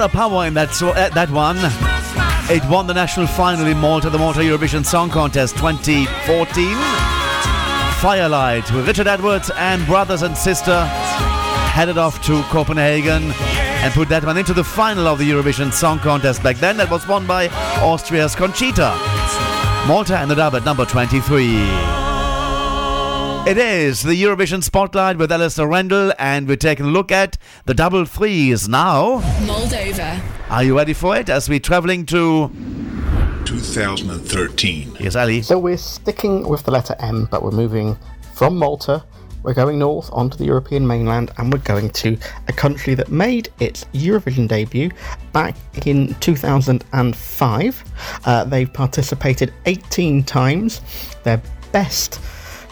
lot of power in that so, uh, that one. It won the national final in Malta, the Malta Eurovision Song Contest 2014. Firelight with Richard Edwards and brothers and sister headed off to Copenhagen and put that one into the final of the Eurovision Song Contest back then. That was won by Austria's Conchita. Malta ended up at number 23. It is the Eurovision Spotlight with Alasdair Rendall, and we're taking a look at the double threes now. Moldova. Are you ready for it as we're traveling to 2013. Yes, Ali. So we're sticking with the letter M, but we're moving from Malta. We're going north onto the European mainland, and we're going to a country that made its Eurovision debut back in 2005. Uh, they've participated 18 times. Their best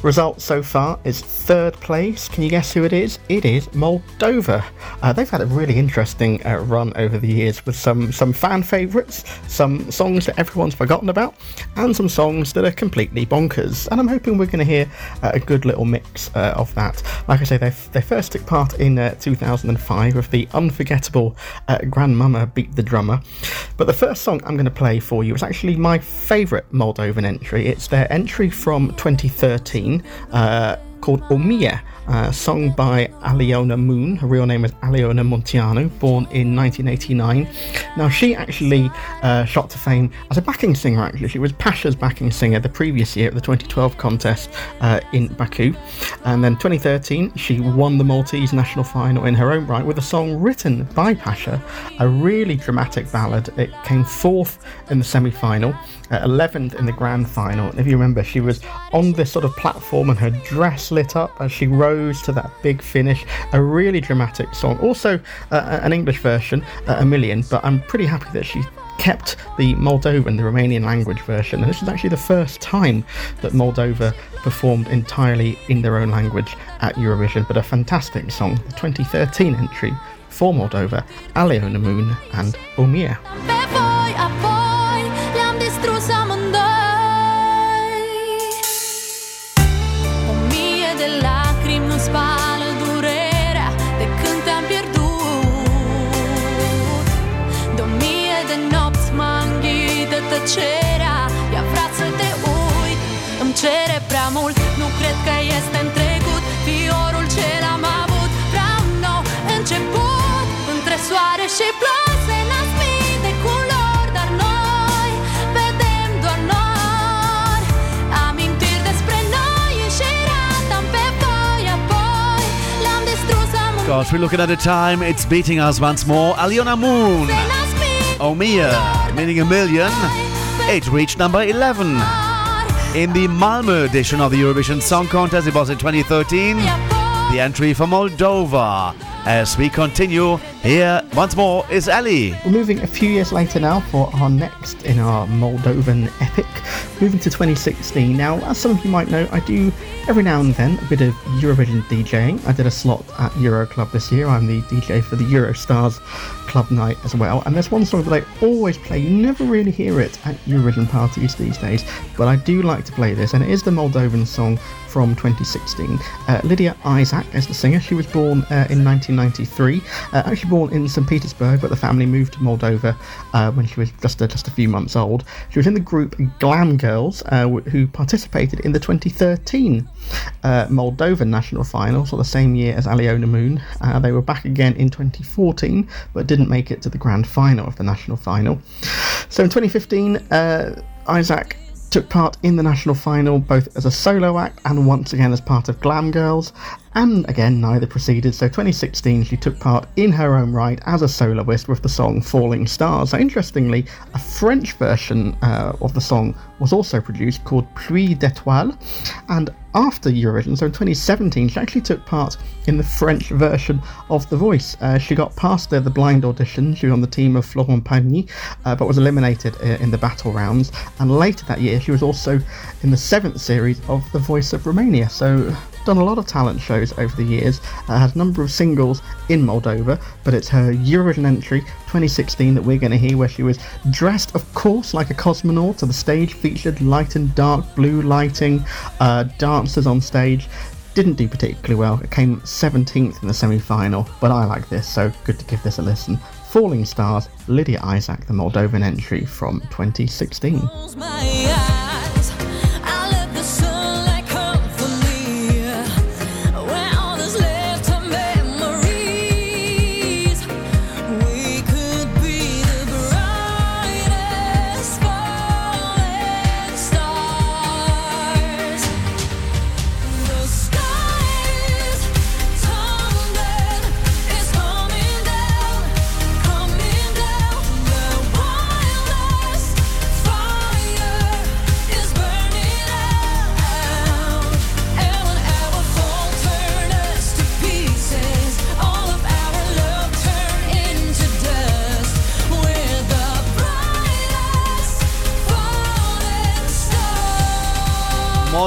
result so far is third place. Can you guess who it is? It is Moldova. Uh, they've had a really interesting uh, run over the years with some some fan favourites, some songs that everyone's forgotten about, and some songs that are completely bonkers. And I'm hoping we're going to hear uh, a good little mix uh, of that. Like I say, they, they first took part in uh, 2005 with the unforgettable uh, Grandmama Beat the Drummer. But the first song I'm going to play for you is actually my favourite Moldovan entry. It's their entry from 2013 uh, called O mie, uh, sung by Aliona Moon. Her real name is Aliona Munteanu, born in 1989. Now, she actually uh, shot to fame as a backing singer, actually. She was Pasha's backing singer the previous year at the 2012 contest uh, in Baku. And then 2013, she won the Maltese national final in her own right with a song written by Pasha, a really dramatic ballad. It came fourth in the semi final, uh, 11th in the grand final. If you remember, she was on this sort of platform and her dress lit up as she rose to that big finish. A really dramatic song. Also, uh, an English version, uh, a million, but I'm pretty happy that she kept the Moldovan, the Romanian language version. And this is actually the first time that Moldova performed entirely in their own language at Eurovision, but a fantastic song. The 2013 entry for Moldova, Aliona Moon and O mie. Tăcerea Ea vrea să te uit Îmi cere prea mult Nu cred că este în trecut Fiorul ce l-am avut Vreau un nou început Între soare și ploi Se nasc mii de culori Dar noi vedem doar nori Amintiri despre noi Ieșirea ta pe voi Apoi le-am distrus amândoi Gosh, we're looking at the time. It's beating us once more. Aliona Moon. Omia, meaning a million. It reached number 11. In the Malmö edition of the Eurovision Song Contest, it was in 2013. The entry for Moldova. As we continue, here once more is Ali. We're moving a few years later now for our next in our Moldovan epic, moving to 2016. Now, as some of you might know, I do every now and then a bit of Eurovision DJing. I did a slot at Euro Club this year. I'm the DJ for the Eurostars Club night as well. And there's one song that I always play. You never really hear it at Eurovision parties these days, but I do like to play this, and it is the Moldovan song from 2016. Uh, Lidia Isac is the singer. She was born uh, in 1993, uh, actually born in St. Petersburg, but the family moved to Moldova uh, when she was just a, just a few months old. She was in the group Glam Girls, uh, who participated in the 2013 uh, Moldovan national final, so the same year as Aliona Moon. Uh, they were back again in 2014, but didn't make it to the grand final of the national final. So in 2015, uh, Isac took part in the national final both as a solo act and once again as part of Glam Girls, and again neither proceeded. So 2016 she took part in her own right as a soloist with the song Falling Stars. So interestingly, a French version uh, of the song was also produced called Pluie d'étoiles, and after Eurovision, so in 2017, she actually took part in the French version of The Voice. Uh, she got past the, the blind audition, she was on the team of Florent Pagny, uh, but was eliminated uh, in the battle rounds. And later that year, she was also in the seventh series of The Voice of Romania. So done a lot of talent shows over the years, uh, has a number of singles in Moldova, but it's her Eurovision entry 2016 that we're going to hear, where she was dressed, of course, like a cosmonaut. So the stage featured light and dark blue lighting, uh, dancers on stage. Didn't do particularly well. It came 17th in the semi final, but I like this, so good to give this a listen. Falling Stars, Lidia Isac, the Moldovan entry from 2016.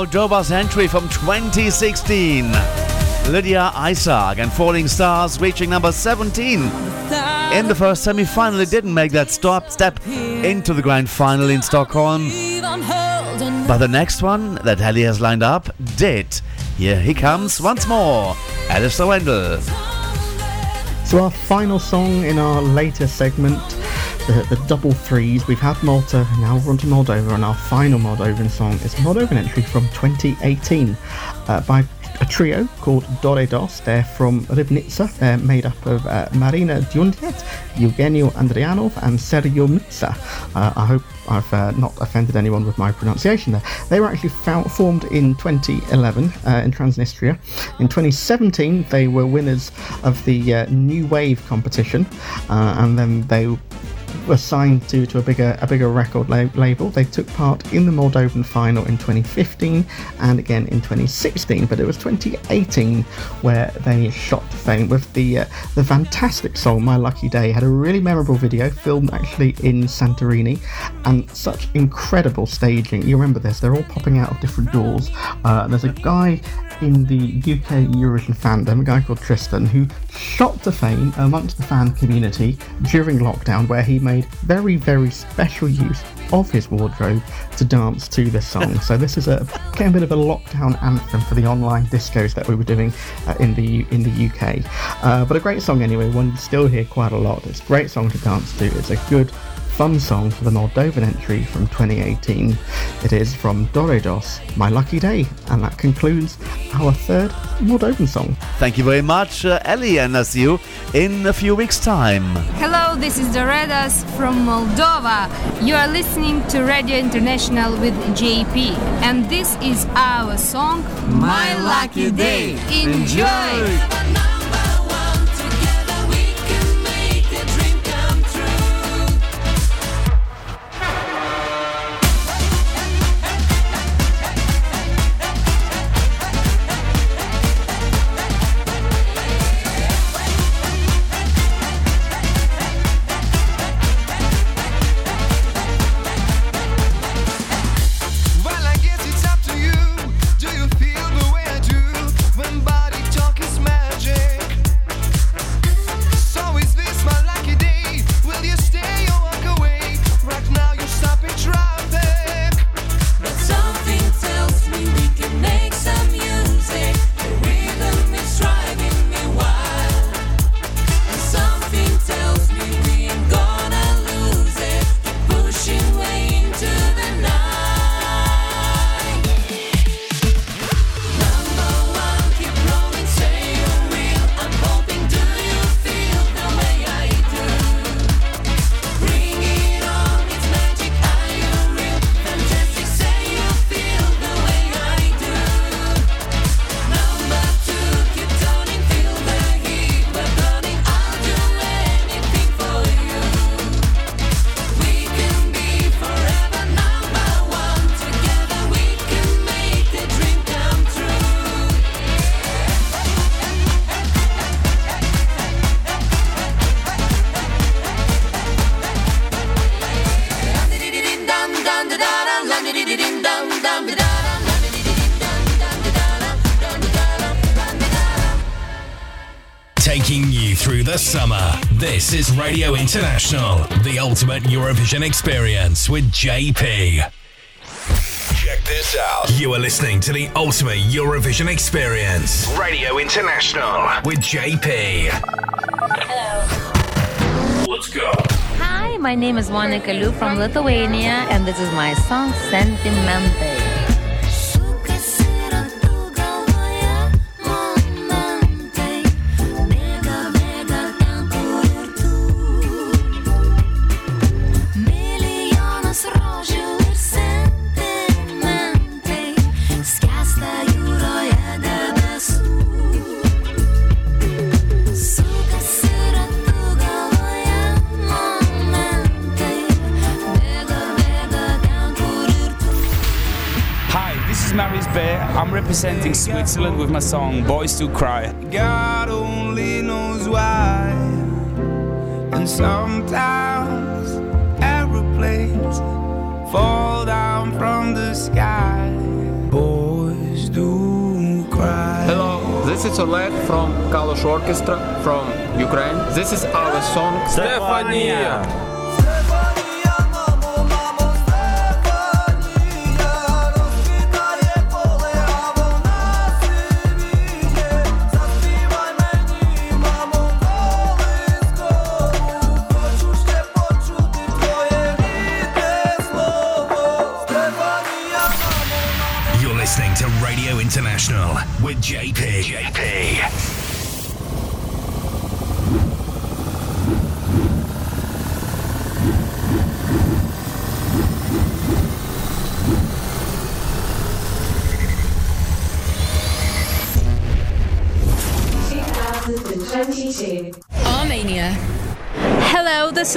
Moldova's entry from 2016. Lidia Isac and Falling Stars reaching number 17. In the first semi final, it didn't make that stop step into the grand final in Stockholm. But the next one that Ellie has lined up did. Here he comes once more, Alasdair Rendall. So our final song in our later segment, the, the double threes, we've had Malta, now we're on to Moldova, and our final Moldovan song is a Moldovan entry from 2018 uh, by a trio called DoReDoS. They're from Rîbnița. They're made up of uh, Marina Djundjet, Eugenio Andrianov, and Sergio Mitsa. Uh, I hope I've uh, not offended anyone with my pronunciation there. They were actually fou- formed in 2011 uh, in Transnistria. In 2017, they were winners of the uh, New Wave competition, uh, and then they were signed to, to a bigger a bigger record la- label. They took part in the Moldovan final in 2015 and again in 2016, but it was 2018 where they shot to fame with the uh, the fantastic song "My Lucky Day." Had a really memorable video filmed actually in Santorini, and such incredible staging. You remember this? They're all popping out of different doors. Uh, there's a guy in the UK Eurovision fandom, a guy called Tristan, who shot to fame amongst the fan community during lockdown, where he made very, very special use of his wardrobe to dance to this song. (laughs) so this is a became a bit of a lockdown anthem for the online discos that we were doing uh, in the in the UK. Uh, but a great song anyway. One you still hear quite a lot. It's a great song to dance to. It's a good fun song for the Moldovan entry from 2018. It is from DoReDoS, My Lucky Day, and that concludes our third Moldovan song. Thank you very much, uh, Ellie, and I'll see you in a few weeks' time. Hello, this is DoReDoS from Moldova. You are listening to Radio International with JP, and this is our song My Lucky Day. Enjoy! Well, This is Radio International, the ultimate Eurovision experience with JP. Check this out. You are listening to the ultimate Eurovision experience. Radio International with JP. Hello. Let's go. Hi, my name is Monika Liu from Lithuania, and this is my song Sentimentai. Switzerland with my song Boys Do Cry. God only knows why. And sometimes aeroplanes fall down from the sky. Boys do cry. Hello, this is Oleg from Kalush Orchestra from Ukraine. This is our song Stefania.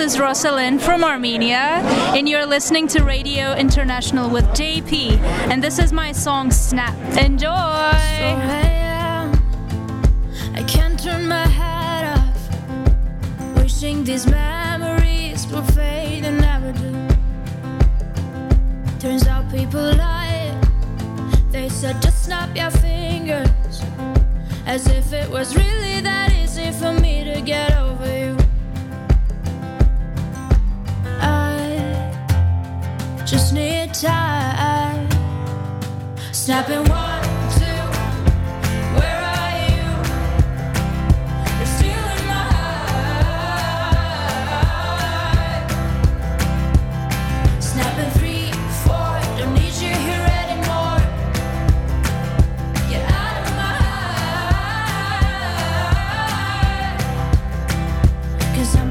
Is Rosa Linn from Armenia, and you're listening to Radio International with JP, and this is my song Snap. Enjoy! I can't turn my head off. Wishing these memories will fade and never do. Turns out people lie. They said just snap your fingers. As if it was really that easy for me to get over you.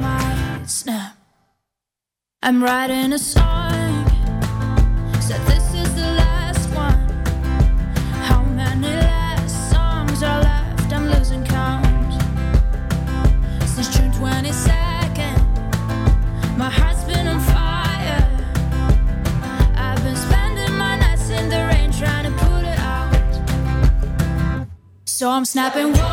Might snap. I'm writing a song. Snapping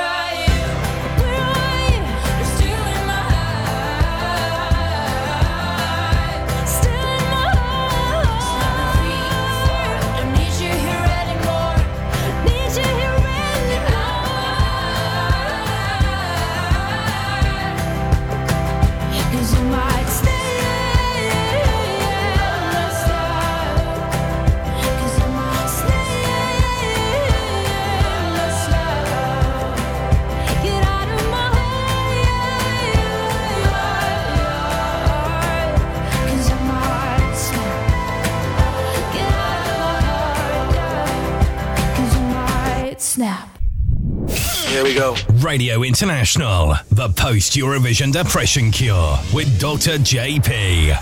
Radio International, the post Eurovision depression cure with Dr. JP.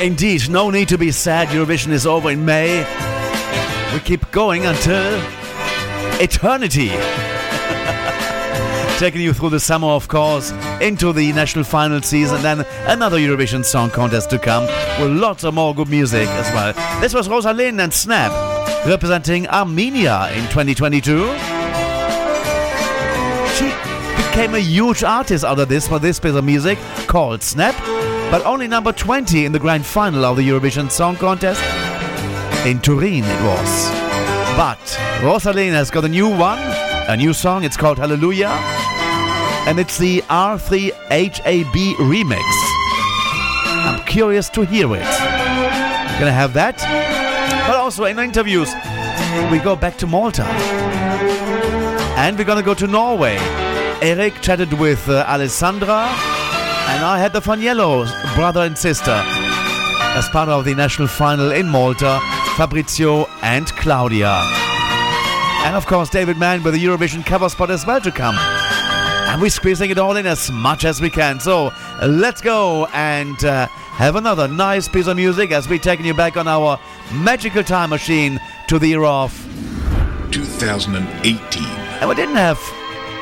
Indeed, no need to be sad. Eurovision is over in May. We keep going until eternity. (laughs) Taking you through the summer, of course, into the national final season, then another Eurovision Song Contest to come with lots of more good music as well. This was Rosa Linn and Snap representing Armenia in 2022. Became a huge artist out of this for this piece of music called Snap, but only number 20 in the grand final of the Eurovision Song Contest. In Turin it was. But Rosa Linn has got a new one, a new song, it's called Hallelujah, and it's the R3HAB remix. I'm curious to hear it. Gonna have that, but also in interviews, we go back to Malta. And we're gonna go to Norway. Eric chatted with uh, Alessandra And I had the Faniello brother and sister as part of the national final in Malta, Fabrizio and Claudia. And of course, David Mann with the Eurovision cover spot as well to come. And we're squeezing it all in as much as we can. So let's go and uh, have another nice piece of music as we're taking you back on our magical time machine to the year of 2018. And we didn't have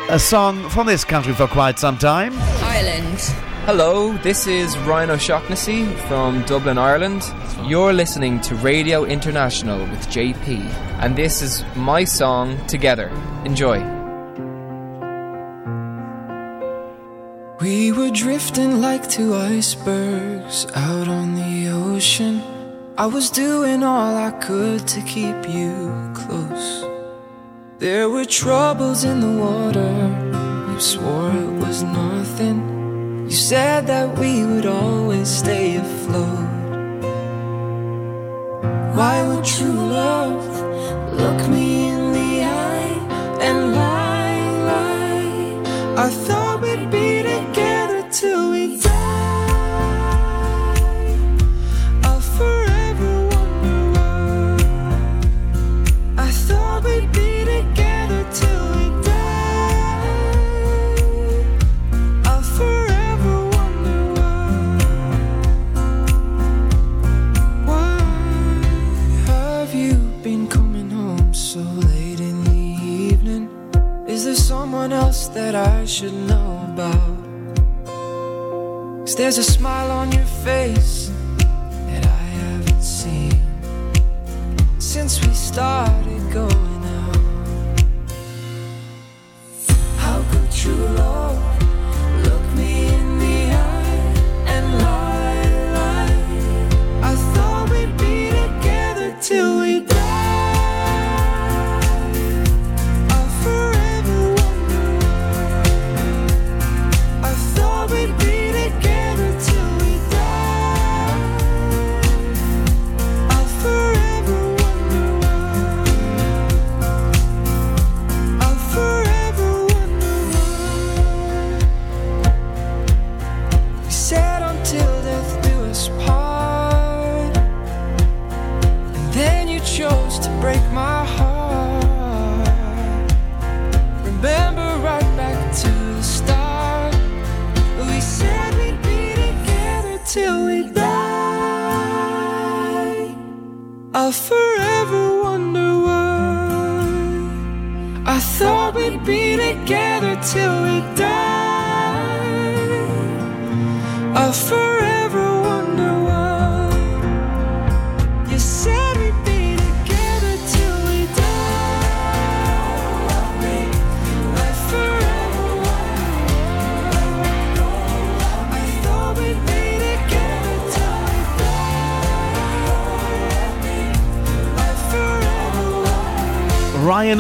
a song from this country for quite some time. Ireland. Hello, this is Ryan O'Shaughnessy from Dublin, Ireland. You're listening to Radio International with JP, and this is my song Together. Enjoy. We were drifting like two icebergs out on the ocean. I was doing all I could to keep you close. There were troubles in the water. You swore it was nothing. You said that we would always stay afloat. Why would true love look me in the eye and lie, lie? I thought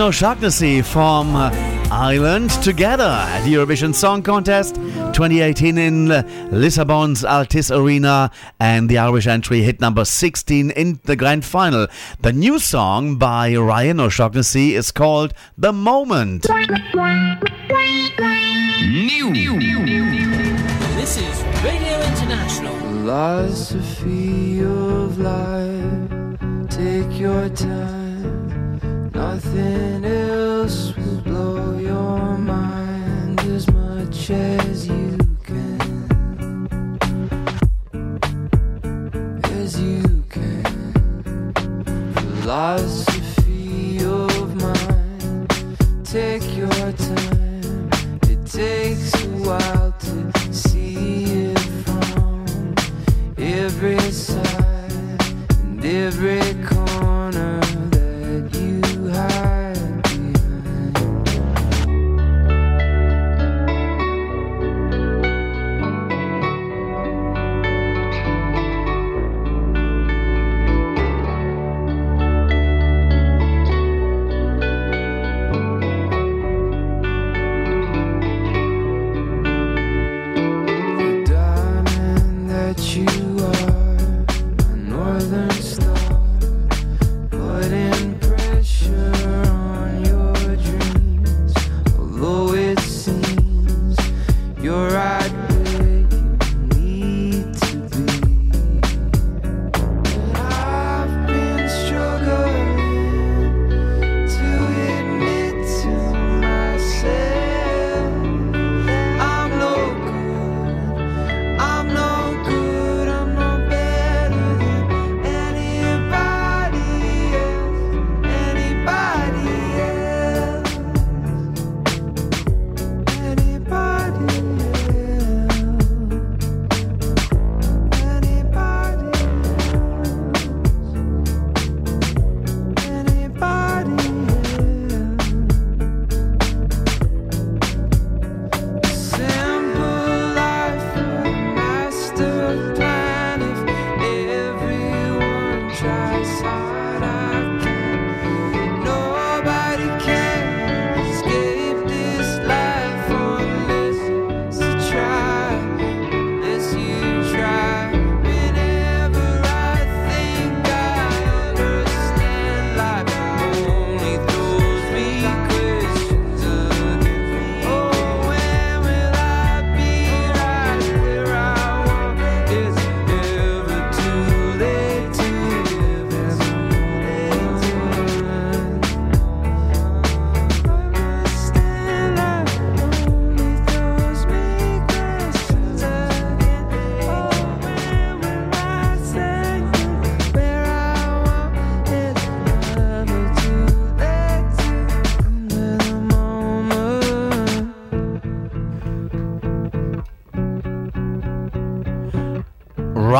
Ryan O'Shaughnessy from uh, Ireland together at the Eurovision Song Contest 2018 in Lisbon's Altice Arena and the Irish entry hit number 16 in the grand final. The new song by Ryan O'Shaughnessy is called The Moment. This is Radio International. Philosophy of life, take your time. Nothing else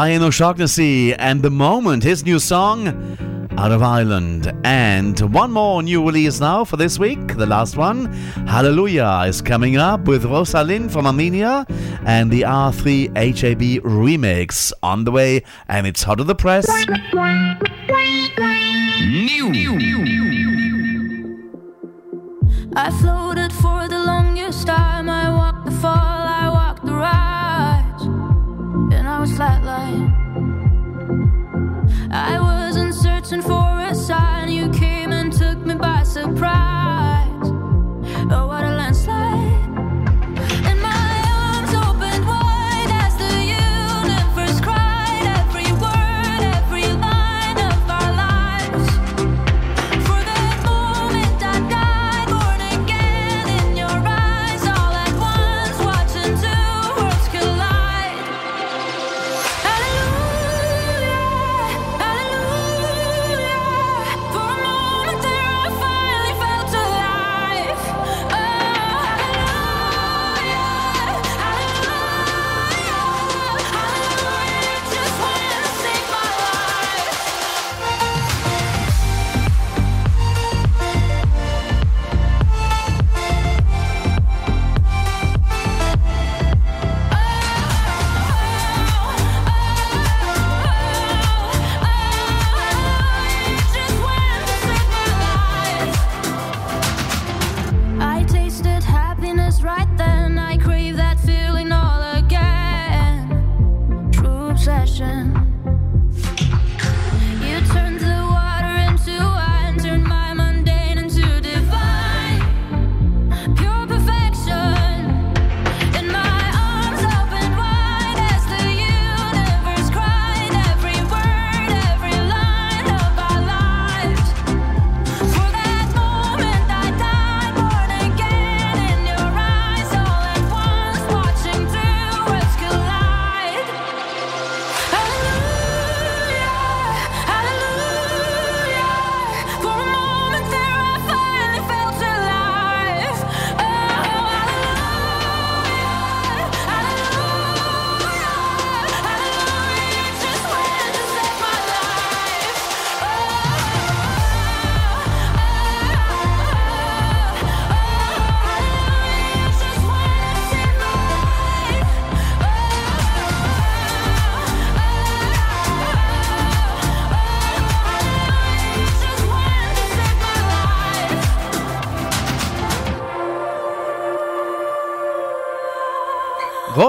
Ryan O'Shaughnessy and The Moment, his new song, Out of Ireland. And one more new release now for this week, the last one. Hallelujah is coming up with Rosa Linn from Armenia and the R3HAB remix on the way, and it's hot of the press. I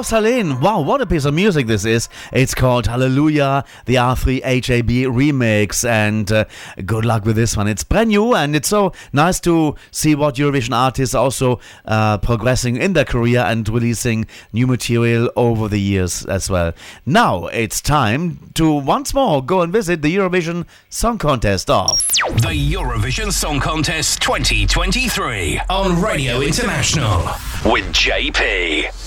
Rosa Linn, wow, what a piece of music this is. It's called Hallelujah, the R3HAB remix, and uh, good luck with this one. It's brand new, and it's so nice to see what Eurovision artists also uh, progressing in their career and releasing new material over the years as well. Now it's time to once more go and visit the Eurovision Song Contest of. The Eurovision Song Contest 2023 on Radio International with JP.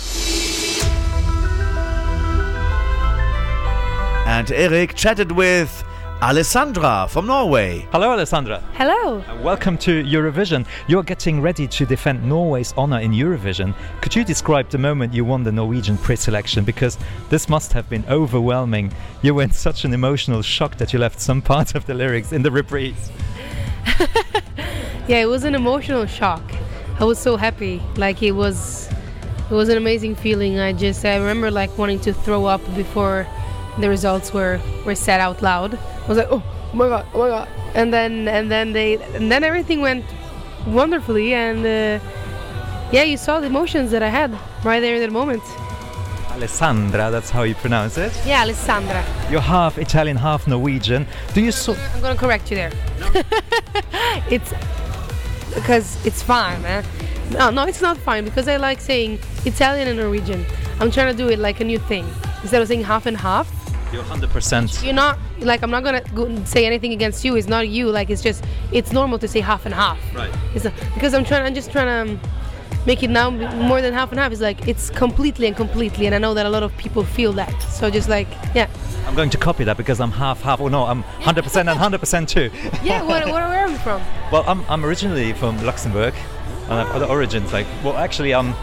And Eric chatted with Alessandra from Norway. Hello, Alessandra. Hello. Uh, Welcome to Eurovision. You're getting ready to defend Norway's honor in Eurovision. Could you describe the moment you won the Norwegian pre-selection? Because this must have been overwhelming. You were in (laughs) such an emotional shock that you left some parts of the lyrics in the reprise. (laughs) Yeah, it was an emotional shock. I was so happy. Like it was it was an amazing feeling. I just I remember like wanting to throw up before the results were were said out loud. I was like, "Oh, my god, oh my god." And then and then they and then everything went wonderfully and uh, yeah, you saw the emotions that I had right there in that moment. Alessandra, that's how you pronounce it. Yeah, Alessandra. You're half Italian, half Norwegian. Do you so I'm gonna correct you there. (laughs) it's because it's fine, man. No, no, it's not fine because I like saying Italian and Norwegian. I'm trying to do it like a new thing instead of saying half and half. You're 100%. You're not like I'm not gonna go say anything against you. It's not you. Like it's just it's normal to say half and half. Right. It's not, because I'm trying. I'm just trying to make it now more than half and half. It's like it's completely and completely, and I know that a lot of people feel that. So just like yeah, I'm going to copy that because I'm half, half. Oh no, I'm 100% and 100% too. yeah. What, what, where are you from? (laughs) Well, I'm, I'm originally from Luxembourg, I've other origins. Like, well, actually, I'm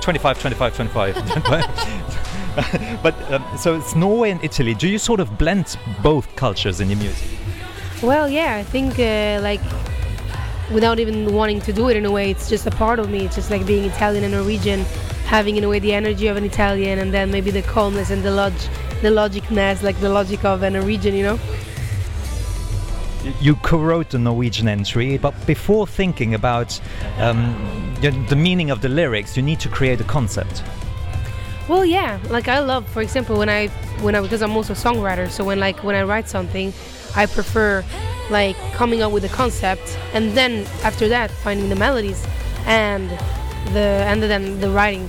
25, 25, 25. (laughs) But um, so it's Norway and Italy. Do you sort of blend both cultures in your music? Well, yeah, I think uh, like without even wanting to do it in a way, it's just a part of me. It's just like being Italian and Norwegian, having in a way the energy of an Italian, and then maybe the calmness and the log, the logicness, like the logic of a Norwegian, you know. You co-wrote the Norwegian entry, but before thinking about um, the, the meaning of the lyrics, you need to create a concept. Well, yeah, like I love, for example, when I when I because I'm also a songwriter, so when like when I write something, I prefer like coming up with a concept and then after that finding the melodies and the and then the writing.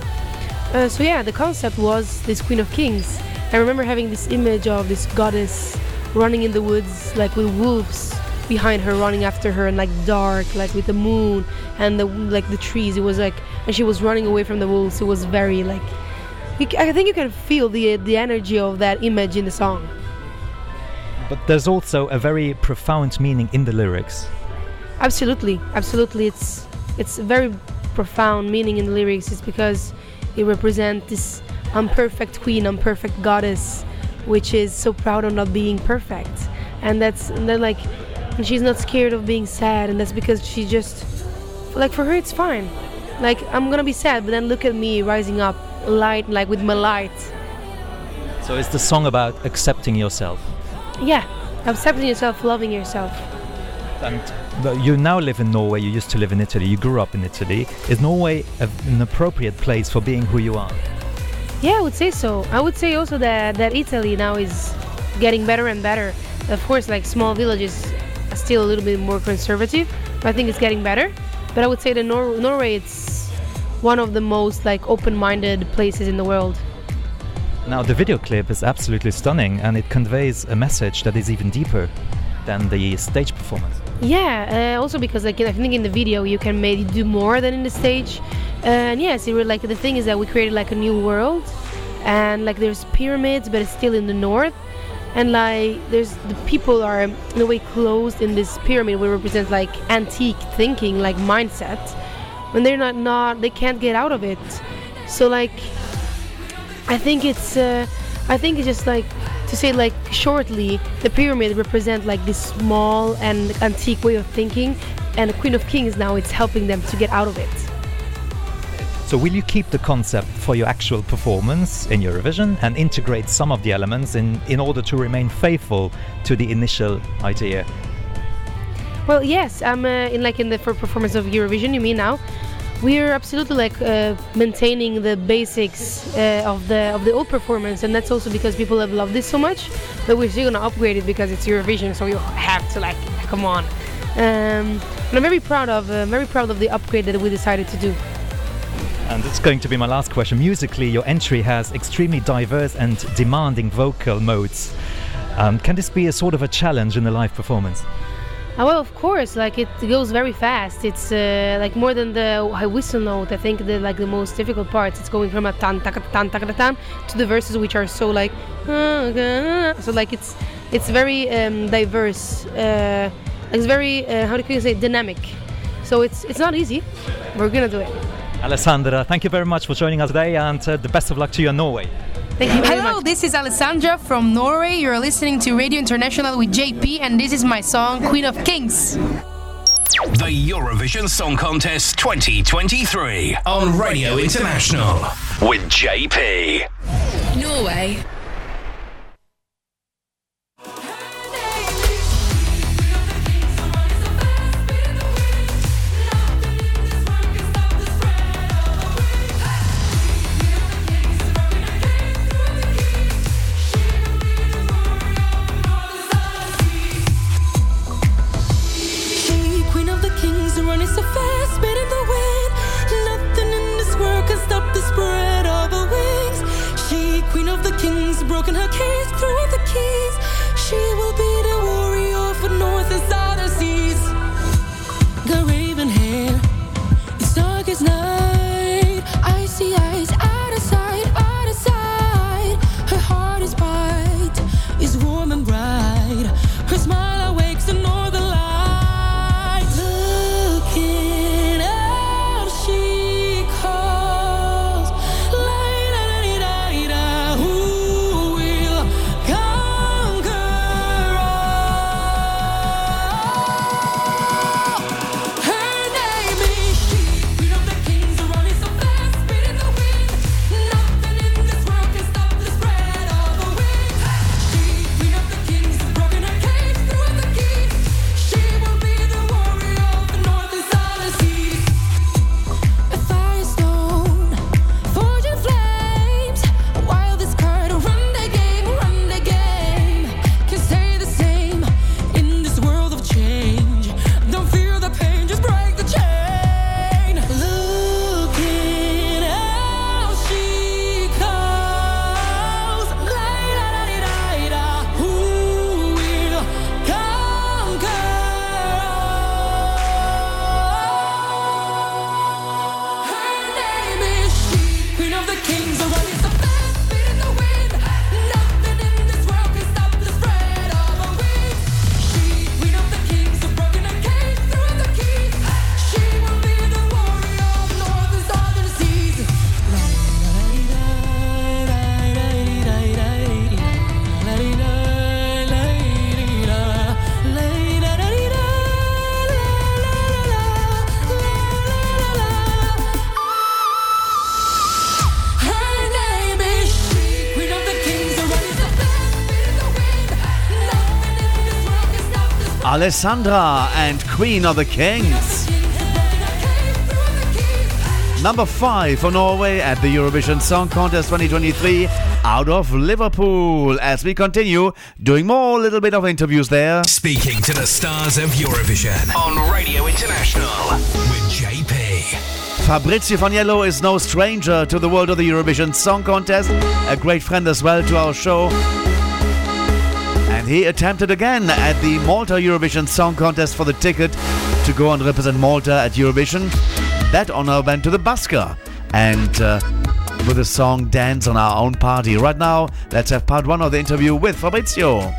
Uh, so yeah, the concept was this Queen of Kings. I remember having this image of this goddess running in the woods, like with wolves behind her, running after her, and like dark, like with the moon and the like the trees. It was like, and she was running away from the wolves. It was very like, you, I think you can feel the the energy of that image in the song. But there's also a very profound meaning in the lyrics. Absolutely, absolutely. It's it's very profound meaning in the lyrics. It's because it represents this unperfect queen, unperfect goddess, which is so proud of not being perfect, and that's and then like, and she's not scared of being sad, and that's because she just like for her it's fine. Like I'm gonna be sad, but then look at me rising up, light, like with my light. So it's the song about accepting yourself. Yeah, accepting yourself, loving yourself. And you now live in Norway. You used to live in Italy. You grew up in Italy. Is Norway a, an appropriate place for being who you are? Yeah, I would say so. I would say also that that Italy now is getting better and better. Of course, like small villages are still a little bit more conservative, but I think it's getting better. But I would say that Nor- Norway it's one of the most like open-minded places in the world. Now the video clip is absolutely stunning, and it conveys a message that is even deeper than the stage performance. Yeah, uh, also because like I think in the video you can maybe do more than in the stage. Uh, and yes, it really, like the thing is that we created like a new world, and like there's pyramids, but it's still in the north, and like there's the people are in a way closed in this pyramid, which represents like antique thinking, like mindset, when they're not not they can't get out of it. So like I think it's uh, I think it's just like to say like shortly the pyramid represent like this small and antique way of thinking and the Queen of Kings now it's helping them to get out of it. So will you keep the concept for your actual performance in Eurovision and integrate some of the elements in, in order to remain faithful to the initial idea? Well, yes, I'm uh, in like in the for performance of Eurovision. You mean now? We're absolutely like uh, maintaining the basics uh, of the of the old performance, and that's also because people have loved this so much. But we're still gonna upgrade it because it's Eurovision, so you have to like come on. Um, and I'm very proud of uh, very proud of the upgrade that we decided to do. And it's going to be my last question. Musically, your entry has extremely diverse and demanding vocal modes. Um, can this be a sort of a challenge in the live performance? Uh, well, of course, like it goes very fast. It's uh, like more than the high whistle note. I think the like the most difficult parts. It's going from a tan taka tan taka tan to the verses which are so like so like it's it's very um, diverse. Uh, it's very uh, how do you say dynamic. So it's it's not easy. We're gonna do it. Alessandra, thank you very much for joining us today and uh, the best of luck to you in Norway. Thank you very Hello, this is Alessandra from Norway. You're listening to Radio International with JP, and this is my song Queen of Kings. The Eurovision Song Contest 2023 on Radio International with JP. Norway. Alessandra and Queen of the Kings. Number five for Norway at the Eurovision Song Contest 2023 out of Liverpool. As we continue doing more little bit of interviews there. Speaking to the stars of Eurovision on Radio International with JP. Fabrizio Faniello is no stranger to the world of the Eurovision Song Contest, a great friend as well to our show. And he attempted again at the Malta Eurovision Song Contest for the ticket to go and represent Malta at Eurovision. That honor went to the Busker. And uh, with the song Dance on Our Own Party. Right now, let's have part one of the interview with Fabrizio.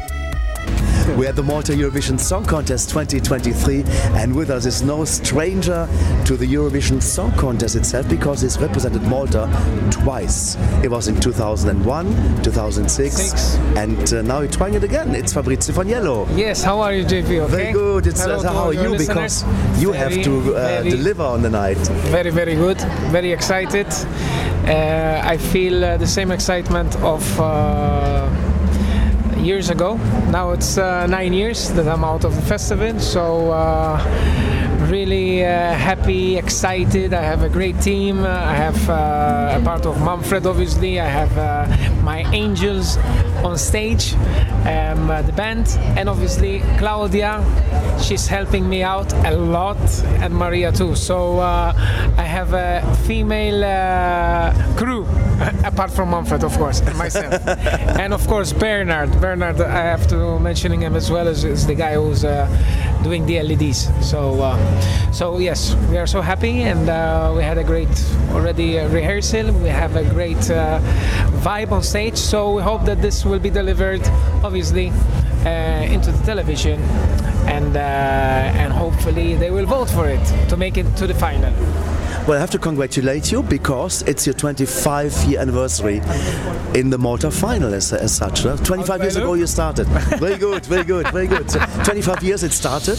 We're at the Malta Eurovision Song Contest 2023, and with us is no stranger to the Eurovision Song Contest itself because he's represented Malta twice. It was in 2001, 2006, and uh, now he's trying it again. It's Fabrizio Faniello. Yes, how are you, JP? Okay? Very good. It's, Hello uh, to how are you? Because you Very, have to uh, deliver on the night. Very, very good. Very excited. Uh, I feel uh, the same excitement of uh, years ago. Now it's uh, nine years that I'm out of the festival, so uh, really uh, happy, excited. I have a great team. I have uh, a part of Manfred, obviously. I have uh, my angels on stage, um, uh, the band, and obviously Claudia. She's helping me out a lot, and Maria too. So I have a female crew, (laughs) apart from Manfred, of course, and myself, (laughs) and of course Bernard. Bernard, I have to mentioning him as well as is the guy who's uh, doing the LEDs. So, uh, so yes, we are so happy, and uh, we had a great already uh, rehearsal. We have a great uh, vibe on stage. So we hope that this will be delivered, obviously, uh, into the television, and uh, and hopefully they will vote for it to make it to the final. Well, I have to congratulate you because it's your 25 year anniversary in the Malta final as, as such. huh? 25 years ago you started. Very good, very good, very good. So 25 years it started.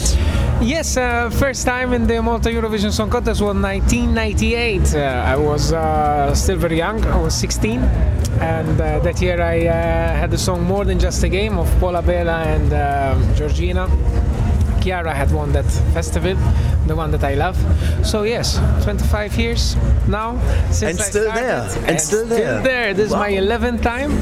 Yes, uh, first time in the Malta Eurovision Song Contest was 1998. Uh, I was uh, still very young. I was 16, and uh, that year I uh, had the song "More Than Just a Game" of Paula Bella and uh, Georgina. Chiara had won that festival, the one that I love. So yes, 25 years now since And I still started, there, and still there. there. This is my 11th time.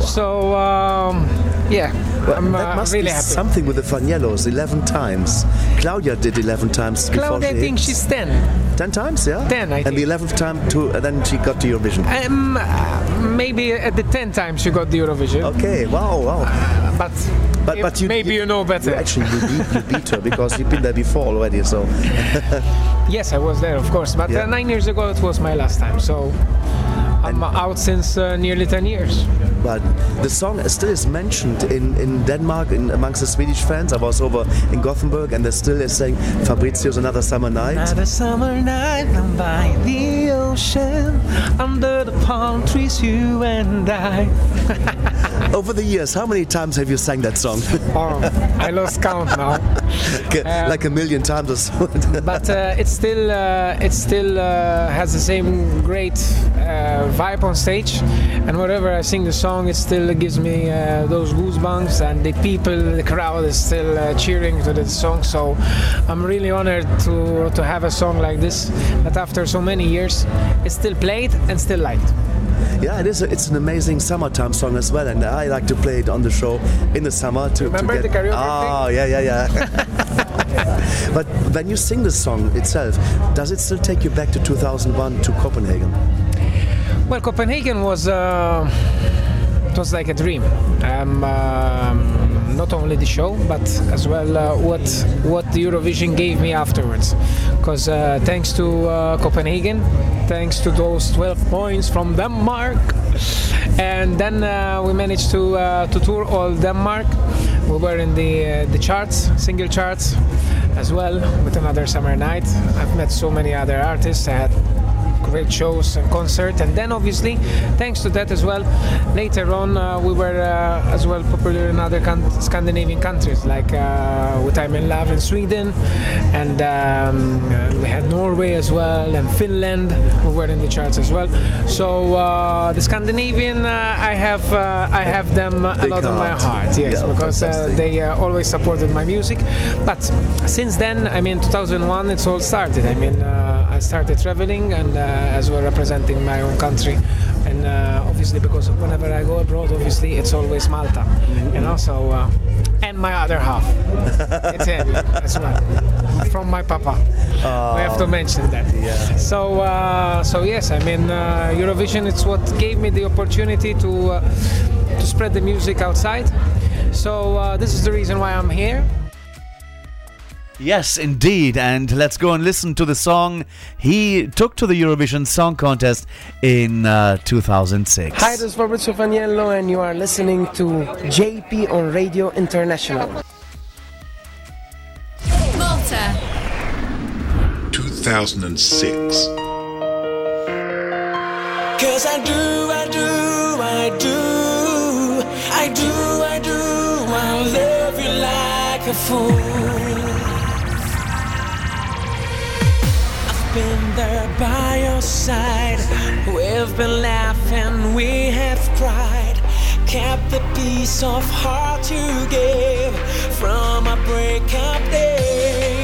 So um, yeah, Well, I'm that uh, must really be happy. something with the Faniellos 11 times. Claudia did 11 times before Claudia, I think she's 10. 10 times, yeah? 10, I And the 11th time, to, uh, then she got to Eurovision. Um, uh, maybe at the 10 times she got the Eurovision. Okay, wow, wow. but but, but you, maybe you, know better. You actually you beat, you beat her because you've been there before already, so. (laughs) yes, I was there, of course. But Yeah. uh, nine years ago it was my last time. So I'm out since uh, nearly 10 years. But the song still is mentioned in, in Denmark in, amongst the Swedish fans. I was over in Gothenburg and they still is saying Fabrizio's Another Summer Night. Another summer night, I'm by the ocean, under the palm trees, you and I. (laughs) Over the years, how many times have you sang that song? oh, I lost count now. (laughs) like a million times or so. but uh, it still uh, it still uh, has the same great uh, vibe on stage and wherever I sing the song it still gives me uh, those goosebumps and the people the crowd is still uh, cheering to the song so I'm really honored to to have a song like this that after so many years is still played and still liked Yeah, it is. A, it's an amazing summertime song as well, and I like to play it on the show in the summer to, Remember to get. the karaoke Oh, yeah, yeah, yeah. (laughs) but when you sing the song itself, does it still take you back to 2001 to Copenhagen? Well, Copenhagen was uh, it was like a dream. Um, um, not only the show, but as well uh, what what Eurovision gave me afterwards. Because uh, thanks to uh, Copenhagen, thanks to those 12 points from Denmark, and then uh, we managed to uh, to tour all Denmark. We were in the the charts, single charts, as well with another summer night. I've met so many other artists. I had great shows and concert and then obviously thanks to that as well later on uh, we were uh, as well popular in other can- Scandinavian countries like uh, with I'm in Love in Sweden, and um, uh, we had Norway as well, and Finland who were in the charts as well. So uh, the Scandinavian, uh, I have uh, I have them a Big lot in my heart. yes, Yeah, because uh, they uh, always supported my music. But since then, I mean, 2001, it's all started. I mean, uh, I started traveling and uh, as well representing my own country. And uh, obviously, because whenever I go abroad, obviously it's always Malta, you know. So, uh, and my other half. it's (laughs) Italy as well, from my papa. we have to mention that. Yeah. So, uh, so yes, I mean, uh, Eurovision. It's what gave me the opportunity to uh, to spread the music outside. So uh, this is the reason why I'm here. Yes, indeed. And let's go and listen to the song he took to the Eurovision Song Contest in uh, 2006. Hi, this is Fabrizio Faniello, and you are listening to JP on Radio International. Malta. 2006. Cause I do, I do, I do, I do, I do, I love you like a fool. By your side, we've been laughing, we have cried, kept the piece of heart you gave from a breakup day.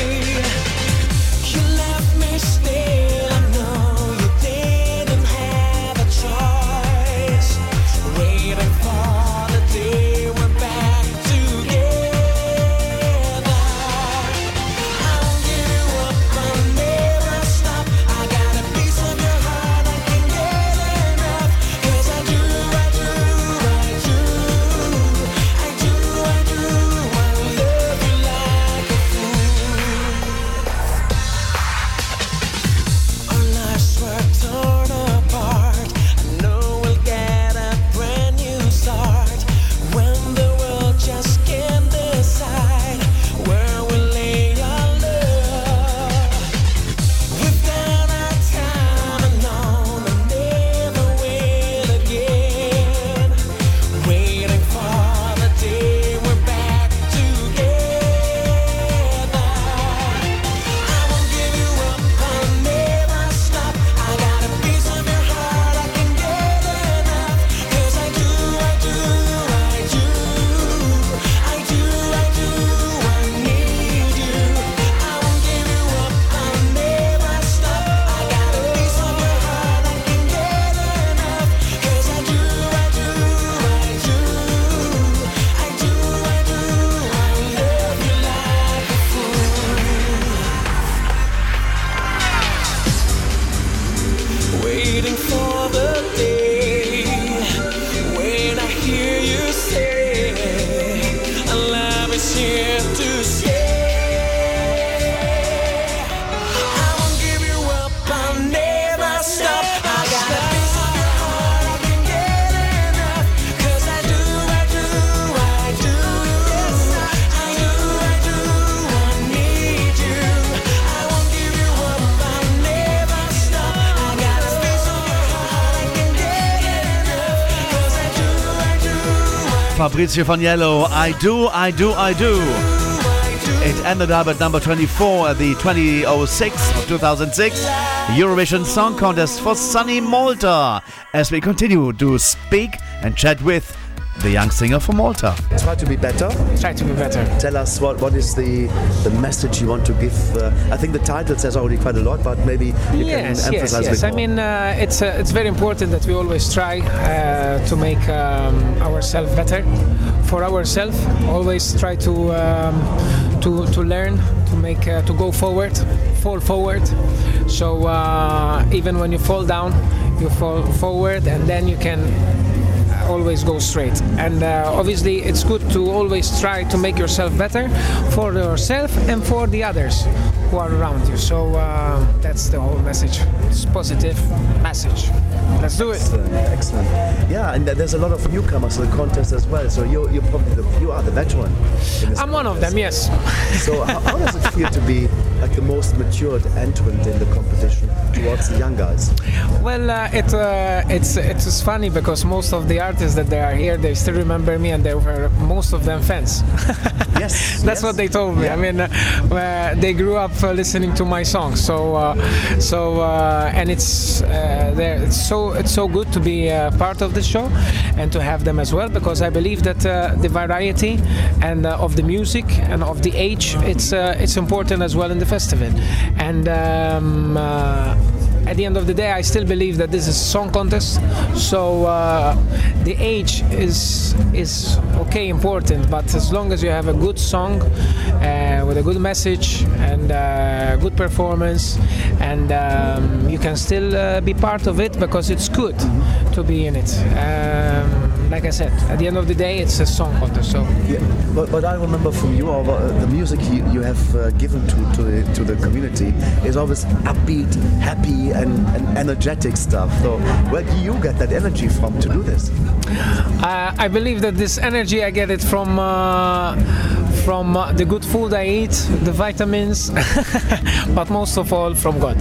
Fabrizio Faniello, I do, I do, I do. It ended up at number 24 at the 2006 or 2006 Eurovision Song Contest for Sunny Malta. As we continue to speak and chat with the young singer from Malta. Try to be better. Try to be better. Tell us what, what is the the message you want to give. Uh, I think the title says already quite a lot, but maybe you yes, can yes, emphasize yes. a I bit more. mean, uh, it's uh, it's very important that we always try uh, to make um, ourselves better for ourselves. Always try to um, to to learn, to make uh, to go forward, fall forward. So uh, even when you fall down, you fall forward, and then you can always go straight. And uh, obviously, it's good to always try to make yourself better for yourself and for the others who are around you. So uh, that's the whole message. It's positive message. Let's do it. Excellent, excellent. Yeah, and there's a lot of newcomers to the contest as well. So you're, you're probably the, you are the veteran. I'm one of them, yes. So how, how does it feel to be like the most matured entrant in the competition towards the young guys? Well, uh, it uh, it's it's funny because most of the artists that they are here, they still remember me, and they were most of them fans. (laughs) yes, that's what they told me. I mean, uh, uh, they grew up uh, listening to my songs, so uh, so uh, and it's uh, it's so it's so good to be uh, part of the show and to have them as well because I believe that uh, the variety and uh, of the music and of the age it's uh, it's important as well in the festival and. Um, uh, at the end of the day, I still believe that this is a song contest. So uh, the age is is okay, important, but as long as you have a good song uh, with a good message and uh, good performance, and um, you can still uh, be part of it because it's good to be in it. Um, like I said, at the end of the day, it's a song contest. So Yeah, but, but I remember from you, or uh, the music you, you have uh, given to, to, the, to the community is always upbeat, happy, and, and energetic stuff. So where do you get that energy from to do this? Uh, I believe that this energy I get it from uh, from uh, the good food I eat, the vitamins, (laughs) but most of all from God.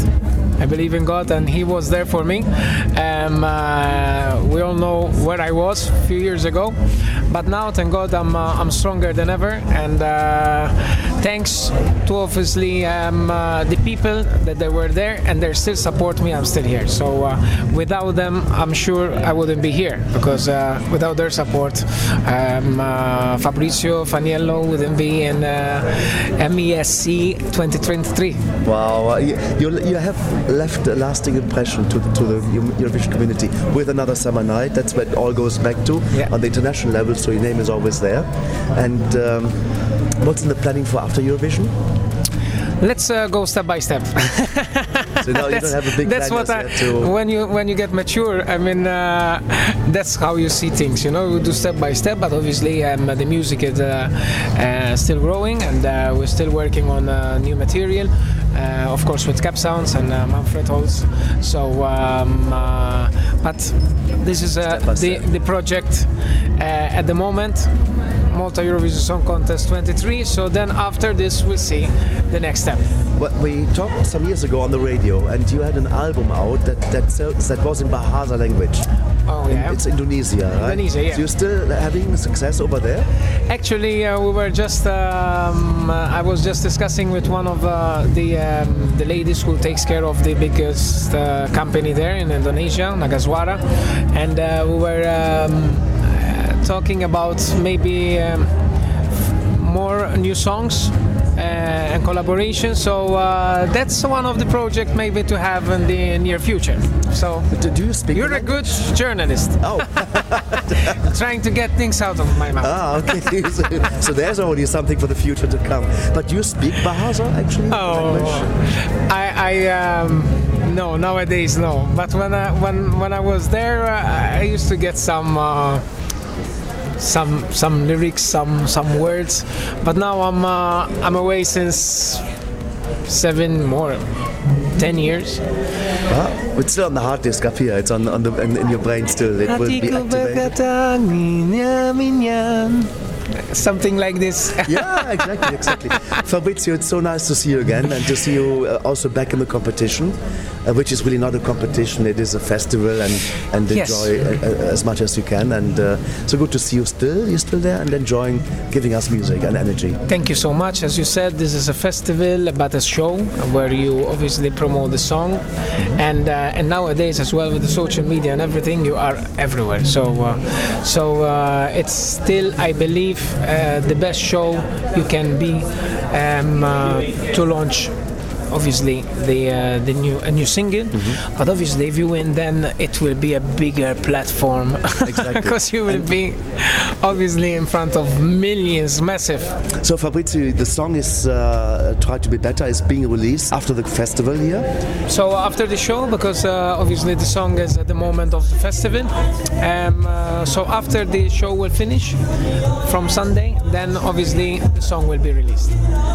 I believe in God, and He was there for me. Um, uh, we all know where I was a few years ago, but now, thank God, I'm uh, I'm stronger than ever, and uh, thanks to obviously um, uh, the people that they were there, and they still support me. I'm still here. So uh, without them, I'm sure I wouldn't be here because without their support, um, Fabrizio Faniello wouldn't be in MESC 2023. Wow, you, you have left a lasting impression to the, to the Eurovision community with another summer night. That's where it all goes back to on the international level. So your name is always there. And um, what's in the planning for after Eurovision? Let's uh, go step by step. So now you (laughs) don't have a big that's what I, to- when you when you get mature. I mean, uh, that's how you see things. You know, you do step by step. But obviously, um, the music is uh, uh, still growing, and uh, we're still working on uh, new material. Uh, of course, with Cap Sounds and uh, Manfred Holz. So, um, uh, but this is uh, the the project uh, at the moment. Malta Eurovision Song Contest 23. So then after this, we'll see the next step. Well, we talked some years ago on the radio, and you had an album out that that, that was in Bahasa language. Oh yeah, it's Indonesia, right? Indonesia, yeah. So you're still having success over there? Actually, uh, we were just. Um, uh, I was just discussing with one of uh, the um, the ladies who takes care of the biggest uh, company there in Indonesia, Nagaswara, and uh, we were um, uh, talking about maybe um, more new songs. Uh, and collaboration, so uh, that's one of the projects maybe to have in the near future. So, do you speak? You're a good journalist. Oh, (laughs) (laughs) trying to get things out of my mouth. Ah, okay. (laughs) so, so there's already something for the future to come. But you speak Bahasa actually? Oh, I, I um, no nowadays no. But when I when when I was there, uh, I used to get some. Uh, some some lyrics, some some words, but now I'm uh, I'm away since seven more, ten years. Ah, it's still on the hard disk up here. It's on, on the in, in your brain still. It will be activated. Berkata, "Nginya minyan." Something like this. (laughs) yeah, exactly, exactly. Fabrizio, it's so nice to see you again and to see you uh, also back in the competition, uh, which is really not a competition. It is a festival and and Yes. enjoy uh, uh, as much as you can. And uh, so good to see you still. You're still there and enjoying giving us music and energy. Thank you so much. As you said, this is a festival, but a show where you obviously promote the song, and uh, and nowadays as well with the social media and everything, you are everywhere. So uh, so uh, it's still, I believe, the best show you can be um, uh, to launch. Obviously, the uh, the new a new single, but obviously, if you win, then it will be a bigger platform because (laughs) you will be obviously in front of millions, massive. So Fabrizio, the song is uh, "Try to Be Better" is being released after the festival here. So after the show, because uh, obviously the song is at the moment of the festival, um, uh, so after the show will finish from Sunday, then obviously the song will be released.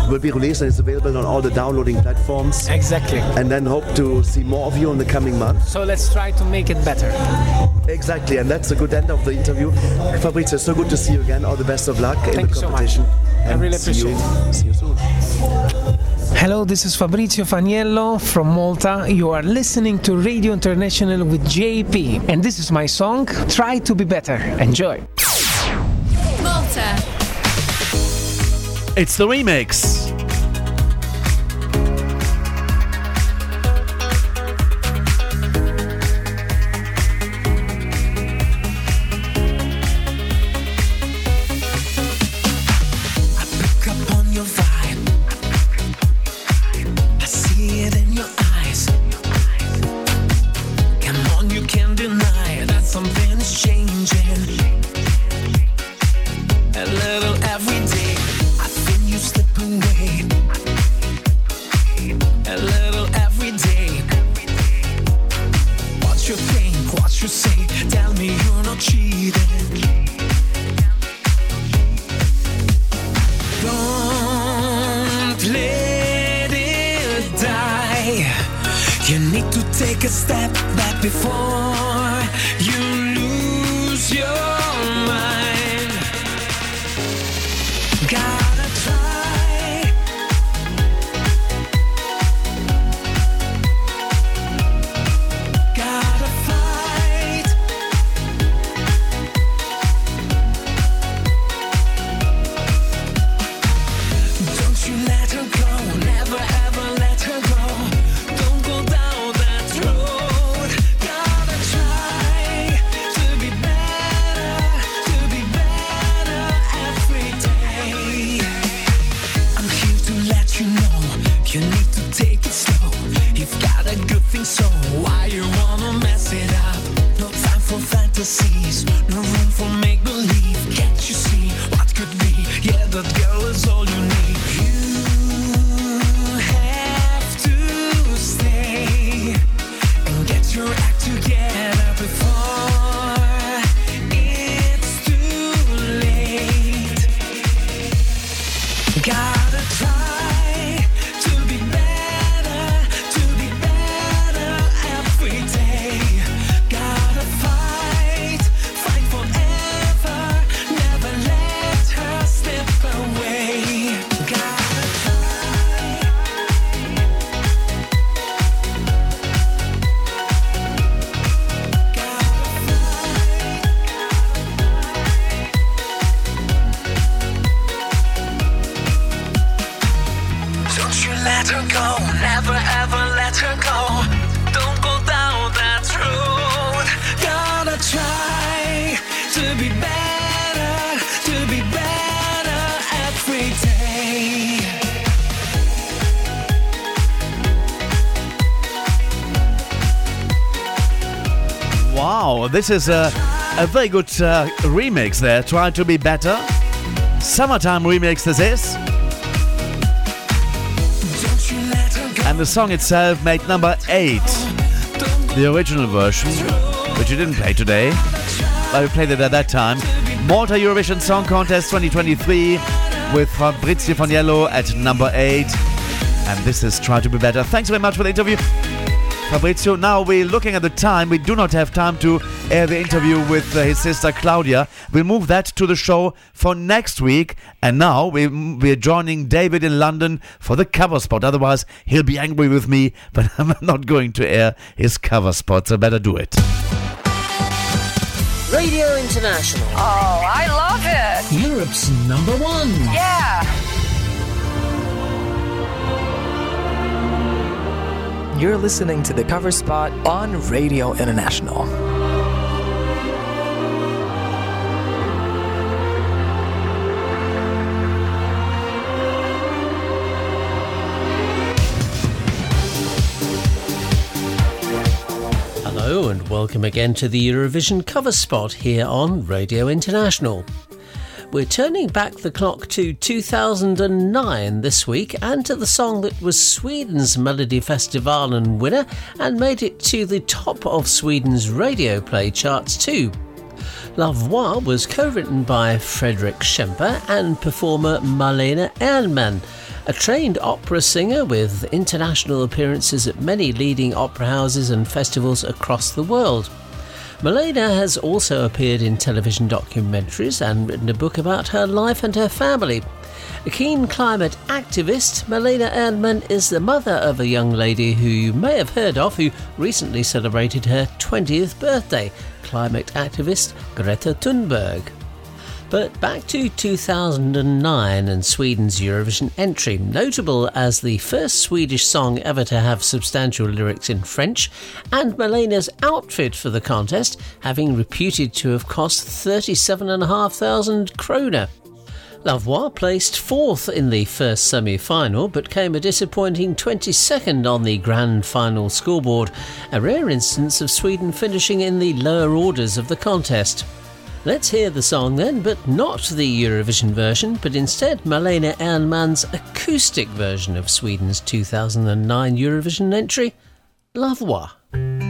will be released and it's available on all the downloading platforms platforms. Exactly. And then hope to see more of you in the coming months. So let's try to make it better. Exactly, and that's a good end of the interview. Fabrizio, so good to see you again. All the best of luck in Thank the you so much. competition. I And really see you- appreciate it. See you soon. Hello, this is Fabrizio Faniello from Malta. You are listening to Radio International with JP, and this is my song, Try to Be Better. Enjoy. Malta. It's the remix. This is a, a very good uh, remix there. Try to be better. Summertime remix, this is. And the song itself made number 8. The original version, which you didn't play today, but we played it at that time. Malta Eurovision Song Contest 2023 with Fabrizio Faniello at number 8. And this is Try to Be Better. Thanks very much for the interview. Fabrizio, now we're looking at the time. We do not have time to air the interview with uh, his sister Claudia. We'll move that to the show for next week. And now we, we're joining David in London for the cover spot. Otherwise, he'll be angry with me, (laughs) but I'm not going to air his cover spot, so better do it. Radio International. Oh, I love it. Europe's number one. Yeah. You're listening to the cover spot on Radio International. Hello and welcome again to the Eurovision cover spot here on Radio International. We're turning back the clock to 2009 this week and to the song that was Sweden's Melody Melodifestivalen winner and made it to the top of Sweden's radio play charts too. La Voix was co written by Fredrik Kempe and performer Malena Ernman. A trained opera singer with international appearances at many leading opera houses and festivals across the world. Malena has also appeared in television documentaries and written a book about her life and her family. A keen climate activist, Malena Ernman is the mother of a young lady who you may have heard of who recently celebrated her 20th birthday, climate activist Greta Thunberg. But back to 2009 and Sweden's Eurovision entry, notable as the first Swedish song ever to have substantial lyrics in French, and Malena's outfit for the contest having reputed to have cost 37,500 kroner. La Voix placed fourth in the first semi final, but came a disappointing 22nd on the grand final scoreboard, a rare instance of Sweden finishing in the lower orders of the contest. Let's hear the song then, but not the Eurovision version, but instead Malena Ernman's acoustic version of Sweden's 2009 Eurovision entry, La Voix. Can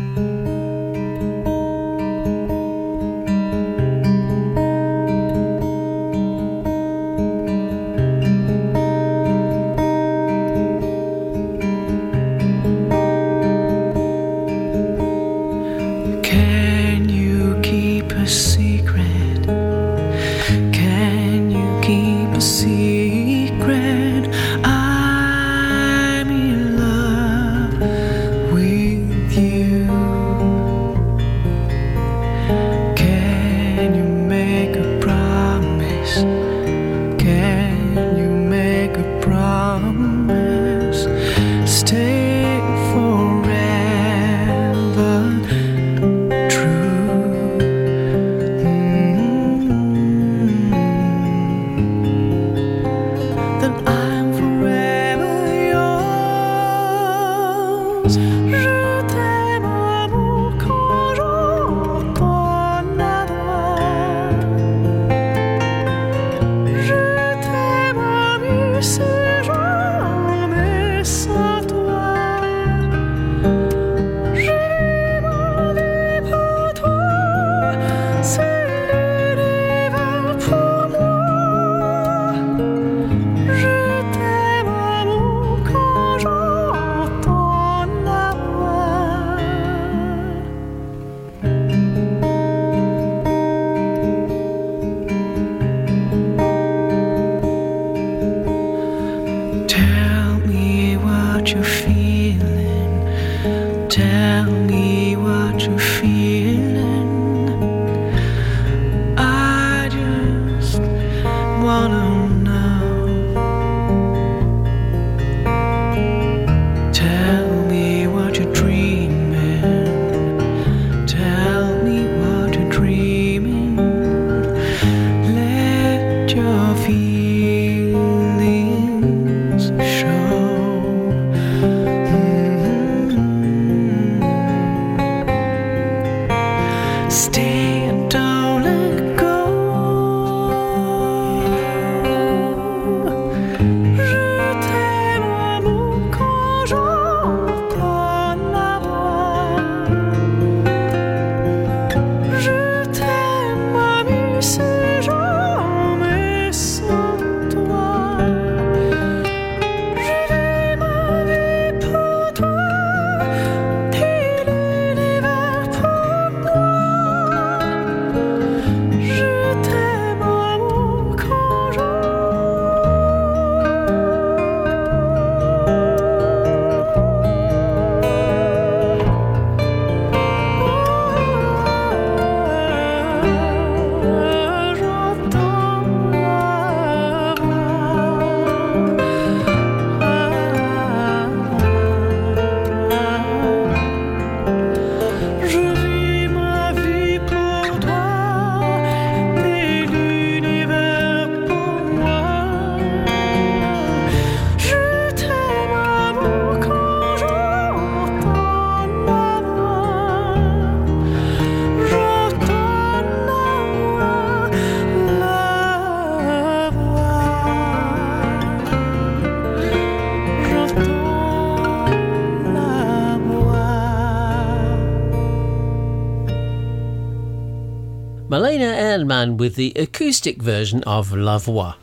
the acoustic version of La Voix.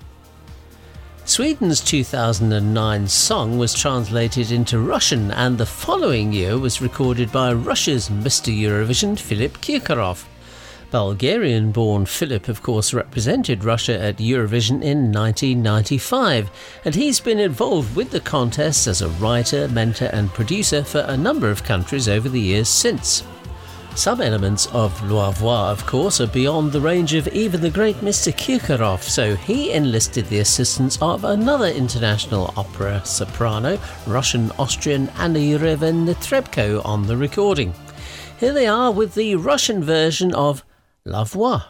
Sweden's 2009 song was translated into Russian, and the following year was recorded by Russia's Mr. Eurovision, Philip Kirkorov. Bulgarian born Philip, of course, represented Russia at Eurovision in 1995, and he's been involved with the contest as a writer, mentor, and producer for a number of countries over the years since. Some elements of La Voix, of course, are beyond the range of even the great Mr. Kirkorov, so he enlisted the assistance of another international opera soprano, Russian, Austrian Anna Yuryevna Netrebko, on the recording. Here they are with the Russian version of La Voix.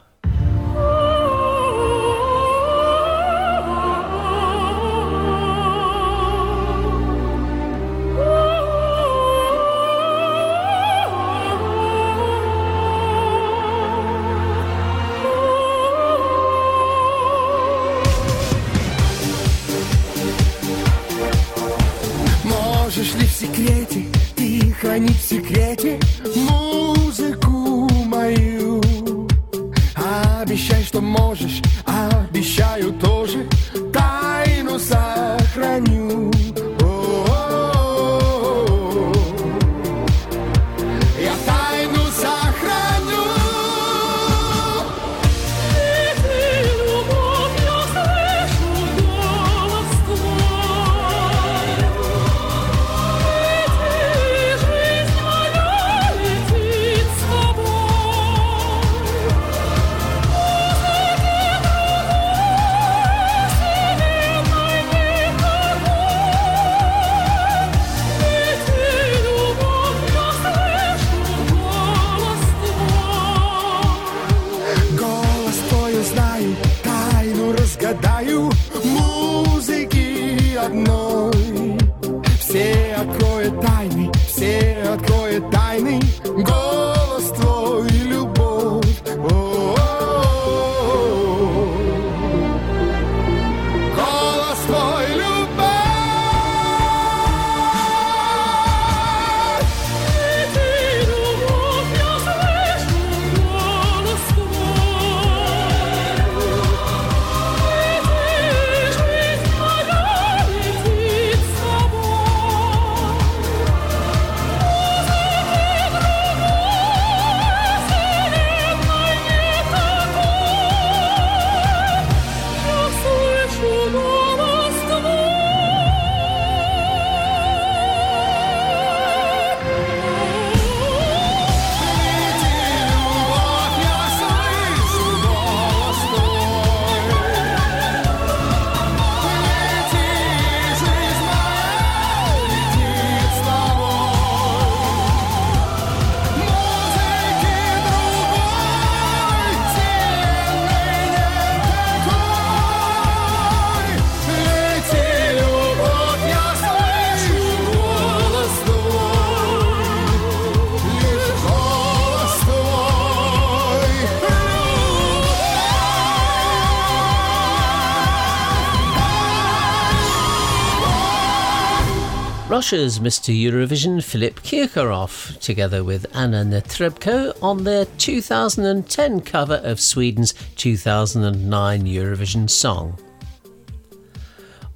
Russia's Mr. Eurovision Philip Kirkorov, together with Anna Netrebko, on their 2010 cover of Sweden's 2009 Eurovision song.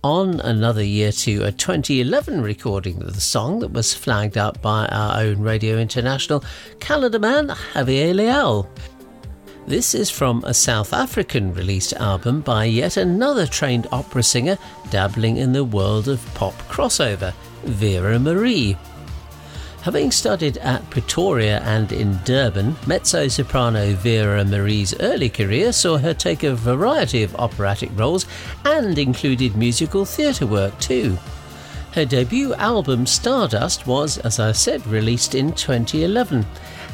On another year to a 2011 recording of the song that was flagged up by our own Radio International Canada man Javier Leal. This is from a South African released album by yet another trained opera singer dabbling in the world of pop crossover, Vera Marie. Having studied at Pretoria and in Durban, mezzo soprano Vera Marie's early career saw her take a variety of operatic roles and included musical theatre work too. Her debut album Stardust was, as I said, released in 2011.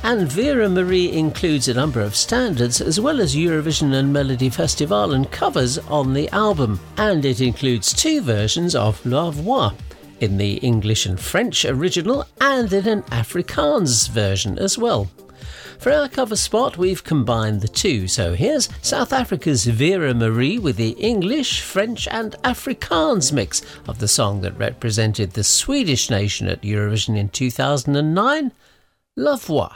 And Vera Marie includes a number of standards as well as Eurovision and Melody Festival and covers on the album. And it includes two versions of La Voix in the English and French original and in an Afrikaans version as well. For our cover spot, we've combined the two. So here's South Africa's Vera Marie with the English, French, and Afrikaans mix of the song that represented the Swedish nation at Eurovision in 2009, La Voix.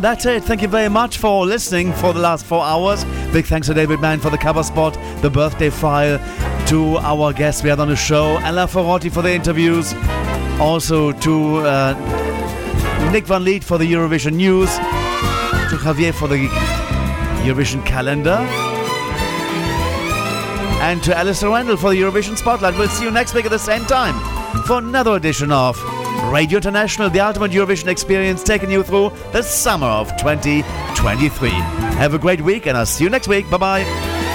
That's it. Thank you very much for listening for the last four hours. Big thanks to David Mann for the cover spot, the birthday file, to our guests we had on the show, Ella Ferrotti for the interviews, also to uh, Nick van Lith for the Eurovision news, to Javier for the Eurovision calendar, and to Alasdair Rendall for the Eurovision Spotlight. We'll see you next week at the same time for another edition of Radio International, the ultimate Eurovision experience, taking you through the summer of 2023. Have a great week, and I'll see you next week. Bye bye.